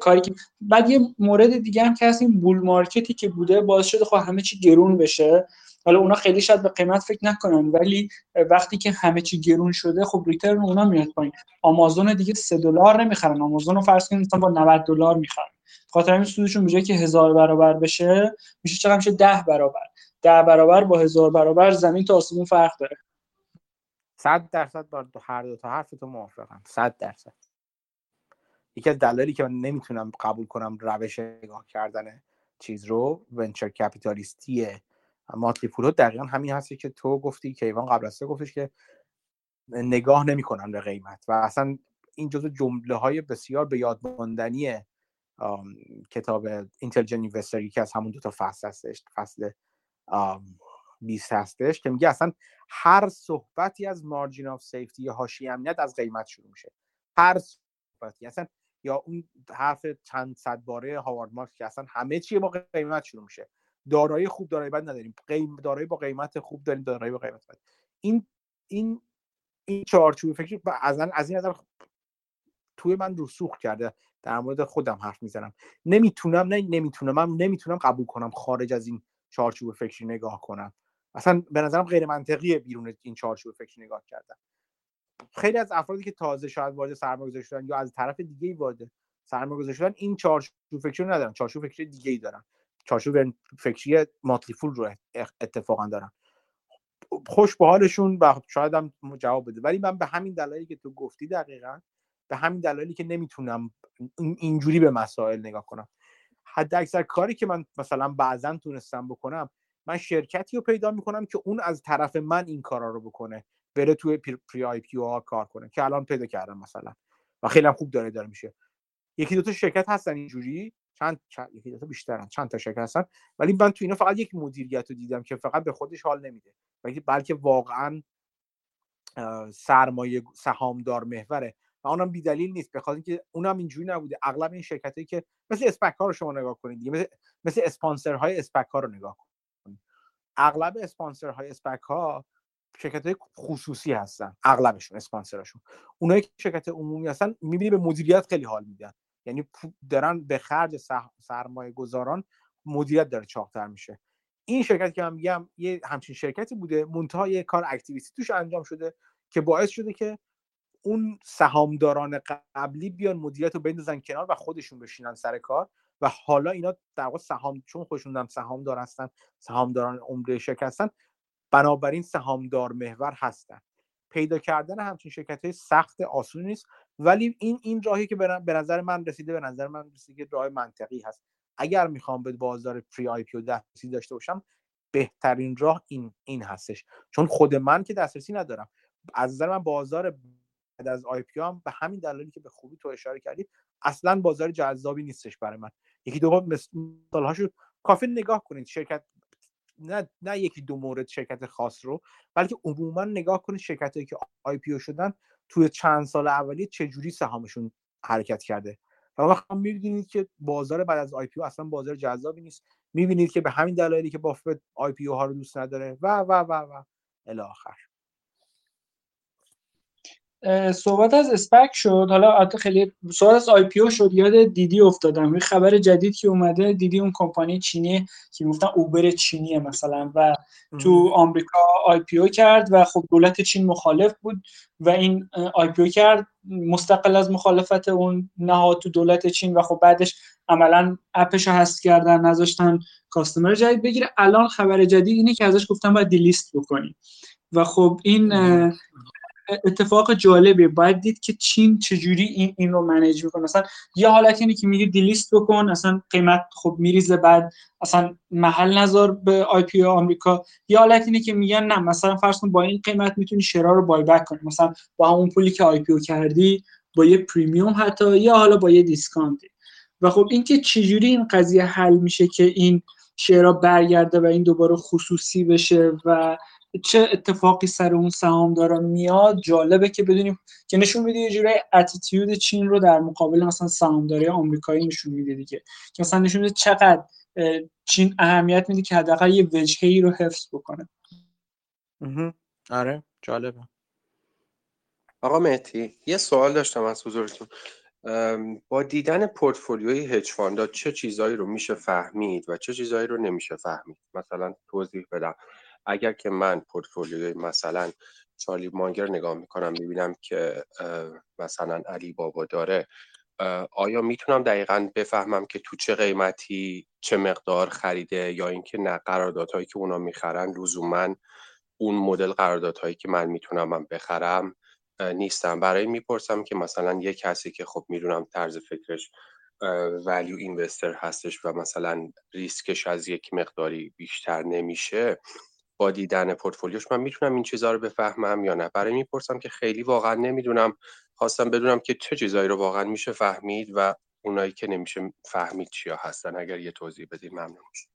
کاری که بعد یه مورد دیگه هم که هست این بول مارکتی که بوده باعث شده خب همه چی گرون بشه. حالا اونا خیلی شاید به قیمت فکر نکنن ولی وقتی که همه چی گرون شده خب ریترن اونا میاد پایین. آمازون دیگه 3 دلار نمی‌خرن. آمازون رو فرض کنید با 90 دلار می‌خرن. خاطر همین سودشون به که هزار برابر بشه میشه چقدر میشه 10 برابر. ده برابر با هزار برابر زمین تا آسمون فرق داره. صد درصد با هر دو تا حرف تو موافقم. صد درصد. یکی از دلایلی که من نمی‌تونم قبول کنم روش نگاه کردن چیز رو ونچر کپیتالیستی ماتلی پولو دقیقا همین هستی که تو گفتی که ایوان قبل از تو گفتش که نگاه نمی‌کنن به قیمت. و اصلا این جزو جمله های بسیار به یاد ماندنی کتاب Intelligent Investor که از همون دو تا فصل هستش فصل 20 هستش که میگه اصلا هر صحبتی از margin of safety یا حاشیه امنیت از قیمت شروع میشه. هر صحبتی اصلا یا اون حرف چند صد باره هاوارد مارکس که اصلا همه چی با قیمت شروع میشه. دارایی خوب دارایی بد نداریم. قیم دارایی با قیمت خوب داریم دارایی با قیمت بد. این این این چارچوب فکری از از این نظر توی من رسوخ کرده. در مورد خودم حرف می‌زنم. نمی‌تونم نه نمی‌تونم من نمی‌تونم قبول کنم خارج از این چارچوب فکری نگاه کنم. اصلا به نظرم غیر منطقیه بیرون این چارچوب فکری نگاه کردن. خیلی از افرادی که تازه شاید وارد سرمایه‌گذاری شدن یا از طرف دیگه وارد سرمایه‌گذاری شدن این چارچوب فکری ندارن. چارچوب فکری دیگه ای دارن. چارچوب فکری ماتلی فول رو اتفاقا دارن. خوش به حالشون و شاید هم جواب بده. ولی من به همین دلایلی که تو گفتی دقیقا به همین دلایلی که نمی‌تونم اینجوری به مسائل نگاه کنم. حد اکثر کاری که من مثلا بعضا تونستم بکنم من شرکتی رو پیدا می‌کنم که اون از طرف من این کارا رو بکنه بره توی پری آی پی ها کار کنه که الان پیدا کردم مثلا و خیلی هم خوب داره داره میشه. یکی دو تا شرکت هستن اینجوری چند, چند یکی دو تا بیشترن چند تا شرکت هستن ولی من تو اینا فقط یک مدیریت رو دیدم که فقط به خودش حال نمیده. بلکه واقعا سرمایه سهامدار محوره. و اونم بی دلیل نیست بخاطر اینکه اونم اینجوری نبوده. اغلب این شرکتی که مثل اسپک ها رو شما نگاه کنید دیگه مثل مثل اسپانسر های اسپک ها رو نگاه کنید. اغلب اسپانسر های اسپک ها شرکت های خصوصی هستن اغلبشون اسپانسرشون اونایی که شرکت عمومی هستن می‌بینی به مدیریت خیلی حال میدن. یعنی دارن به خرج سرمایه گذاران مدیریت داره چاقتر میشه. این شرکت که من میگم یه همچین شرکتی بوده منتها یه کار اکتیویتی توش انجام شده که باعث شده که اون سهامداران قبلی بیان مدیریت رو بندازن کنار و خودشون بشینن سر کار و حالا اینا در واقع سهام چون خودشون هم سهامدار هستن سهامداران عمده شرکت هستن بنابراین سهامدار محور هستن. پیدا کردن همچین شرکت های سخت آسون نیست ولی این این راهی که به نظر من رسیده به نظر من رسیده که راه منطقی هست. اگر می‌خوام به بازار pre-IPO دسترسی داشته باشم بهترین راه این این هستش. چون خود من که دسترسی ندارم. از نظر من بازار از IPO هم به همین دلیلی که به خوبی تو اشاره کردی اصلا بازار جذابی نیستش برای من. یکی دو مثال هاشو کافی نگاه کنید. شرکت نه نه یکی دو مورد شرکت خاص رو بلکه عموما نگاه کنید شرکت هایی که IPO شدن توی چند سال اولیه چجوری سهامشون حرکت کرده. و وقت می‌بینید که بازار بعد از IPO اصلا بازار جذابی نیست. می‌بینید که به همین دلایلی که بافت IPO ها رو دوست نداره و و و و الی آخر. صحبت از SPAC شد. حالا خیلی صحبت از IPO شد. یاد دیدی افتادم. یه خبر جدید که اومده. دیدی اون کمپانی چینی که گفتن اوبر چینیه مثلا. و تو آمریکا IPO کرد و خب دولت چین مخالف بود و این IPO کرد. مستقل از مخالفت اون نهاد تو دولت چین و خب بعدش عملا اپش رو هست کردن نذاشتن customer جدید بگیره. الان خبر جدید اینه که ازش گفتن باید delist بکنی. و خب این اتفاق جالبه باید دید که چین چجوری این این رو manage می‌کنه. مثلا یه حالت اینه که میگه delist بکن اصلا قیمت خب میریزه بعد اصلا محل نذار به IPO آمریکا. یه حالت اینه که میگن نه مثلا فرض با این قیمت می‌تونی share ا رو buy back کنی. مثلا با همون پولی که IPO کردی با یه premium حتی یا حالا با یه discount ی. و خب اینکه چجوری این قضیه حل میشه که این share ها برگرده و این دوباره خصوصی بشه و چه اتفاقی سر اون سهامداران میاد؟ جالبه که بدونیم که نشون میده یه جوری attitude چین رو در مقابل مثلا سهامداری آمریکایی نشون میده دیگه. که مثلا نشون میده چقدر چین اهمیت میده که حداقل یه وجهه رو حفظ بکنه. آره جالبه. آقا مهتی یه سوال داشتم از حضورتون. با دیدن پورتفولیوی هج فاندا چه چیزایی رو میشه فهمید و چه چیزایی رو نمیشه فهمید؟ مثلا توضیح بدم. اگر که من پورتفولیوی مثلا چارلی مانگر نگاه می‌کنم می‌بینم که مثلا علی بابا داره آیا می‌تونم دقیقا بفهمم که تو چه قیمتی چه مقدار خریده یا اینکه نه قراردادهایی که اونا می‌خرن لزوما اون مدل قراردادهایی که من می‌تونم من بخرم نیستم برای می‌پرسم که مثلا یه کسی که خب می‌دونم طرز فکرش ولیو اینوستر هستش و مثلا ریسکش از یک مقداری بیشتر نمیشه با دیدن پورتفولیوش من می‌تونم این چیزها رو بفهمم یا نه؟ برای می‌پرسم که خیلی واقعا نمی‌دونم. خواستم بدونم که چه چیزهایی رو واقعا میشه فهمید و اونایی که نمیشه فهمید چیا هستن. اگر یه توضیح بدید ممنون میشه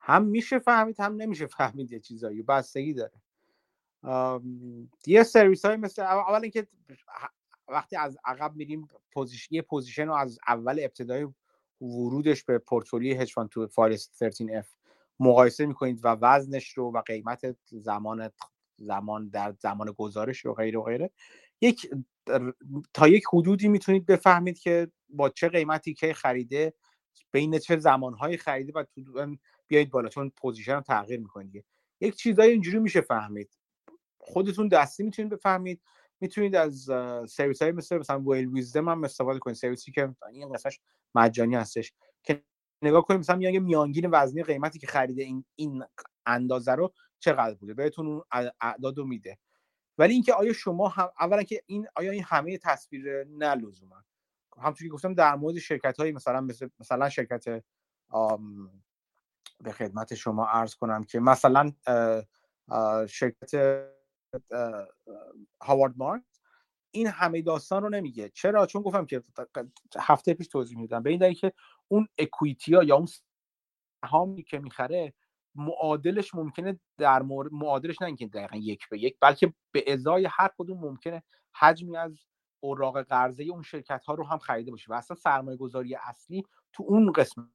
هم میشه فهمید هم نمیشه فهمید یه چیزایی. بستگی داره. یه سرویس های مثل اول اینکه وقتی از عقب میریم position یه position رو از اول ابتدای ورودش به portfolio ی hedge fund از 13F مقایسه می‌کنید و وزنش رو و قیمت زمان زمان در زمان گزارش رو غیره و غیره. یک تا یک حدودی می‌تونید بفهمید که با چه قیمتی که خریده بین چه زمانهایی خریده و بیایید بالا چون position تغییر می‌کنه دیگه. یک چیزایی اینجوری میشه فهمید. خودتون دستی می‌تونید بفهمید. می‌تونید از سرویس های مثل مثلا WhaleWisdom هم استفاده کنید. سرویسی که این قسمتش مجانی هستش. که نگاه کنید مثلا میگه میانگین وزنی قیمتی که خریده این این اندازه رو چقدر بوده؟ بهتون اون اعداد رو میده. ولی اینکه آیا شما هم اولا که این آیا این همه تصویر نه لزوما همونطور که گفتم در مورد شرکت های مثلا مثل مثلا شرکت به خدمت شما عرض کنم که مثلا شرکت هاوارد مارک این همه داستان رو نمیگه. چرا؟ چون گفتم که هفته پیش توضیح میدم. به این دلیل که اون اکویتی ها یا اون سهامی که می‌خره معادلش ممکنه در مورد معادلش نه اینکه دقیقا یک به یک بلکه به ازای هر کدوم ممکنه حجمی از اوراق قرضه اون شرکت ها رو هم خریده باشه. و اصلا سرمایه گذاری اصلی تو اون قسمت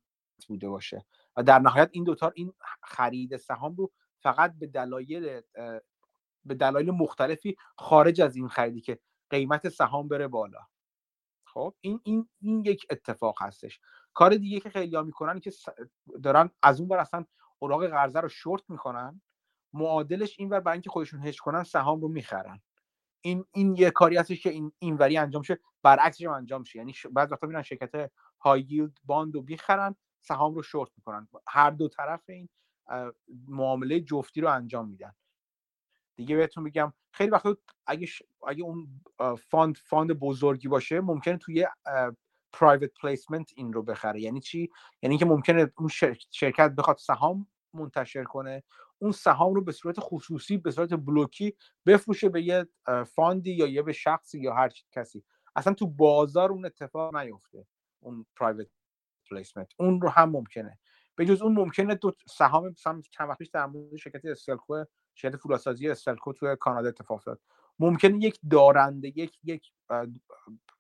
بوده باشه. و در نهایت این دوتا این خرید سهام رو فقط به دلایل به دلایل مختلفی خارج از این خریدی که قیمت سهام بره بالا. خب این این این یک اتفاق هستش. کار دیگه که خیلی ها می‌کنن که دارن از اون بر اصلا اوراق قرضه رو شورت می‌کنن معادلش این ور برای اینکه خودشون هج کنن سهام رو می‌خرن. این این یه کاری هستش که این اینوری انجام شه برعکسش هم انجام شه. یعنی بعضی وقتا میرن شرکت های yield bond رو می‌خرن سهام رو شورت می‌کنن. هر دو طرف این معامله جفتی رو انجام میدن. دیگه بهتون میگم خیلی وقتا اگه اگه اون fund fund بزرگی باشه ممکنه توی private placement این رو بخره. یعنی چی؟ یعنی که ممکنه اون شرکت بخواد سهام منتشر کنه اون سهام رو به صورت خصوصی به صورت بلوکی بفروشه به یه فاندی یا یه به شخصی یا هر کسی. اصلا تو بازار اون اتفاق نیفته اون پرایوت پلیسمنت اون رو هم ممکنه. به جز اون ممکنه دو سهام مثلا چند وقت در مورد شرکت استلکو شرکت فولادسازی استلکو تو کانادا اتفاق افتاد. ممکنه یک دارنده یک یک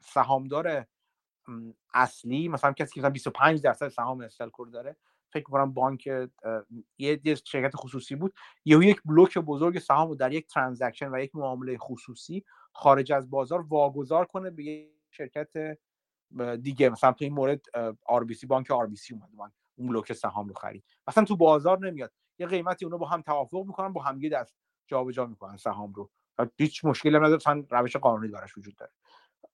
سهامدار اصلی مثلا کسی که مثلا 25 درصد سهام استلکو داره فکر کنم بانک یه شرکت خصوصی بود یه یک بلوک بزرگ سهام رو در یک transaction و یک معامله خصوصی خارج از بازار واگذار کنه به یک شرکت دیگه. مثلا تو این مورد آر بی سی بانک آر بی سی اومد اون بلوک سهام رو خرید. مثلا تو بازار نمیاد. یه قیمتی اونو با هم توافق می‌کنن با همگی دست جابجا می‌کنن سهام رو. و هیچ مشکلی هم نداره روش قانونی براش وجود داره.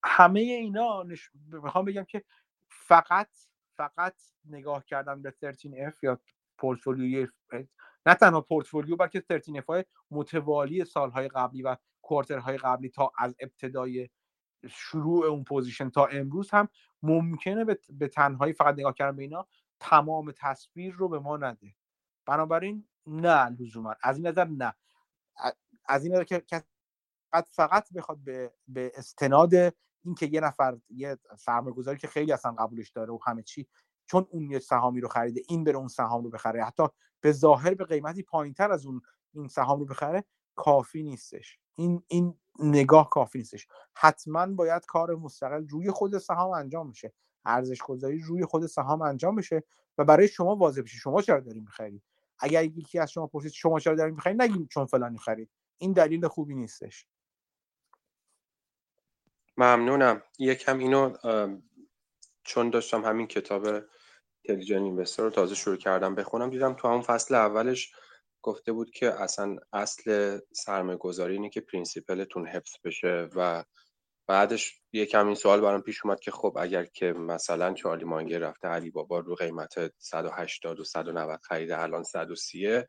همه اینا نش... می‌خوام بگم که فقط فقط نگاه کردن به 13F یا پورتفولیوی نه تنها پورتفولیو بلکه 13F های متوالی سالهای قبلی و quarter های قبلی تا از ابتدای شروع اون position تا امروز هم ممکنه به تنهایی فقط نگاه کردن به اینا تمام تصویر رو به ما نده. بنابراین نه لزوما. از این نظر نه. از این نظر که فقط بخواد به, به استناد اینکه یه نفر یه سرمایه‌گذاری که خیلی اصلا قبولش داره و همه چی چون اون یه سهامی رو خریده این بره اون سهام رو بخره. حتی به ظاهر به قیمتی پایینتر از اون این سهام رو بخره کافی نیستش. این این نگاه کافی نیستش. حتما باید کار مستقل روی خود سهام انجام میشه ارزش گذاری روی خود سهام انجام بشه و برای شما واضح بشه. شما چرا دارین می‌خرید؟ اگر یکی از شما پرسید شما چرا دارین می‌خرید نگیم چون فلانی خرید. این دلیل خوبی نیستش. ممنونم. یکم اینو چون داشتم همین کتاب Intelligent Investor رو تازه شروع کردم بخونم دیدم تو همون فصل اولش گفته بود که اصلا اصل سرمایه گذاری اینه که principal تون حفظ بشه و بعدش یکم این سوال برام پیش اومد که خب اگر که مثلا چارلی مانگر رفته علی بابا رو قیمت 180 و 190 خریده الان 130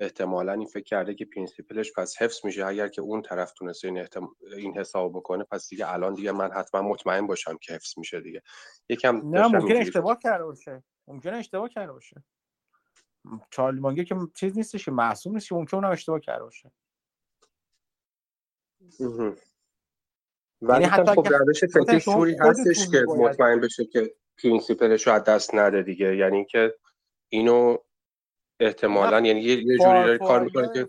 احتمالا این فکر کرده که پرینسیپلش پس حفظ میشه. اگر که اون طرف تونسته این, احتم... این حساب بکنه پس دیگه الان دیگه من حتما مطمئن باشم که حفظ میشه دیگه. یکم نه ممکن اشتباه کرده باشه. ممکن اشتباه کرده باشه. چارلی مانگر که چیز نیستش که معصوم نیست که ممکن اونم اشتباه کرده باشه. ولی یعنی خب روش فکری جوری هستش که مطمئن بشه که principal ش رو از دست نده دیگه. یعنی که اینو احتمالا یعنی یه, جوری داره کار می‌کنه که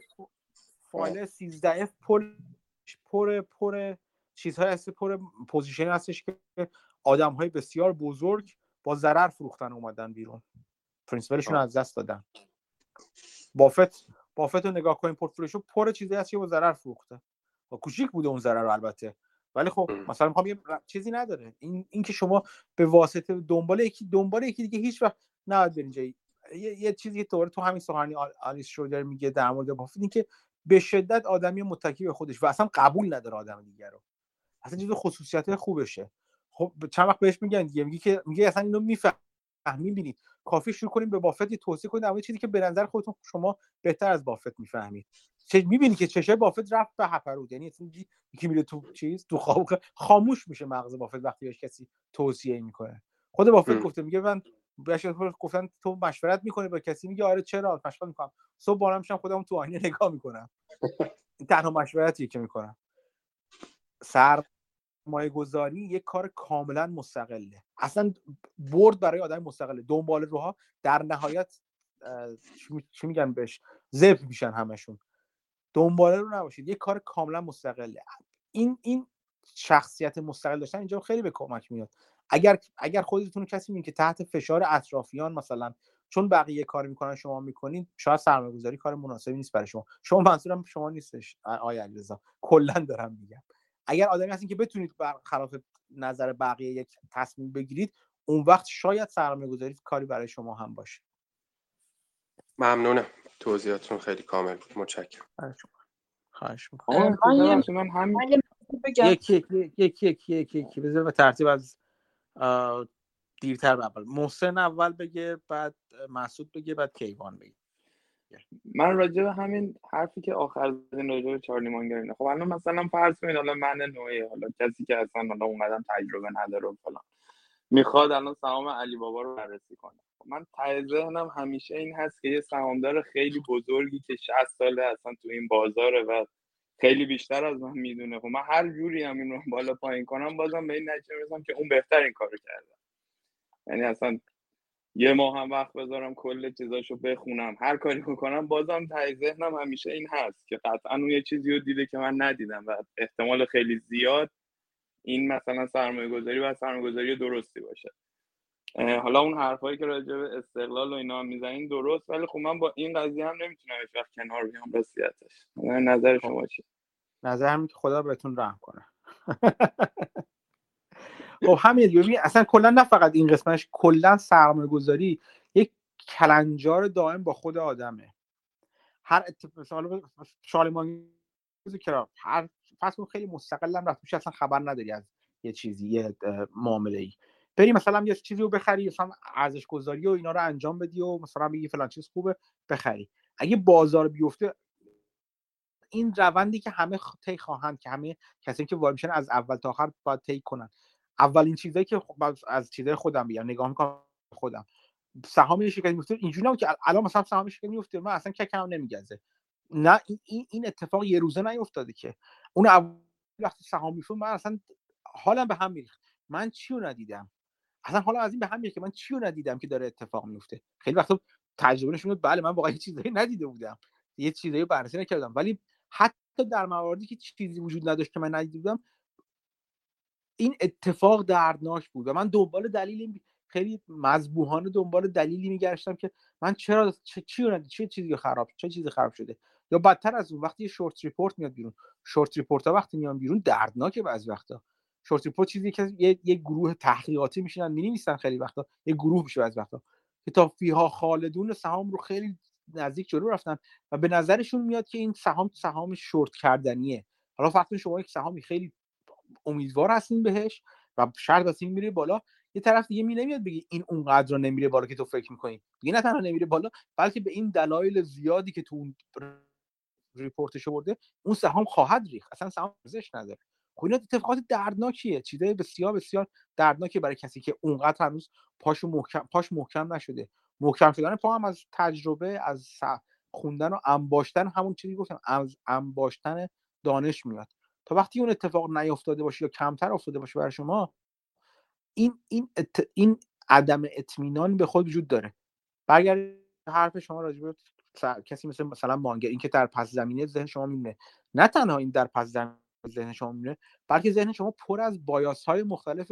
فایل 13 F پر پر پر چیزهای هست پر position هستش که آدم های بسیار بزرگ با ضرر فروختن اومدن بیرون. principal شون از دست دادن. بافت بافت رو نگاه کنیم پورتفولیوشو پر چیزی هست که با ضرر فروخته. و کوچیک بوده اون ضرر البته. ولی خب مثلا می‌خوام یه چیزی نداره. این اینکه شما به واسطه دنبال یکی دنبال یکی دیگه هیچ وقت نباید برین یه, یه چیزی که طور تو همین سخنرانی آلیس شودر میگه در مورد بافت این که به شدت آدمی متکی به خودش و اصلا قبول نداره آدم دیگر رو. اصلا چیز خصوصیت خوبشه. خب چند وقت بهش میگن دیگه میگه که میگه اصلا اینو می‌فهمی بینید کافی شروع کنیم به بافت توصیه کنید اما چیزی که به نظر خودتون شما بهتر از بافت می‌فهمید. چه می‌بینی که چشه بافت رفت به هپرود یعنی یکی میره تو چیز تو خواب خاموش میشه مغز بافت وقتی بهش کسی توصیه می‌کنه. خود بافت گفته میگه من بهش گفتن تو مشورت می‌کنه با کسی؟ میگه آره چرا؟ مشورت می‌کنم. صبح بالا میشم خودم تو آینه نگاه می‌کنم. این تنها مشورتیه که می‌کنم. سر مایه گذاری یک کار کاملا مستقله. اصلا برد برای آدم مستقله. دنبال روها در نهایت چی میگن بهش؟ زب میشن همشون. دنباله رو نباشید. یک کار کاملا مستقله. این این شخصیت مستقل داشتن اینجا خیلی به کمک میاد. اگر اگر خودتون کسی میگه که تحت فشار اطرافیان مثلا چون بقیه کار می‌کنن شما می‌کنید شاید سرمایه‌گذاری کار مناسبی نیست برای شما. شما منظورم شما نیستش آیا علیرضا. کلا دارم میگم. اگر آدمی هستین که بتونید خلاف نظر بقیه یک تصمیم بگیرید اون وقت شاید سرمایه‌گذاری کاری برای شما هم باشه. ممنونم. توضیحاتتون خیلی کامل بود. متشکرم. خواهش می‌کنم. من یکی یکی یکی یکی یکی یکی بذار به ترتیب از دیرتر اول. محسن اول بگه بعد مسعود بگه بعد کیوان بگه. من راجع به همین حرفی که آخر زدین راجع به چارلی مانگر خب الان مثلا فرض کنید حالا من نوعی حالا کسی که اصلا حالا اونقدر تجربه نداره و فلان می‌خواد الان سهام علی بابا رو بررسی کنه. خب من ته ذهنم همیشه این هست که یه سهامدار خیلی بزرگی که 60 ساله اصلا تو این بازاره و خیلی بیشتر از من می‌دونه. خب من هر جوری هم این رو بالا پایین کنم بازم به این نتیجه می‌رسم که اون بهتر این کارو کرده. یعنی اصلا یه ماه هم وقت بذارم کل چیزاشو بخونم. هر کاری می‌کنم بازم ته ذهنم همیشه این هست که قطعا اون یه چیزی رو دیده که من ندیدم و احتمال خیلی زیاد این مثلا سرمایه گذاری و سرمایه گذاری درستی باشه. حالا اون حرفایی که راجع به استقلال و اینا هم می‌زنین درست ولی خب من با این قضیه هم نمی‌تونم هیچ وقت کنار بیام راستیتش نظر خب. شما چیه نظرم که خدا بهتون رحم کنه. خب همین دیگه. اصلا کلا نه فقط این قسمتش کلا سرمایه گذاری یک کلنجار دائم با خود آدمه. هر اتفاق شالمان هر فصل خیلی مستقلم رفت اصلا خبر نداری از یه چیزی یه معامله ای بری مثلا یه چیزی رو بخری مثلا ارزش گذاری و اینا رو انجام بدی و مثلا بگی فلان چیز خوبه بخری. اگه بازار بیفته این روندی که همه طی خواهند که همه کسی که وارد میشن از اول تا آخر باید طی کنن. اولین چیزایی که از چیزای خودم بیان نگاه می‌کنم خودم. سهام شرکت میفته اینجوری که الان مثلا سهام شرکت میفته من اصلا ککم نمیگزه. نه این این اتفاق یه روزه نیفتاده که. اون اول وقتی سهام میفته من اصلا حالم به هم میریخت. من چی رو ندیدم؟ اصلا حالا از این به هم که من چی رو ندیدم که داره اتفاق میفته. خیلی وقتا تجربه نشون بله من واقعا چیزایی ندیده بودم. یه چیزایی بررسی نکردم. ولی حتی در مواردی که چیزی وجود نداشت که من ندیده بودم این اتفاق دردناک بود و من دنبال دلیل خیلی مذبوحانه دنبال دلیلی میگشتم که من چرا چه چی چه چیزی خراب چه چیزی خراب شده؟ یا بدتر از اون وقتی short report میاد بیرون. short report ها وقتی میان بیرون دردناکه بعضی وقتا. short report چیزی که یه, یه گروه تحقیقاتی میشینن می‌نویسن خیلی وقتا. یه گروه میشه بعضی وقتا. که تا فیها خالدون سهام رو خیلی نزدیک جلو رفتن و به نظرشون میاد که این سهام سهام شورت کردنیه. حالا فقط شما یک سهامی خیلی امیدوار هستین بهش و short interest میره بالا. یه طرف دیگه می نمیاد بگی این اونقدر نمیره بالا که تو فکر می‌کنی. دیگه نه تنها نمیره بالا بلکه به این دلایل زیادی که تو اون ریپورتش برده اون سهام خواهد ریخت. اصلا سهام ارزش نداره. خب اینا اتفاقات دردناکیه. چیزای بسیار بسیار دردناکی برای کسی که اونقدر هنوز پاشو محکم پاش محکم نشده. محکم شدن پا هم از تجربه از خوندن و انباشتن همون چیزی گفتم از انباشتن دانش میاد. تا وقتی اون اتفاق نیافتاده باشه یا کمتر افتاده باشه برای شما این این این عدم اطمینان به خود وجود داره. برگرد حرف شما راجع کسی مثل مثلا مانگر این که در پس زمینه ذهن شما میمونه. نه تنها این در پس زمینه ذهن شما میمونه بلکه ذهن شما پر از بایاس های مختلف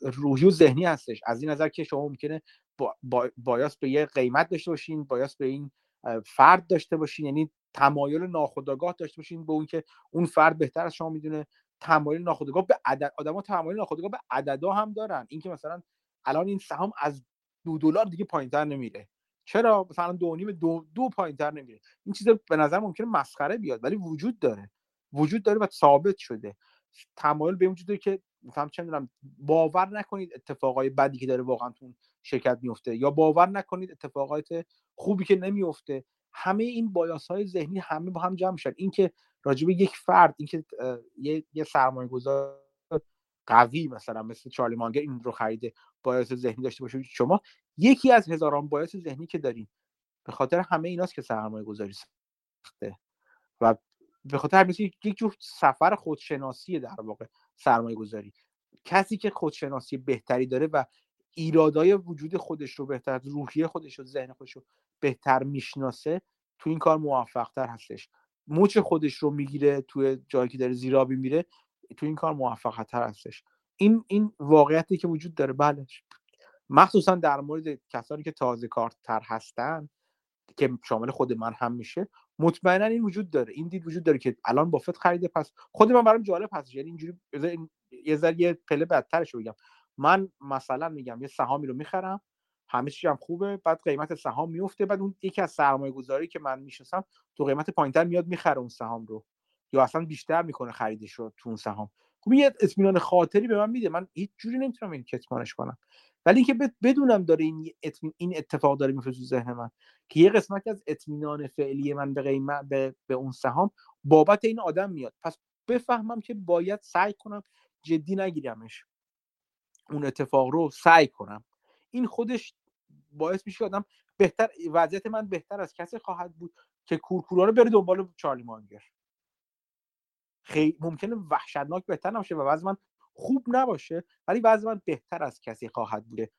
روحی و ذهنی هستش. از این نظر که شما ممکنه با بایاس به یه قیمت داشته باشین بایاس به این فرد داشته باشین یعنی تمایل ناخودآگاه داشته باشین به اون که اون فرد بهتر از شما می‌دونه. تمایل ناخودآگاه به عدد آدما تمایل ناخودآگاه به عددا هم دارن. اینکه مثلا الان این سهام از دو دلار دیگه پایینتر نمیره. چرا؟ مثلا دو نیم دو دو پایینتر نمیره. این چیز به نظر ممکنه مسخره بیاد ولی وجود داره. وجود داره و ثابت شده. تمایل به وجود داره که مثلا چه می‌دونم باور نکنید اتفاقای بدی که داره واقعا تو شرکت میفته یا باور نکنید اتفاقات خوبی که نمیفته همه این بایاس های ذهنی همه با هم جمع میشن. اینکه راجب یک فرد اینکه یه یه سرمایه گذار قوی مثلا مثل چارلی مانگر این رو خریده بایاس ذهنی داشته باشه. شما یکی از هزاران بایاس ذهنی که دارین به خاطر همه ایناست که سرمایه گذاری سخته. و به خاطر همین یک جور سفر خودشناسی در واقع سرمایه گذاری کسی که خودشناسی بهتری داره و ایرادای وجود خودش رو بهتر روحیه خودش رو ذهن خودش رو بهتر می‌شناسه تو این کار موفق تر هستش. موچ خودش رو می‌گیره توی جایی که داره زیرابی میره تو این کار موفق تر هستش. این این واقعیتی که وجود داره بله. مخصوصا در مورد کسانی که تازه کارتر هستن که شامل خود من هم میشه مطمئنا این وجود داره. این دید وجود داره که الان بافت خریده پس خود من برام جالب هست یعنی اینجوری یه ذره یه پله بدترش بگم. من مثلا میگم یه سهامی رو می‌خرم همه چیز هم خوبه بعد قیمت سهام میفته بعد اون یکی از سرمایه گذاری که من می‌شناسم تو قیمت پایینتر میاد می‌خره اون سهام رو. یا اصلا بیشتر می‌کنه خریدش رو تو اون سهام. خب یه اطمینان خاطری به من میده. من هیچ جوری نمی‌تونم این کتمانش کنم. ولی اینکه بدونم داره این این اتفاق داره میفته تو ذهن من که یه قسمتی از اطمینان فعلی من به قیمت به, به اون سهام بابت این آدم میاد. پس بفهمم که باید سعی کنم جدی نگیرمش اون اتفاق رو سعی کنم. این خودش باعث میشه آدم بهتر وضعیت من بهتر از کسی خواهد بود که کورکورا رو بره دنبال چارلی مانگر. خیلی ممکنه وحشتناک بهتر نباشه و وضع من خوب نباشه ولی وضع من بهتر از کسی خواهد بوده.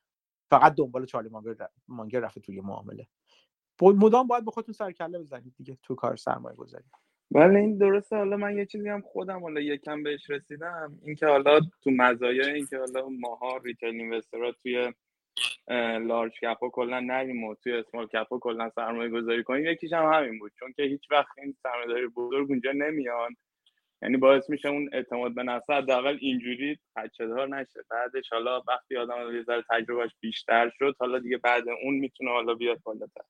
فقط دنبال چارلی مانگر, مانگر رفته توی معامله. مدام باید به خودتون سرکله بزنید دیگه تو کار سرمایه گذاری ولی این درسته حالا من یه چیزی هم خودم حالا یکم بهش رسیدم. اینکه حالا تو مزایای اینکه حالا ماها ریتیل اینوسترها توی لارج کپ ها کلا نریم و توی اسمال کپ ها کلا سرمایه گذاری کنیم یکیش هم همین بود. چون که هیچ وقت این سرمایه بزرگ اونجا نمیان یعنی باعث میشه اون اعتماد به نفس حداقل اینجوری بچه دار نشه. بعدش حالا وقتی آدم یه ذره تجربهش بیشتر شد حالا دیگه بعد اون می‌تونه حالا بیاد بالاتر.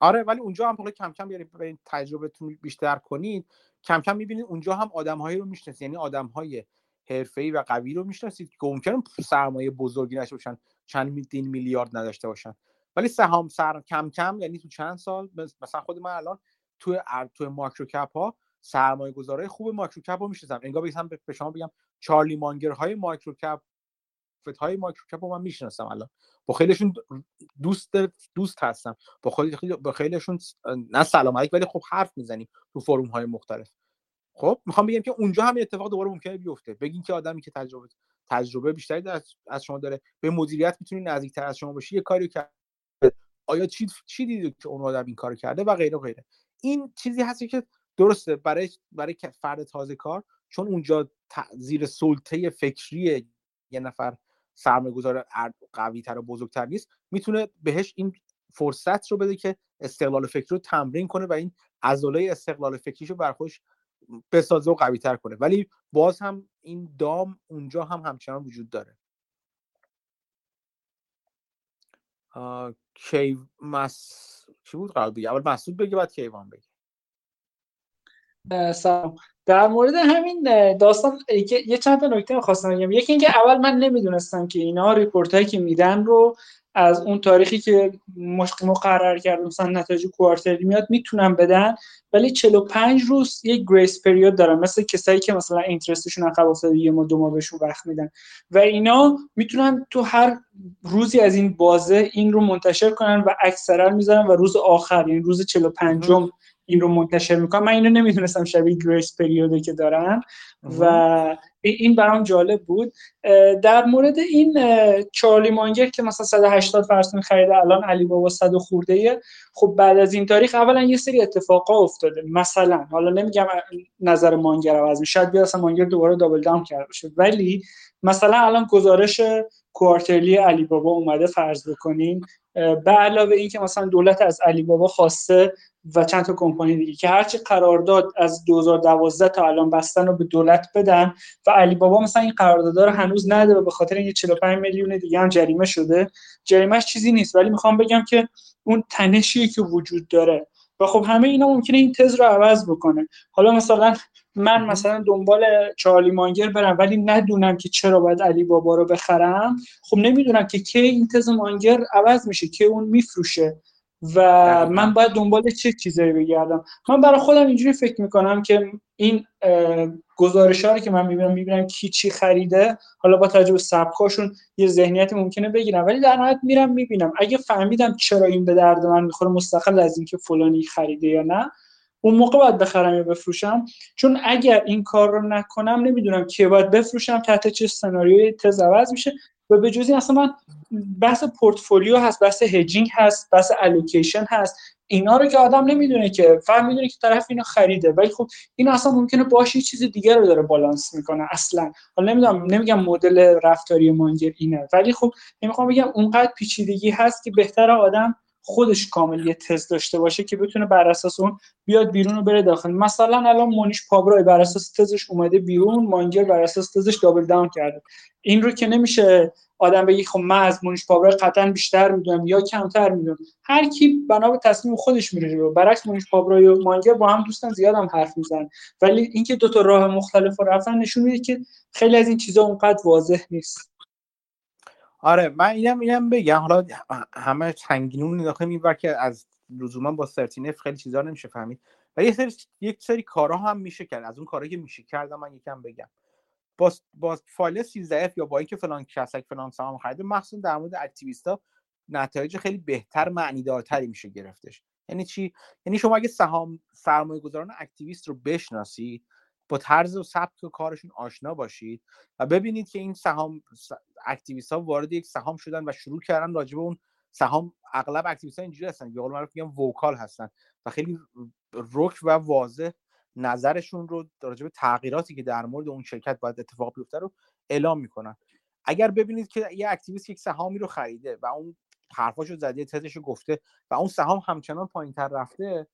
آره ولی اونجا هم حالا کم کم یعنی به تجربهتون بیشتر کنید کم کم می‌بینید اونجا هم آدمهایی رو می‌شناسید. یعنی آدمهای حرفه‌ای و قوی رو می‌شناسید که ممکنه سرمایه بزرگی نشه باشن چند میلیون میلیارد نداشته باشن. ولی سهام سر کم کم یعنی تو چند سال مثلا خود من الان تو تو ماکرو کپ ها سرمایه گذاره خوب ماکرو کپ رو می‌شناسم. انگار بگم به شما بگم چارلی مانگر های ماکرو کپ های ماکرو کپ رو من می‌شناسم الان. با خیلیشون دوست دوست هستم. با خیلی با خیلیشون نه سلام علیک ولی خب حرف می‌زنیم تو فروم های مختلف. خب می‌خوام بگم که اونجا هم اتفاق دوباره ممکنه بیفته. بگین که آدمی که تجربه تجربه بیشتری از شما داره به مدیریت می‌تونی نزدیکتر از شما باشی یه کاری کرد. آیا چی چی دیدید که اون آدم این کار کرده و غیره غیره. این چیزی هستی که درسته برای برای فرد تازه کار چون اونجا زیر سلطه فکری یه نفر سرمایه گذار قوی تر و بزرگتر نیست می‌تونه بهش این فرصت رو بده که استقلال فکری رو تمرین کنه و این عضله استقلال فکریشو بر خودش بسازه و قوی تر کنه. ولی باز هم این دام اونجا هم همچنان وجود داره. کی مس چی بود قرار بگه اول مسعود بگه بعد کیوان بگه. سلام. در مورد همین داستان یه چند تا نکته خواستم بگم. یکی اینکه اول من نمی‌دونستم که اینا report هایی که میدن رو از اون تاریخی که مقرر کرده مثلا نتایج quarterly میاد می‌تونن بدن. ولی 45 روز یک grace period دارن. مثل کسایی که مثلا interest شون عقب افتاده یه ماه دو ماه بهشون وقت میدن. و اینا می‌تونن تو هر روزی از این بازه این رو منتشر کنن و اکثرا می‌ذارن و روز آخر یعنی روز 45 این رو منتشر می‌کنن من اینو نمی‌دونستم شبیه grace period ه که دارن. و این برام جالب بود. در مورد این چارلی مانگر که مثلا 180 فرضاً خریده الان علی بابا 100 خورده خب بعد از این تاریخ اولا یه سری اتفاقا افتاده. مثلا حالا نمیگم نظر مانگر عوض میشه شاید بیاد اصلا مانگر دوباره double down کرده باشه. ولی مثلا الان گزارش quarterly علی بابا اومده فرض بکنیم. به علاوه اینکه مثلا دولت از علی بابا خواسته و چند تا کمپانی دیگه که هرچی قرارداد از 2012 تا الان بستن رو به دولت بدن و علی بابا مثلا این قرارداد رو هنوز نداره به خاطر اینکه 45 میلیون دیگه هم جریمه شده. جریمهش چیزی نیست ولی می‌خوام بگم که اون تنشی که وجود داره و خب همه اینا ممکنه این تز رو عوض بکنه. حالا مثلا من مثلا دنبال چارلی مانگر برم ولی ندونم که چرا باید علی بابا رو بخرم. خب نمی‌دونم که کی این تز مانگر عوض میشه که اون میفروشه. و من باید دنبال چه چیزایی بگردم؟ من برای خودم اینجوری فکر می‌کنم که این گزارش رو که من می‌بینم می‌بینم کی چی خریده حالا با توجه به سبکاشون یه ذهنیت ممکنه بگیرم. ولی در نهایت میرم می‌بینم. اگه فهمیدم چرا این به درد من می‌خوره مستقل از اینکه فلانی خریده یا نه اون موقع باید بخرم یا بفروشم. چون اگر این کار رو نکنم نمی‌دونم که باید بفروشم تحت چه سناریوی تز عوض میشه. و به جزی اصلا من بحث پورتفولیو هست بحث هجینگ هست بحث الوکیشن هست. اینا رو که آدم نمی‌دونه که فهم می‌دونه که طرف اینو خریده. ولی خب این اصلا ممکنه باشه چیز دیگه رو داره بالانس می‌کنه اصلا. حالا نمی‌دونم نمیگم مدل رفتاری مانگر اینه. ولی خب نمی‌خوام بگم اونقدر پیچیدگی هست که بهتر آدم خودش کامل یه تز داشته باشه که بتونه بر اساس اون بیاد بیرون و بره داخل. مثلا الان مونیش پابرای بر اساس تزش اومده بیرون مانگر بر اساس تزش دابل داون کرده. این رو که نمیشه آدم بگی خب من از مونیش پابرای قطعا بیشتر می‌دونم یا کمتر می‌دونم. هر کی بنا به تصمیم خودش میره رو برعکس مونیش پابرای و مانگر با هم دوستان زیاد هم حرف می‌زنن. ولی اینکه دو تا راه مختلف رو رفتن نشون میده که خیلی از این چیزا اونقدر واضح نیست. آره من اینم اینم بگم. حالا همه سنگینون داخل میبر که از لزوما با سرتینف خیلی چیزا نمیشه فهمید. و یه سری یک سری کارها هم میشه کرد. از اون کارهایی که میشه کرد من یکم بگم. با با فایل 13 یا با اینکه فلان کس فلان سهام خریده مخصوصا در مورد activist ا نتایج خیلی بهتر معنیدارتری میشه گرفتش. یعنی چی؟ یعنی شما اگه سهام سرمایه گذاران activist رو بشناسید با طرز و سبک کارشون آشنا باشید و ببینید که این سهام activist ها وارد یک سهام شدن و شروع کردن راجع به اون سهام. اغلب activist ها اینجوری هستن یا معروف میگن vocal هستن و خیلی رک و واضح نظرشون رو راجع به تغییراتی که در مورد اون شرکت باید اتفاق بیفته رو اعلام می‌کنن. اگر ببینید که یه activist یک سهامی رو خریده و اون حرفاشو زده تزش گفته و اون سهام همچنان پایینتر رفته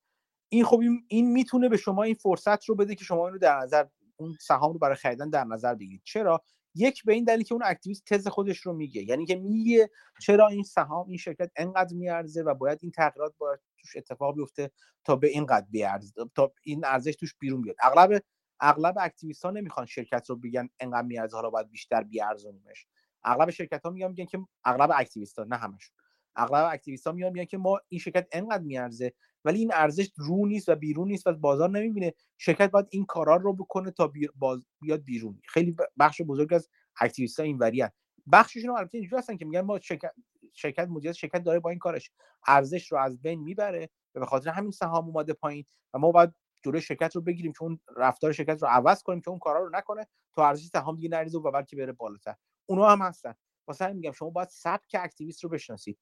این خب این, می‌تونه به شما این فرصت رو بده که شما اینو در نظر اون سهام رو برای خریدن در نظر بگیرید. چرا؟ یک به این دلیل که اون activist تز خودش رو میگه. یعنی که میگه چرا این سهام این شرکت انقدر میارزه و باید این تغییرات باید توش اتفاق بیفته تا به اینقدر بیارزه تا این ارزش توش بیرون بیاد. اغلب اغلب activist ها نمی‌خوان شرکت رو بگن انقدر میارزه حالا باید بیشتر بیارزونیمش. اغلب شرکت ها میگن میگن که اغلب activist ها نه همشون. اغلب activist ها میان میگن که ما این شرکت انقدر میارزه ولی این ارزش رو نیست و بیرون نیست و بازار نمی‌بینه. شرکت باید این کارا رو بکنه تا باز بیاد بیرون. خیلی بخش بزرگ از activist این وریان بخششون هم البته اینجوری هستن که میگن ما شرکت شرکت مدیریت شرکت داره با این کارش ارزش رو از بین می‌بره و به خاطر همین سهام اومده پایین و ما باید جلوی شرکت رو بگیریم که اون رفتار شرکت رو عوض کنیم که اون کارا رو نکنه تا ارزش سهام دیگه نریزه و بلکه بره بالاتر. اونها هم هستن. واسه میگم شما باید سبک activist رو بشناسید.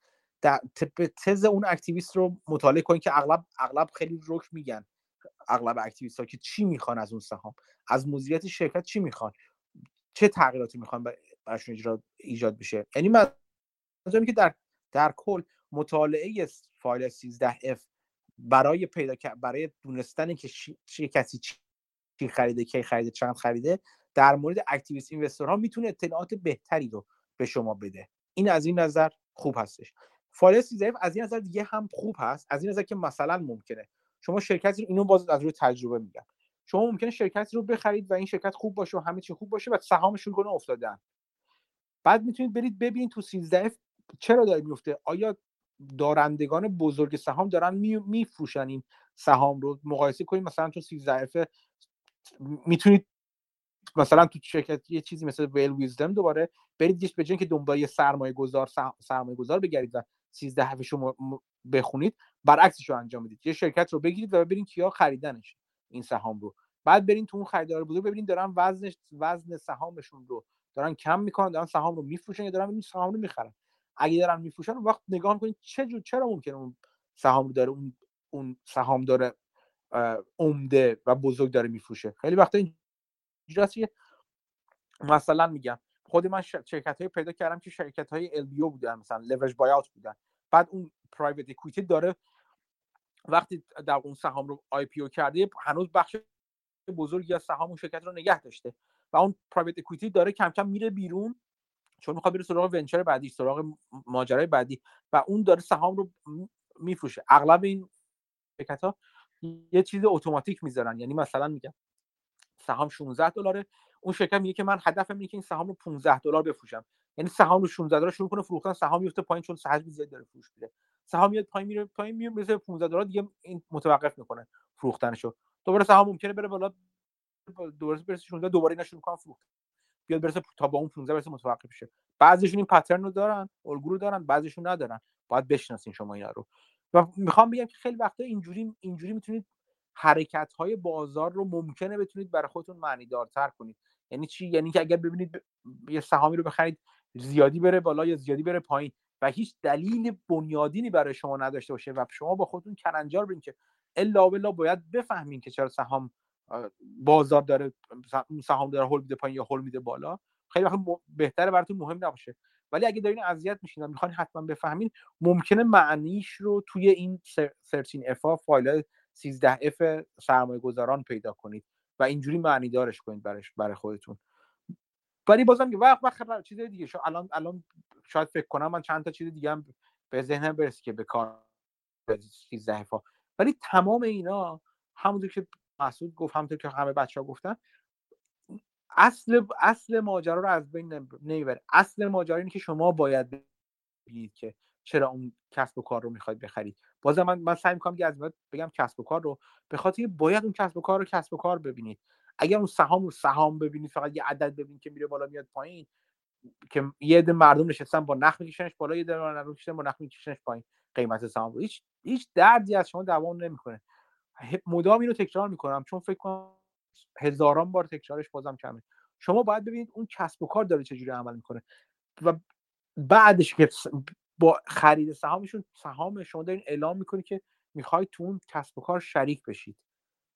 تز اون activist رو مطالعه کنید که اغلب اغلب خیلی رک میگن اغلب activist ها که چی می‌خوان از اون سهام از مدیریت شرکت چی می‌خوان چه تغییراتی می‌خوان براشون ایجاد بشه. یعنی من که در در کل مطالعه فایل 13 f برای پیدا برای دونستن که چه کسی چی خریده کی خریده چند خریده در مورد اکتیویست اینوستورها می‌تونه اطلاعات بهتری رو به شما بده. این از این نظر خوب هستش. فایل 13 از این نظر دیگه هم خوب هست. از این نظر که مثلا ممکنه. شما شرکتی اینو باز از روی تجربه میگم. شما ممکنه شرکتی رو بخرید و این شرکت خوب باشه و همه چی خوب باشه و سهامشون کنه افتادن. بعد می‌تونید برید ببینید تو 13 چرا داره میفته آیا دارندگان بزرگ سهام دارن میفروشن این سهام رو؟ مقایسه کنید مثلا تو 13 می‌تونید مثلا تو شرکت یه چیزی مثل ویل ویزدم دوباره برید به که دنبال یه سرمایه گذار سرمایه گذار بگردید و 13 هفته شما بخونید برعکسش رو انجام بدید. یه شرکت رو بگیرید و ببینید کیا خریدنش این سهام رو. بعد برین تو اون خریدار بزرگ ببینید دارن وزنش وزن سهامشون رو دارن کم می‌کنن دارن سهام رو میفروشن یا دارن این سهام رو می‌خرن. اگه دارن میفروشن وقت نگاه کنید چه جور چرا ممکنه اون سهام رو داره اون اون سهام داره عمده و بزرگ داره میفروشه؟ خیلی وقتا اینجوری مثلا میگم خود من شرکت های پیدا کردم که شرکت های LBO بودن مثلا لورج بایات بودن. بعد اون private equity داره وقتی در اون سهام رو IPO کرده هنوز بخش بزرگی از سهام اون شرکت رو نگه داشته و اون private equity داره کم کم میره بیرون چون می‌خواد بره سراغ venture بعدی سراغ ماجرای بعدی و اون داره سهام رو میفروشه. اغلب این شرکت ها یه چیز اتوماتیک می‌ذارن. یعنی مثلا میگم سهام 16 دلاره اون شرکت میگه که من هدفم اینه که این سهام رو 15 دلار بفروشم. یعنی سهام رو 16 دلار شروع کنه فروختن سهام میفته پایین چون حجم زیاد داره فروش میره سهام میاد پایین میره پایین میره مثل 15 دلار دیگه این متوقف می‌کنه فروختنشو. دوباره سهام ممکنه بره بالا دوباره برسه 16 دوباره اینا شروع کنن فروخت بیاد برسه تا با اون 15 برسه متوقف بشه. بعضیشون این پترن رو دارن الگو رو دارن بعضیشون ندارن. باید بشناسین شما اینا رو. و می‌خوام بگم که خیلی وقتا اینجوری اینجوری می‌تونید حرکت های بازار رو ممکنه بتونید برای خودتون معنی دارتر کنید. یعنی چی؟ یعنی که اگر ببینید یه سهامی رو بخرید زیادی بره بالا یا زیادی بره پایین و هیچ دلیل بنیادینی برای شما نداشته باشه و شما با خودتون کلنجار برین که الا بلا باید بفهمین که چرا سهام بازار داره سهام داره هول میده پایین یا هول میده بالا. خیلی وقت بهتره براتون مهم نباشه. ولی اگه دارین اذیت میشین و می‌خواین حتما بفهمین ممکنه معنیش رو توی این 13 اف فایل 13 اف سرمایه گذاران پیدا کنید. و اینجوری معنی دارش کنید برش برای خودتون. ولی بازم که وقت وقت چیز دیگه. شو الان الان شاید فکر کنم من چند تا چیز دیگه هم به ذهنم برسه که به کار 13 اف ولی تمام اینا همونطور که مسعود گفت همونطور که همه بچه ها گفتن اصل اصل ماجرا رو از بین نمی‌بره. اصل ماجرا اینه که شما باید بگید که چرا اون کسب و کار رو می‌خواید بخرید بازم من من سعی می‌کنم که از بگم کسب و کار رو به خاطر باید اون کسب و کار رو کسب و کار ببینید اگر اون سهام رو سهام ببینید فقط یه عدد ببینید که میره بالا میاد پایین که یه عده مردم نشستن با نخ میکشنش بالا یه عده مردم نشستن با نخ میکشنش پایین. قیمت سهام هیچ هیچ دردی از شما دوام نمی‌کنه. مدام اینو تکرار می‌کنم چون فکر کنم هزاران بار تکرارش بازم کمه. شما باید ببینید اون کسب و کار داره چجوری عمل می‌کنه و بعدش که با خرید سهامشون سهام شما دارین اعلام می‌کنید که می‌خواید تو اون کسب و کار شریک بشید.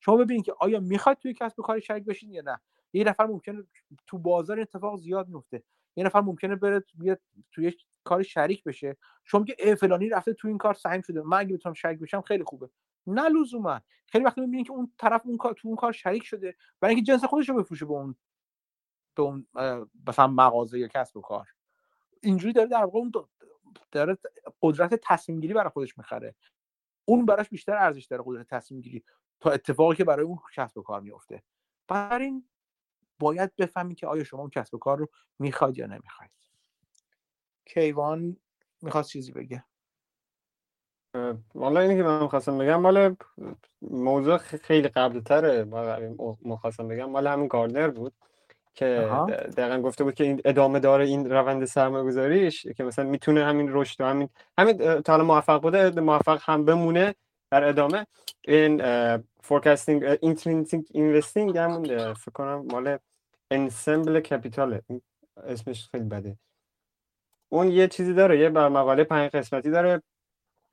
شما ببینید که آیا می‌خواید توی کسب و کار شریک بشید یا نه. یه نفر ممکنه تو بازار اتفاق زیاد میفته یه نفر ممکنه بره بیاد توی کار شریک بشه. شما که فلانی رفته تو این کار سهم شده. من اگه بتونم شریک بشم خیلی خوبه. نه لزوما. خیلی وقتی می‌بینید که اون طرف اون کار تو اون کار شریک شده. برای اینکه جنس خودش رو بفروشه به اون به اون مثلا مغازه یا کسب و کار. اینجوری داره در واقع اون داره قدرت تصمیم گیری برای خودش می‌خره. اون براش بیشتر ارزش داره قدرت تصمیم گیری تا اتفاقی که برای اون کسب و کار میفته این باید بفهمید که آیا شما اون کسب و کار رو می‌خواید یا نمی‌خواید. کیوان می‌خواست چیزی بگه. والا اینی که من خواستم بگم مال موضوع خیلی قبل تره ما خواستم بگم مال همین گاردنر بود. که دقیقا گفته بود که این ادامه داره این روند سرمایه گذاریش که مثلا می‌تونه همین رشد و همین همین تا موفق بوده موفق هم بمونه در ادامه. این forecasting intrinsic investing همون فکر کنم مال Ensemble Capital اسمش خیلی بده. اون یه چیزی داره یه مقاله پنج قسمتی داره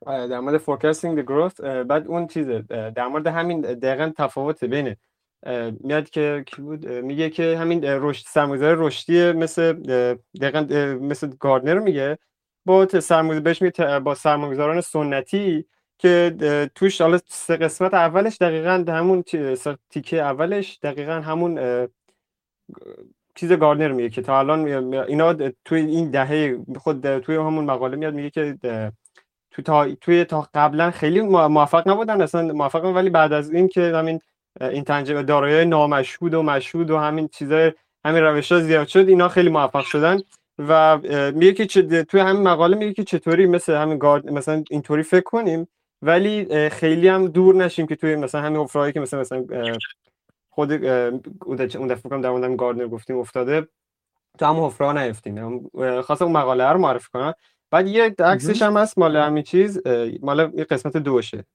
در مورد forecasting growth بعد اون چیزه در مورد همین دقیقا تفاوت بین میاد که بود؟ میگه که همین رشد سرمایه‌گذاری رشدی مثل دقیقا مثل گاردنر میگه. با سرمایه بهش میگه با سرمایه‌گذاران سنتی که توش حالا سه قسمت اولش دقیقا همون تیکه اولش دقیقا همون چیز گاردنر میگه که تا الان اینا توی این دهه خود توی همون مقاله میاد میگه که تو تا توی تا قبلا خیلی موفق نبودن اصلا موفق ولی بعد از این که همین این تنجه دارایی نامشهود و مشهود و همین چیزای همین روش ها زیاد شد اینا خیلی موفق شدن و میگه که توی همین مقاله میگه که چطوری مثل همین گارد مثلا اینطوری فکر کنیم ولی خیلی هم دور نشیم که توی مثلا همین حفرهایی که مثلا مثلا خود اون دفعه کنم در مورد گاردنر گفتیم افتاده تو هم حفره نیفتیم. خواستم اون مقاله رو معرفی کنم. بعد یه عکسش هم هست مال همین چیز مال یه قسمت دوشه.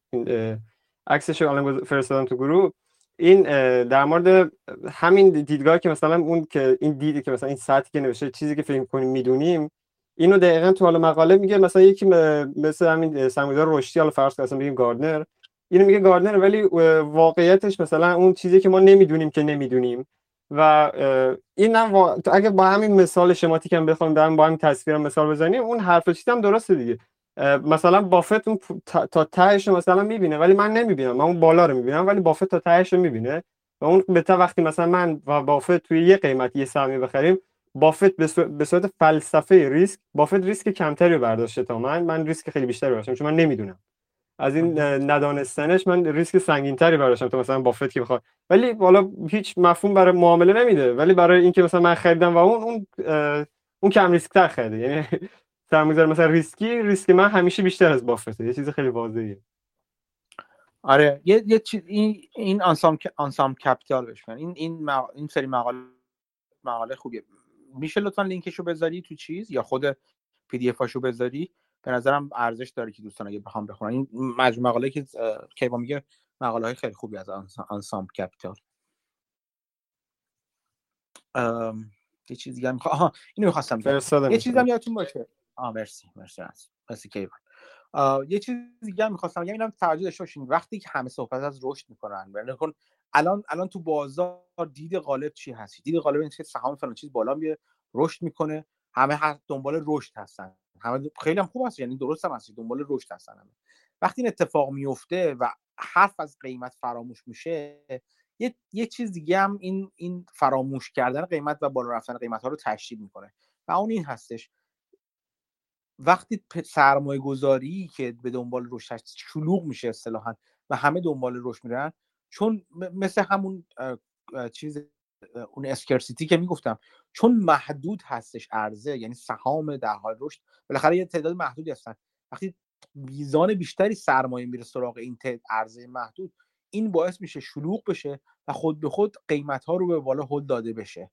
عکسش الان فرستادم تو گروه. این در مورد همین دیدگاه که مثلا اون که این دیدی که مثلا این سطحی که نوشته چیزی که فکر کنیم می‌دونیم اینو دقیقا تو حالا مقاله میگه. مثلا یکی مثل همین سرمایه‌دار رشدی حالا فرض کنیم بگیم گاردنر اینو میگه گاردنر ولی واقعیتش مثلا اون چیزی که ما نمی‌دونیم که نمی‌دونیم. و این هم اگه با همین مثال شماتیک هم بخوام با همین تصویر مثال بزنیم اون حرف هم درسته دیگه. مثلا بافت اون تا تهش مثلا می‌بینه ولی من نمی‌بینم. من اون بالا رو می‌بینم ولی بافت تا تهش رو می‌بینه. و اون به وقتی مثلا من و بافت توی یه قیمت یه سهمی بخریم بافت به صورت فلسفه ریسک بافت ریسک کمتری رو برداشته تا من. من ریسک خیلی بیشتری برداشتم چون من نمی‌دونم. از این ندانستنش من ریسک سنگینتری برداشتم تا مثلا بافت که بخواد. ولی حالا هیچ مفهوم برای معامله نمیده. ولی برای اینکه مثلا من خریدم و اون اون اون کم ریسک تر خریده. یعنی سرمایه‌گذار مثلا ریسکی ریسک من همیشه بیشتر از Buffett ه. یه چیز خیلی واضحه آره یه یه چیز این این Ensemble Ensemble Capital بهش این این این سری مقاله مقاله خوبیه. میشه لطفا لینکشو بذاری تو چیز یا خود PDF اشو بذاری؟ به نظرم ارزش داره که دوستان اگه بخوان بخونن. این مجموعه مقاله که کیوا میگه مقاله های خیلی خوبی از Ensemble Capital. یه چیز دیگه می‌خوام اینو می‌خواستم یه چیزی هم یادتون باشه. آ مرسی مرسی مرسی کیوان یه چیز دیگه هم می‌خواستم بگم اینم توجه داشته باشین. وقتی که همه صحبت از رشد می‌کنن کن الان الان تو بازار دید غالب چی هست دید غالب اینه که سهام فلان چیز بالا میره رشد می‌کنه همه دنبال رشد هستن. همه خیلی هم خوب هست یعنی درست هم هست دنبال رشد هستن همه. وقتی این اتفاق میفته و حرف از قیمت فراموش میشه یه, یه چیز دیگه هم این این فراموش کردن قیمت و بالا رفتن قیمت ها رو تشدید می‌کنه. و اون این هستش. وقتی سرمایه گذاری که به دنبال رشد شلوغ میشه اصطلاحا و همه دنبال رشد میرن چون مثل همون چیز اون اسکرسیتی که می‌گفتم چون محدود هستش عرضه یعنی سهام در حال رشد بالاخره یه تعداد محدودی هستن. وقتی میزان بیشتری سرمایه میره سراغ این عرضه محدود این باعث میشه شلوغ بشه و خود به خود قیمت ها رو به بالا هل داده بشه.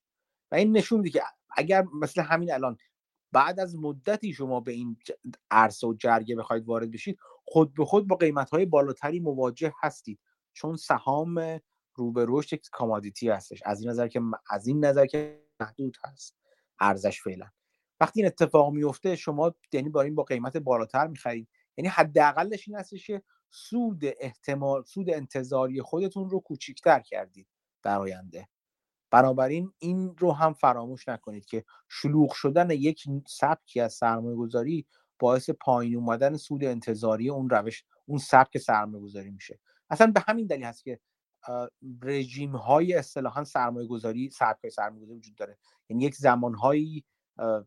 و این نشون میده که اگر مثل همین الان بعد از مدتی شما به این عرصه و جرگه بخواید وارد بشید خود به خود با قیمت های بالاتری مواجه هستید. چون سهام رو به رشد یک کامادیتی هستش. از این نظر که از این نظر که محدود هست. ارزش فعلا. وقتی این اتفاق میفته شما یعنی با این با قیمت بالاتر می‌خرید. یعنی حداقلش این هستش که سود احتمال سود انتظاری خودتون رو کوچیکتر کردید در آینده. بنابراین این رو هم فراموش نکنید که شلوغ شدن یک سبکی از سرمایه گذاری باعث پایین اومدن سود انتظاری اون روش اون سبک سرمایه گذاری میشه. اصلا به همین دلیل هست که رژیم های اصطلاحا سرمایه گذاری سبک های سرمایه گذاری وجود داره. یعنی یک زمان هایی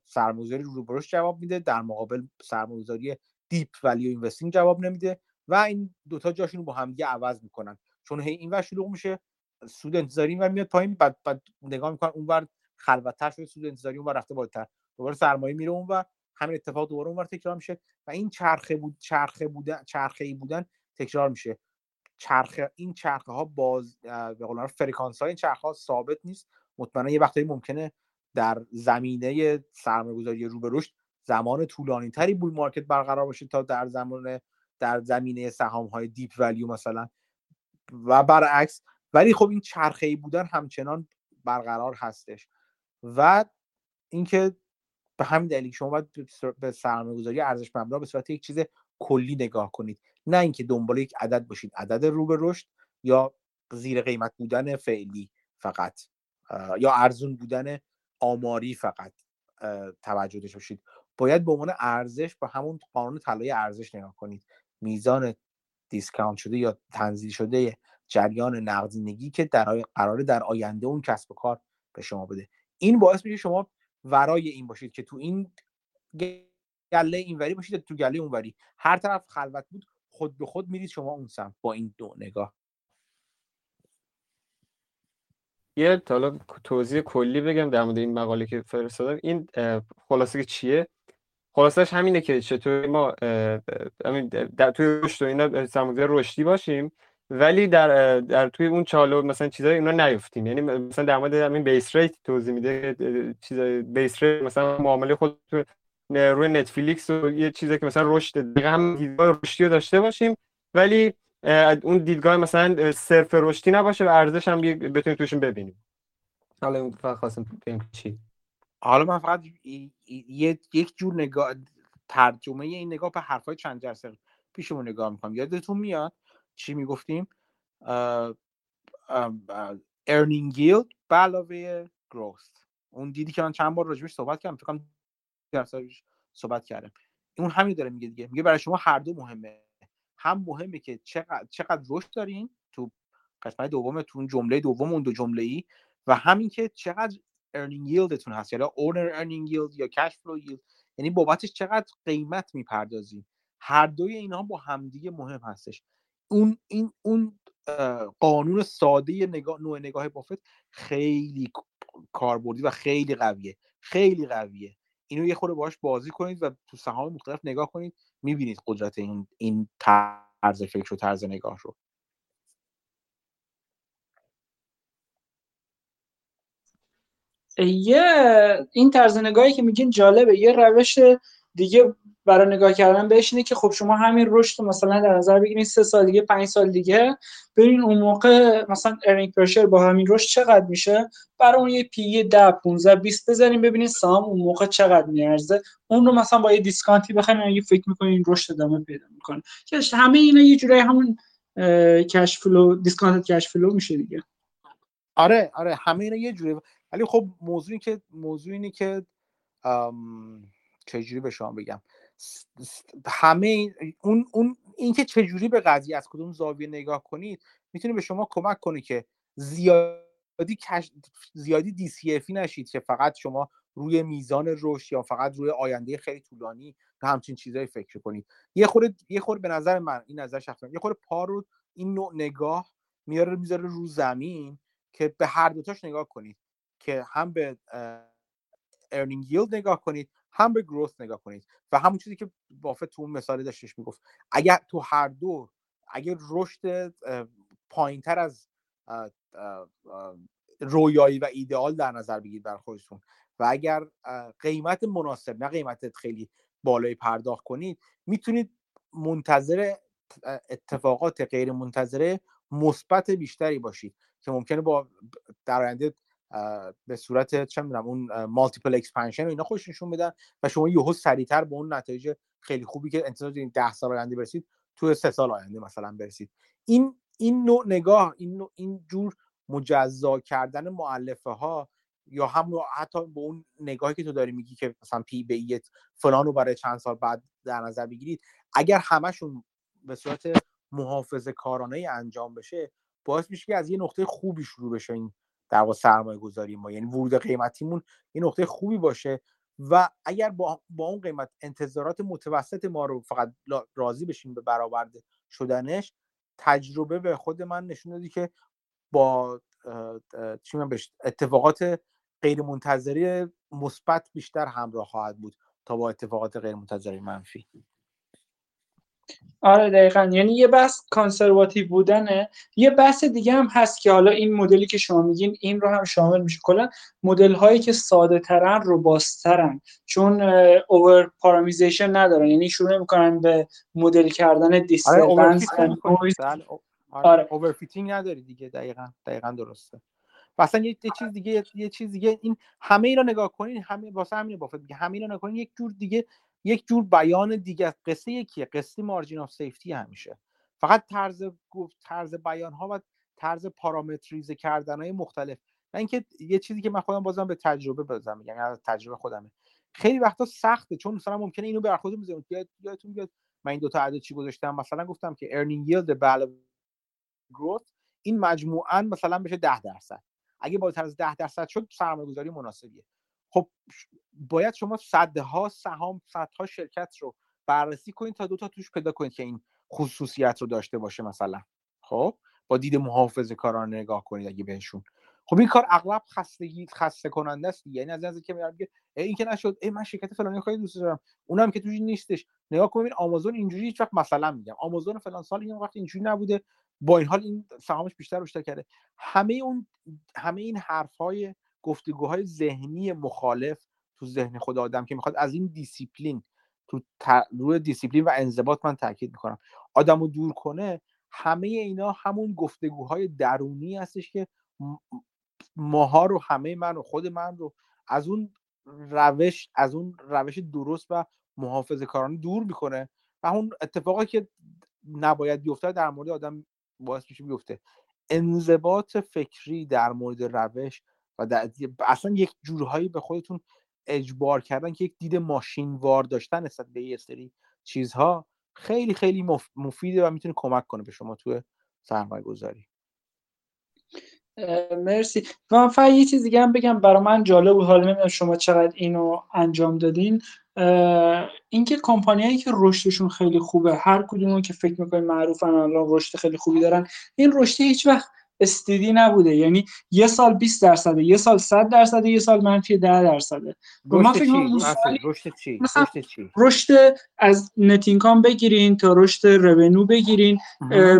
سرمایه گذاری رو برش جواب میده در مقابل سرمایه گذاری deep value investing جواب نمیده و این دوتا جاشون رو با هم عوض می‌کنن. چون هی این شلوغ میشه سود انتظاری و میاد پایین بعد, بعد نگاه می‌کنن اونور خلوتتر شده سود انتظاری اونور رفته بالاتر. دوباره سرمایه میره اونور همین اتفاق دوباره اونور تکرار میشه و این چرخه بود چرخه بودن چرخه ای بودن تکرار میشه. چرخه این چرخه ها باز به قول فرکانس های این چرخه ها ثابت نیست. مطمئنا یه وقتایی ممکنه در زمینه سرمایه‌گذاری رو به رشد زمان طولانی تری بول مارکت برقرار باشه تا در زمان در زمینه سهام های دیپ ولیو مثلا. و برعکس ولی خب این چرخه ای بودن همچنان برقرار هستش. و اینکه به همین دلیل شما باید به سرمایه گذاری ارزش مبنا به صورت یک چیز کلی نگاه کنید. نه اینکه دنبال یک عدد باشید. عدد رو به رشد یا زیر قیمت بودن فعلی فقط. یا ارزون بودن آماری فقط توجه داشته باشید. باید به عنوان ارزش با همون قانون طلای ارزش نگاه کنید. میزان دیسکاونت شده یا تنزیل شده جریان نقدینگی که در قرار در آینده اون کسب و کار به شما بده. این باعث میشه شما ورای این باشید که تو این گله اینوری باشید تو گله اونوری. هر طرف خلوت بود خود به خود میرید شما اون سمت با این دو نگاه. یه حالا توضیح کلی بگم در مورد این مقاله که فرستادم. این خلاصه چیه؟ خلاصش همینه که چطور ما در توی رشد و اینا سرمایه‌گذار رشدی باشیم. ولی در در توی اون چاله و مثلا چیزای اینا نیفتیم. یعنی مثلا در مورد همین base rate توضیح میده چیزای base rate مثلا معامله خود روی نتفلیکس و یه چیزی که مثلا رشد هم دیدگاه رشدی رو داشته باشیم. ولی اون دیدگاه مثلا صرف رشدی نباشه و ارزش هم بتونیم توشون ببینیم. حالا فقط خواستم بگم چی؟ حالا من فقط یک جور نگاه ترجمه این نگاه به حرفای چند جلسه پیشمون نگاه می‌کنم. یادتون میاد؟ چی می‌گفتیم؟ earning yield به علاوه growth اون دیدی که من چند بار راجبش صحبت کردم فکر کنم صحبت کردم. اون همین داره میگه دیگه. میگه برای شما هر دو مهمه. هم مهمه که چقدر چقدر رشد دارین تو قسمت دومتون جمله دوم اون دو جمله ای و همین که چقدر earning yieldتون هست. یا owner earning yield یا cash flow yield. یعنی بابتش چقدر قیمت می‌پردازین. هر دوی اینا با همدیگه مهم هستش. اون این اون قانون ساده نگاه نوع نگاه بافت خیلی کاربردی و خیلی قویه خیلی قویه. اینو یه خورده باش بازی کنید و تو سهام مختلف نگاه کنید می‌بینید قدرت این این طرز فکر و طرز نگاه رو. یه این طرز نگاهی که میگین جالبه یه روش دیگه برای نگاه کردن بهش اینه که خب شما همین رشد مثلا در نظر بگیرید سه سال دیگه پنج سال دیگه ببینید اون موقع مثلا ارنینگ پرشر با همین رشد چقدر میشه؟ برای اون یه P/E 10 15 20 بزنیم ببینید سهام اون موقع چقدر میارزه. اون رو مثلا با یه discount ی بخرید اگه فکر می‌کنید این رشد ادامه پیدا می‌کنه. که همه اینا یه جورایی همون cash flow discount cash flow میشه دیگه. آره آره همه اینا یه جوری. ولی خب موضوعی که موضوع اینه که چجوری به شما بگم؟ همه اون اون اینکه چجوری به قضیه از کدوم زاویه نگاه کنید می‌تونه به شما کمک کنه که زیادی کش... زیادی افی نشید که فقط شما روی میزان رشد یا فقط روی آینده خیلی طولانی همچین چیزایی فکر کنید. یه خورده یه خورده به نظر من این نظر شخصی یه خورده پا رو این نوع نگاه میاره می‌ذاره رو زمین که به هر دوتاش نگاه کنید. که هم به ارنینگ yield نگاه کنید هم به گروث نگاه کنید و همون چیزی که بافت تو اون مثال داشتش می‌گفت. اگر تو هر دو اگر رشد پایین تر از رویایی و ایدئال در نظر بگیرید بر خودتون و اگر قیمت مناسب نه قیمت خیلی بالای پرداخت کنید می‌تونید منتظر اتفاقات غیر منتظره مثبت بیشتری باشید که ممکنه با در آینده به صورت چه می‌دونم اون multiple expansion و اینا خودش نشون بدن و شما یهو سریعتر به اون نتایج خیلی خوبی که انتظار دارین 10 سال آینده برسید تو سه سال آینده مثلا برسید. این این نوع نگاه این نوع این جور مجزا کردن معلفه ها یا هم حتی به اون نگاهی که تو داری میگی که مثلا پی به فلان رو برای چند سال بعد در نظر بگیرید اگر همشون به صورت محافظه کارانه انجام بشه باعث میشه که از یه نقطه خوبی شروع بشه این در واقع سرمایه گذاری ما. یعنی ورود قیمتیمون این نقطه خوبی باشه و اگر با, با اون قیمت انتظارات متوسط ما رو فقط راضی بشیم به برآورده شدنش تجربه به خود من نشون دادی که با چی من اتفاقات غیر منتظری مثبت بیشتر همراه خواهد بود تا با اتفاقات غیر منتظری منفی. آره دقیقا. یعنی یه بحث کانسرواتیو بودنه. یه بحث دیگه هم هست که حالا این مدلی که شما میگین این رو هم شامل میشه. کلا مدل هایی که ساده ترن رو باسترن چون over parameterization ندارن. یعنی شروع می‌کنن به مدل کردن disturbance آره آره. overfitting نداری دیگه. دقیقا دقیقا درسته. و اصلا یه, چیز دیگه یه چیز دیگه. این همه اینا نگاه کنین همه واسه همین Buffett دیگه همه اینا نگاه کنین یک جور دیگه یک جور بیان دیگه قصه یکیه قصه margin of safety همیشه. فقط طرز گفت طرز بیان ها و طرز پارامتریزه کردن های مختلف. و اینکه یه چیزی که من خودم بازم به تجربه بازم میگم یعنی از تجربه خودمه. خیلی وقتا سخته چون مثلا ممکنه اینو به خودم می‌ذارم یادتون بیاد من این دو تا عدد چی گذاشتم؟ مثلا گفتم که earning yield به growth این مجموعا مثلا بشه 10 درصد. اگه بالاتر از 10 درصد شد سرمایه‌گذاری مناسبیه. خب باید شما صدها سهام صدها شرکت رو بررسی کنید تا دوتا توش پیدا کنید که این خصوصیت رو داشته باشه مثلا. خب با دید محافظه کاران نگاه کنید اگه بهشون. خب این کار اغلب خستگی خسته کننده است یعنی از نظر که میگه این که نشد ای من شرکت فلانی خیلی دوست دارم. اونم که توش نیستش. نگاه کنید آمازون اینجوری هیچ وقت مثلا میگم. آمازون فلان سال این وقت اینجوری نبوده. با این حال این سهامش بیشتر رشد کرده. همه اون همه این حرف های گفتگوهای ذهنی مخالف تو ذهن خود آدم که می‌خواد از این دیسیپلین تو روی دیسیپلین و انضباط من تاکید می‌کنم. آدم رو دور کنه همه اینا همون گفتگوهای درونی هستش که ماها رو همه من رو خود من رو از اون روش از اون روش درست و محافظه کارانه دور می‌کنه و اون اتفاقی که نباید بیفته در مورد آدم باعث میشه بیفته. انضباط فکری در مورد روش و اصلا یک جورهایی به خودتون اجبار کردن که یک دید ماشین وار داشتن نسبت به یه سری چیزها خیلی خیلی مفیده و می‌تونه کمک کنه به شما توی سرمایه گذاری مرسی. من فقط یه چیز دیگه هم بگم برای من جالب بود. حالا نمی‌دونم شما چقدر اینو انجام دادین. اینکه کمپانیایی که رشدشون خیلی خوبه هر کدوم که فکر می‌کنین معروفن الان رشد خیلی خوبی دارن این رشد هیچ وقت steady نبوده. یعنی یه سال 20 درصده یه سال 100 درصده یه سال منفی 10 درصده. من فکر رشد چی؟ رشد چی؟ رشد از net income بگیرین تا رشد revenue بگیرین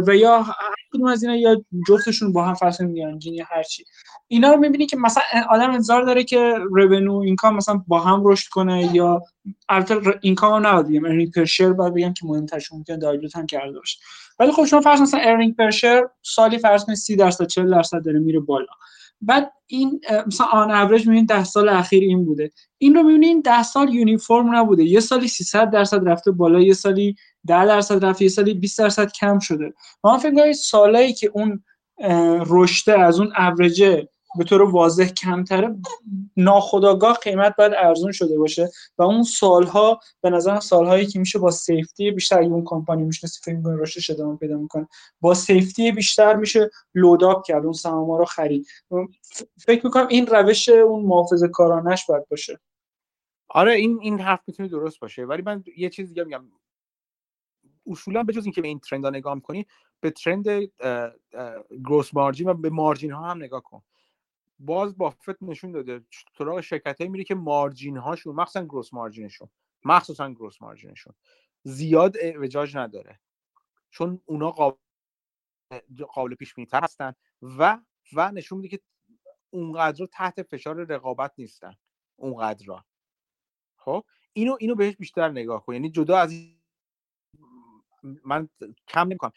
و یا هر کدوم از اینا یا جفتشون با هم فرض می‌گیرن یا هر چی. اینا رو می‌بینی که مثلا آدم انتظار داره که revenue income مثلا با هم رشد کنه یا البته income هم نباید بگم earning per share باید بگم که مهمترش ممکنه dilute هم کرده باشه. ولی خب شما فرض مثلا earning per share سالی فرض کنید 30 درصد 40 درصد داره میره بالا. بعد این مثلا on average می‌بینید 10 سال اخیر این بوده. این رو می‌بینید 10 سال uniform نبوده. یه سالی 300 درصد رفته بالا یه سالی 10 درصد رفته یه سالی 20 درصد کم شده. من فکر کنم سالایی که اون رشده از اون اوریج به طور واضح کمتره ناخودآگاه قیمت باید ارزون شده باشه و اون سالها به نظر سالهایی که میشه با safety بیشتر اون کمپانی می‌شناسی فکر می‌کنی رشدش ادامه پیدا می‌کنه. با سیفتی بیشتر میشه لوداپ کرد اون سهام رو خرید. فکر می‌کنم این روش اون محافظه کارانش باید باشه. آره این این حرف می‌تونه درست باشه. ولی من یه چیز دیگه میگم. اصولا به جز اینکه به این ترند ها نگاه می‌کنی به ترند گروس مارجین و به مارجین ها هم نگاه کن. باز بافت نشون داده. سراغ شرکت میری که مارجین هاشون مخصوصا گروس مارجینشون مخصوصا گروس مارجینشون زیاد وجاج نداره. چون اونا قابل, قابل پیش تر هستن و و نشون میده که اونقدر تحت فشار رقابت نیستن. اونقدر خب؟ اینو اینو بهش بیشتر نگاه کن. یعنی جدا از من کم نمی‌کنم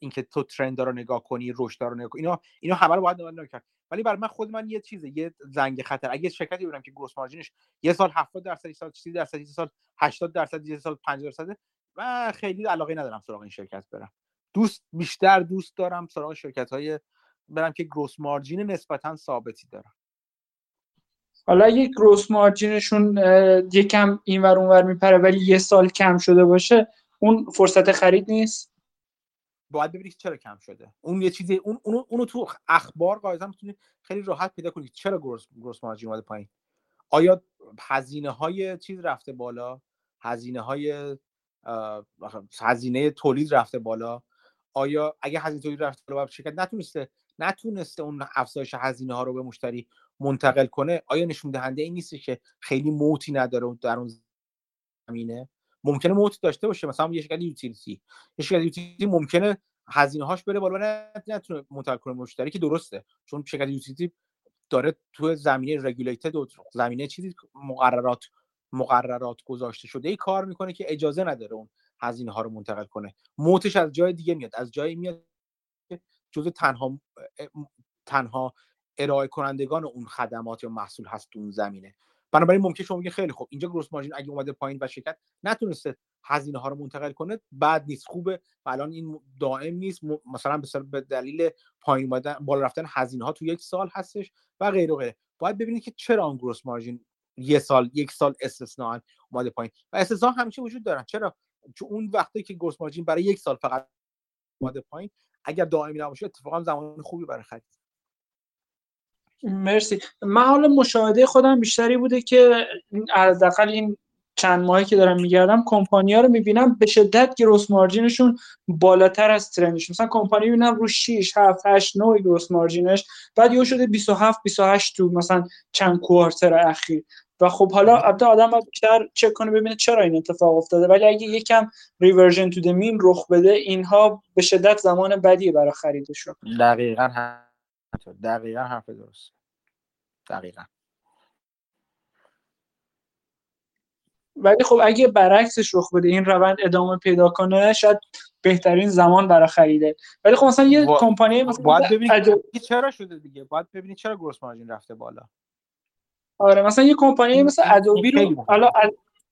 اینکه تو ترند رو نگاه کنی رشد رو نگاه کنی اینا اینا همه رو باید نگاه کرد. ولی برای من خود من یه چیزه یه زنگ خطر. اگه شرکتی بودم که گروس مارجینش یه سال 70 درصد یه سال 30 درصد یه سال 80 درصد یه سال 50 درصد من خیلی علاقه ندارم سراغ این شرکت برم. دوست بیشتر دوست دارم سراغ شرکت های برم که گروس مارجین نسبتا ثابتی دارم حالا اگه گروس مارجینشون یکم اینور اونور میپره ولی یه سال کم شده باشه اون فرصت خرید نیست؟ باید ببینید چرا کم شده. اون یه چیزی اون اونو, اونو تو اخبار قاعدتا می‌تونید خیلی راحت پیدا کنید چرا گروس گروس مارجین اومده پایین. آیا هزینه های چیز رفته بالا؟ هزینه های هزینه تولید رفته بالا؟ آیا اگه هزینه تولید رفته بالا شرکت نتونسته نتونسته اون افزایش هزینه ها رو به مشتری منتقل کنه؟ آیا نشون دهنده این نیست که خیلی موتی نداره در اون زمینه؟ ممکنه موت داشته باشه مثلا یه شرکت یوتیلیتی یه شرکت یوتیلیتی ممکنه هزینه هاش بره بالا نتونه منتقل کنه مشتری که درسته چون شرکت یوتیلیتی داره تو زمینه رگولیتد و زمینه چیزی مقررات مقررات گذاشته شده ای کار می‌کنه که اجازه نداره اون هزینه ها رو منتقل کنه. موتش از جای دیگه میاد از جایی میاد که جزء تنها تنها ارائه کنندگان اون خدمات یا محصول هست اون زمینه. بنابراین ممکن شما بگید خیلی خوب. اینجا گروس مارجین اگه اومده پایین و شرکت نتونسته هزینه ها رو منتقل کنه بعد نیست. خوبه. و الان این دائم نیست. مثلا به دلیل پایین اومدن بالا رفتن هزینه ها تو یک سال هستش و غیره و غیره. باید ببینید که چرا اون گروس مارجین یه سال یک سال استثنا اومده پایین. و استثنا همیشه وجود دارن. چرا؟ چون اون وقتی که گروس مارجین برای یک سال فقط اومده پایین اگر دائمی نباشه اتفاقا زمان خوبی برای خرید. مرسی. من حالا مشاهده خودم بیشتری بوده که حداقل این چند ماهی که دارم میگردم کمپانی ها رو می‌بینم به شدت گروس مارجینشون بالاتر از trend ش مثلا کمپانی می‌بینم رو 6 7 8 9 gross margin ش بعد یه شده 27 28 تو مثلا چند quarter اخیر. و خب حالا البته آدم باید بیشتر چک کنه ببینه چرا این اتفاق افتاده. ولی اگه یکم reversion to mean رخ بده اینها به شدت زمان بدی برای خریدشون. دقیقاً دقیقا حرف درست دقیقا. ولی خب اگه برعکسش رخ بده این روند ادامه پیدا کنه شاید بهترین زمان برای خریده. ولی خب مثلا یه کمپانی مثلا باید ببینید چرا شده دیگه؟ باید ببینید چرا گروس مارجین رفته بالا. آره مثلا یه کمپانی مثل ادوبی رو حالا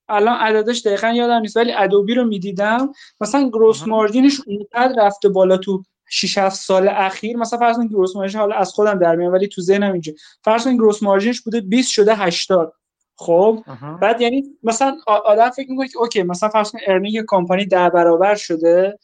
الان عددش دقیقا یادم نیست ولی ادوبی رو می‌دیدم. مثلا گروس مارجینش اونقدر رفته بالا تو 6 7 سال اخیر مثلا فرض کنید گروس مارجین حالا از خودم در میاد ولی تو ذهنم اینجا. فرض کنید gross margin ش بوده 20 شده 80 خب؟ بعد یعنی مثلا آدم فکر می‌کنه که okay مثلا فرض کن earning کمپانی ده برابر شده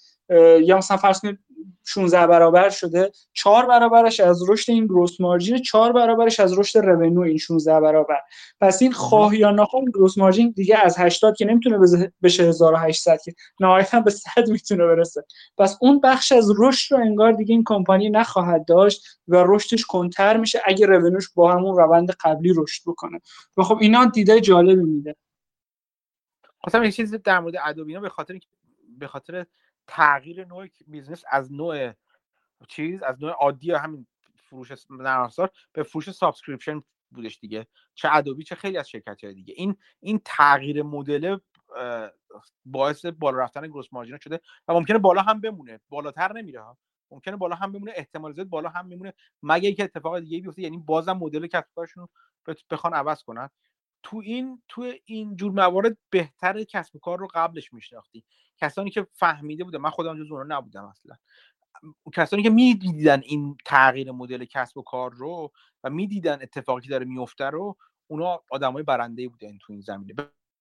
یا مثلا فرض کن 16 برابر شده. 4 برابرش از رشد این gross margin 4 برابرش از رشد revenue این 16 برابر. پس این خواه یا نخواه این gross margin دیگه از 80 که نمی‌تونه بشه 1800 که نهایتا به 100 می‌تونه برسه. پس اون بخش از رشد رو انگار دیگه این کمپانی نخواهد داشت و رشدش کندتر میشه اگه revenue ش با همون روند قبلی رشد بکنه. و خب اینا دید جالبی میده. مثلا یه چیزی در مورد Adobe اینا به خاطر به خاطر تغییر نوع business از نوع چیز از نوع عادی همین فروش نرم به فروش subscription بودش دیگه. چه Adobe چه خیلی از شرکت های دیگه. این این تغییر مدل باعث بالا رفتن gross margin شده و ممکنه بالا هم بمونه. بالاتر نمیره ها. ممکنه بالا هم بمونه احتمال زیاد بالا هم میمونه مگه اینکه اتفاق دیگه بیفته. یعنی بازم مدل کسب کارشون بخوان عوض کنن. تو این تو این جور موارد بهتر کسب کار رو قبلش میشناختی. کسانی که فهمیده بودن من خودم جز اونها نبودم اصلا. کسانی که می‌دیدن این تغییر مدل کسب و کار رو و می‌دیدن اتفاقی داره میفته رو اونا آدمای برنده بودن تو این زمینه.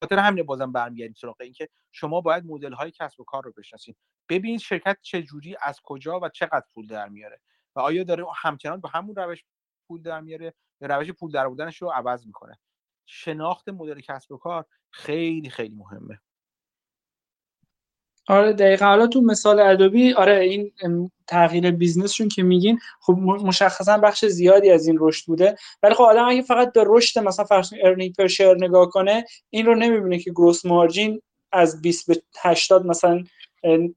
خاطر همین بازم برمیگردیم سراغ اینکه شما باید مدل های کسب و کار رو بشناسید ببینید شرکت چه جوری از کجا و چقدر پول در میاره و آیا داره همچنان به همون روش پول در میاره یا روش پول در رو عوض می‌کنه. شناخت مدل کسب و کار خیلی خیلی مهمه. آره دقیقا. حالا تو مثال Adobe آره این تغییر business شون که میگین خب مشخصا بخش زیادی از این رشد بوده. ولی خب آدم اگه فقط به رشد مثلا فرض earning per share نگاه کنه این رو نمی‌بینه که gross margin از 20 به 80 مثلا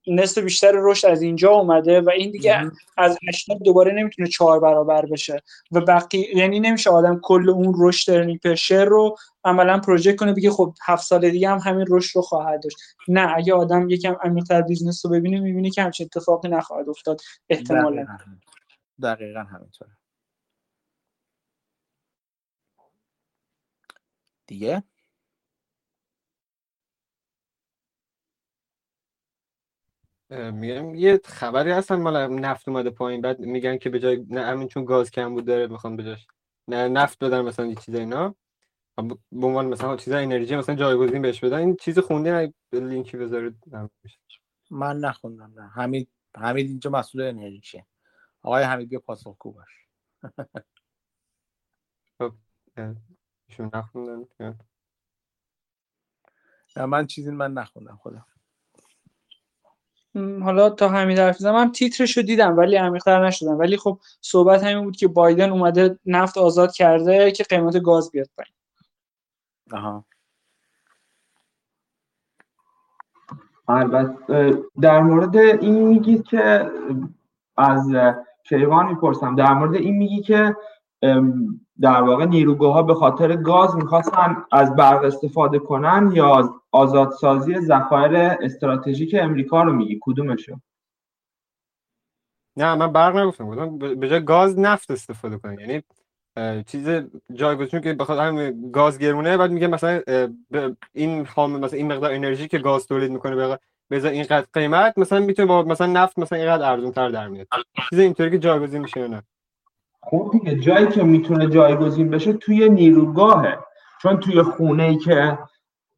نصف بیشتر رشد از اینجا اومده و این دیگه از 80 دوباره نمی‌تونه چهار برابر بشه و بقیه یعنی نمیشه آدم کل اون رشد earning per رو عملا project کنه بگه خب هفت سال دیگه هم همین رشد رو خواهد داشت. نه اگه آدم یکم عمیق‌تر business رو ببینه می‌بینه که همچین اتفاقی نخواهد افتاد. احتمالا. دقیقا همینطوره. دیگه؟ میگم یه خبری هستن مال نفت اومده پایین بعد میگن که به جای نه همین چون گاز کم بود داره می‌خوام بجاش نه نفت بدن مثلا یه چیزا اینا. به عنوان مثلا چیزا انرژی مثلا جایگزین بهش بدن. این چیز خونده لینکی بذارید من نخوندم نه. حمید حمید اینجا مسئول انرژی چیه آقای حمید بیا پاسخگو باش. خب ایشون نخوندن من چیزی من نخوندم خودم حالا تا همین حرف من تیترش رو دیدم ولی عمیق‌تر نشدم. ولی خب صحبت همین بود که بایدن اومده نفت آزاد کرده که قیمت گاز بیاد پایین. آها. البته در مورد این میگید که از کیوان می‌پرسم در مورد این میگی که در واقع نیروگاه به خاطر گاز می‌خواستن از برق استفاده کنن یا آزادسازی ذخایر استراتژیک امریکا رو میگی؟ کدومشو؟ نه من برق نگفتم. گفتم به جای گاز نفت استفاده کنن. یعنی چیز جایگزین که بخاطر همین گاز گرونه بعد میگه مثلا این خام مثلا این مقدار انرژی که گاز تولید می‌کنه به اینقدر قیمت مثلا می‌تونه با مثلا نفت مثلا اینقدر ارزون تر در میاد. چیز اینطوری که جایگزین میشه نه. خب دیگه جایی که می‌تونه جایگزین بشه توی نیروگاهه. چون توی خونه ای که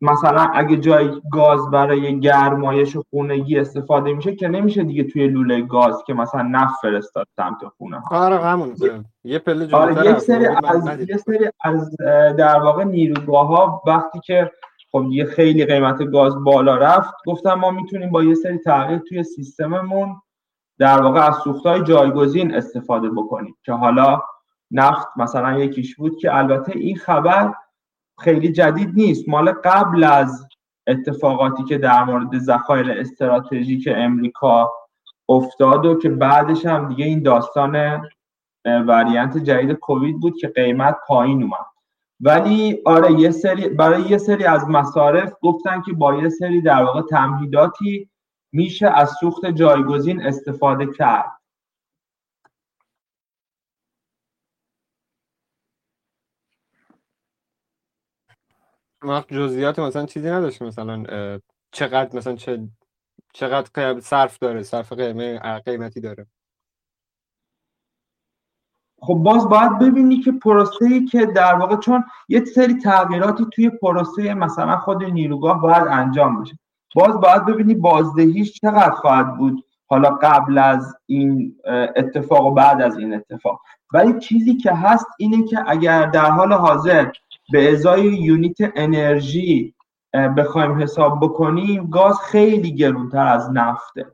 مثلا اگه جای گاز برای گرمایش و خونگی استفاده میشه که نمیشه دیگه توی لوله گاز که مثلا نفت فرستاد سمت خونه. آره همون. یه پله آره یک سری از یه سری از در واقع نیروگاه ها وقتی که خب یه خیلی قیمت گاز بالا رفت گفتم ما می‌تونیم با یه سری تغییر توی سیستممون در واقع از سوختهای جایگزین استفاده بکنیم. که حالا نفت مثلا یکیش بود که البته این خبر خیلی جدید نیست. مال قبل از اتفاقاتی که در مورد ذخایر استراتژیک امریکا افتاد و که بعدش هم دیگه این داستان وریانت جدید کووید بود که قیمت پایین اومد. ولی آره یه سری برای یه سری از مصارف گفتن که با یه سری در واقع تمهیداتی میشه از سوخت جایگزین استفاده کرد. وقت جزئیات مثلا چیزی نداشت مثلا چقدر مثلا چه چقدر صرف داره صرف قیمه قیمتی داره. خب باز باید ببینی که پروسه ای که در واقع چون یه سری تغییراتی توی پروسه مثلا خود نیروگاه باید انجام بشه. باز باید ببینی بازدهیش چقدر خواهد بود. حالا قبل از این اتفاق و بعد از این اتفاق. ولی چیزی که هست اینه که اگر در حال حاضر به ازای یونیت انرژی بخوایم حساب بکنیم گاز خیلی گرونتر از نفته.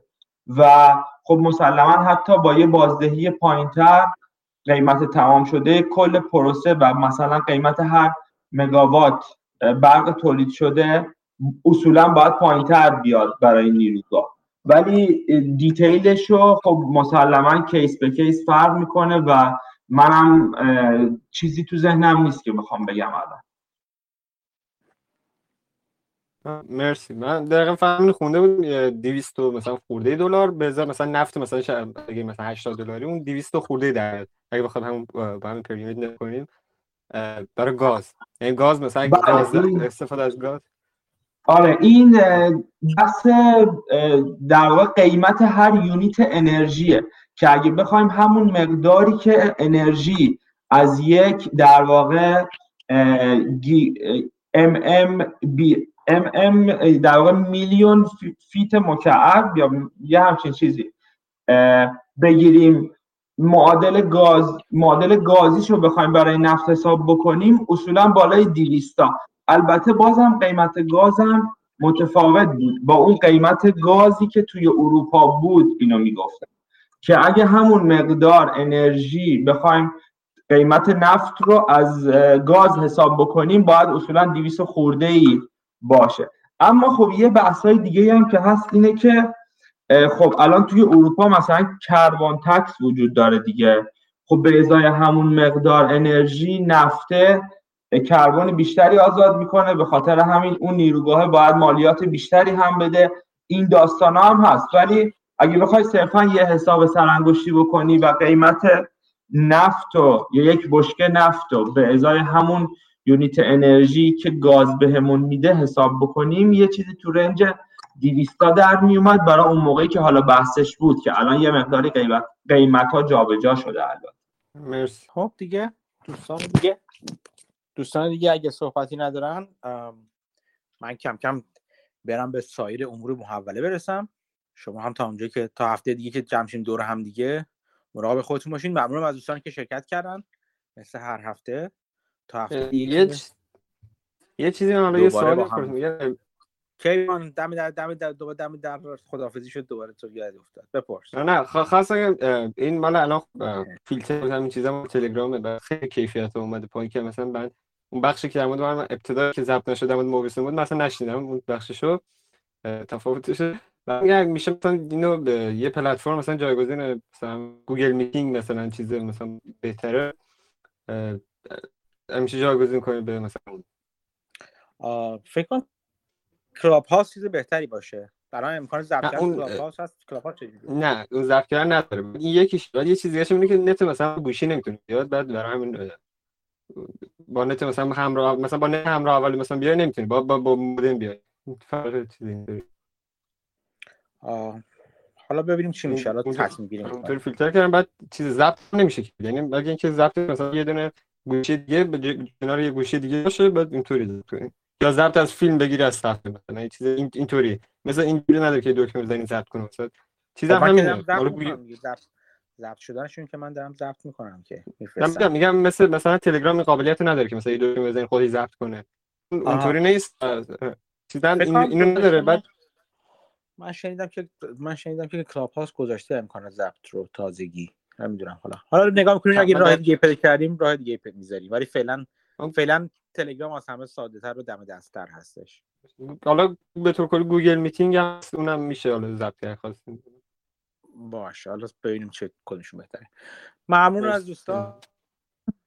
و خب مسلما حتی با یه بازدهی پایینتر قیمت تمام شده کل پروسه و مثلا قیمت هر مگاوات برق تولید شده اصولا باید پایینتر بیاد برای نیروگاه. ولی detail ش رو خب مسلما case به case فرق می‌کنه و منم چیزی تو ذهنم نیست که بخوام بگم الان. مرسی. من دقیقا فهمین خونده بود 200 مثلا خورده دلار به مثلا نفت مثلا اگه مثلا 80 دلاری اون 200 خورده در اگه بخواد همون با همین پریود نکنیم برای گاز. یعنی گاز مثلا بله، استفاده از گاز. آره این بحث در واقع قیمت هر یونیت انرژیه که اگه بخوایم همون مقداری که انرژی از یک در واقع ام ام بی ام ام در واقع میلیون فیت مکعب یا یه همچین چیزی بگیریم. معادل گاز معادل گازیش رو بخوایم برای نفت حساب بکنیم اصولا بالای 200 البته بازم قیمت گازم متفاوت بود. با اون قیمت گازی که توی اروپا بود اینو می‌گفتم. که اگه همون مقدار انرژی بخوایم قیمت نفت رو از گاز حساب بکنیم باید اصولا 200 خورده ای باشه. اما خب یه بحث های دیگه هم که هست اینه که خب الان توی اروپا مثلا کربن تکس وجود داره دیگه. خب به ازای همون مقدار انرژی نفته کربن بیشتری آزاد می‌کنه. به خاطر همین اون نیروگاه باید مالیات بیشتری هم بده. این داستان هم هست. ولی اگه بخوای صرفا یه حساب سرانگشتی بکنی و قیمت نفت و یا یک بشکه نفت و به ازای همون یونیت انرژی که گاز بهمون میده حساب بکنیم یه چیزی تو رنج 200 در میومد برای اون موقعی که حالا بحثش بود که الان یه مقداری قیمت قیمت ها جابجا شده الان مرسی. خب دیگه دوستان دیگه. دوستان دیگه اگه صحبتی ندارن من کم کم برم به سایر امور محوله برسم. شما هم تا اونجا که تا هفته دیگه که جمشیم دور هم دیگه مراقب خودتون باشین. ممنونم از دوستان که شرکت کردن مثل هر هفته. تا هفته دیگه یه چیزی من یه سوال کیوان دم در دم در دوباره دم در خدافظی شد دوباره تو یاد افتاد. بپرس. نه نه خاص این مال الان فیلتر همین چیزا تلگرام خیلی کیفیت اومده پایین که مثلا بعد اون بخشی که در مورد من ابتدا که ضبط نشده در مورد موبیس بود مثلا نشیدم اون بخششو تفاوتش. میگم میشه مثلا اینو به یه پلتفرم مثلا جایگزین مثلا گوگل میتینگ مثلا چیز مثلا بهتره میشه جایگزین کنید به مثلا فکر کلاب هاست چیز بهتری باشه. برای امکان ضبط کردن کلاب هاست هست. کلاب هاست نه اون ضبط کردن نداره. این یکیش بعد یه چیزی دیگه که نت مثلا گوشی نمی‌تونه بیاد بعد برای همین با نت مثلا همراه مثلا با نت همراه اولی مثلا بیای نمی‌تونی. با با, با مودم بیای. فرق چیزی حالا ببینیم چی میشه. حالا تصمیم گیری اونطوری فیلتر کردن بعد چیز ضبط نمیشه یعنی اگه اینکه ضبط مثلا یه دونه گوشی دیگه به کنار یه گوشی دیگه باشه بعد اینطوری ضبط یا ضبط از فیلم بگیری از صفحه مثلا. این چیز اینطوری مثلا اینجوری نداره که دکمه بزنی ضبط کنه مثلا. چیز هم همینه. ضبط شدنشون که من دارم ضبط می‌کنم که میگم میگم مثل مثلا تلگرام قابلیت نداره که مثلا یه دکمه بزنی خودی ضبط کنه. اونطوری نیست. چیزا اینو نداره. بعد من شنیدم که من شنیدم که Clubhouse گذاشته امکان ضبط رو تازگی. نمی‌دونم حالا حالا نگاه می‌کنیم اگه راه دیگه پیدا کردیم راه دیگه پیدا می‌ذاریم. ولی فعلا فعلا تلگرام از همه ساده تر و دم دستتر هستش. حالا به طور کلی Google Meeting هست اونم میشه حالا ضبط کرد خواستیم. باشه حالا ببینیم چه کدومشون بهتره. ممنون از دوستان.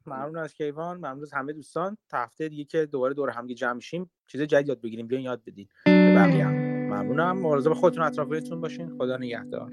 ممنون از کیوان. ممنون از همه دوستان. تا هفته دیگه که دوباره دور هم جمع میشیم چیز جدید یاد بگیریم. بیاین یاد بدین. به بقیه هم. ممنونم. مواظب خودتون اطرافیتون باشین. خدا نگهدار.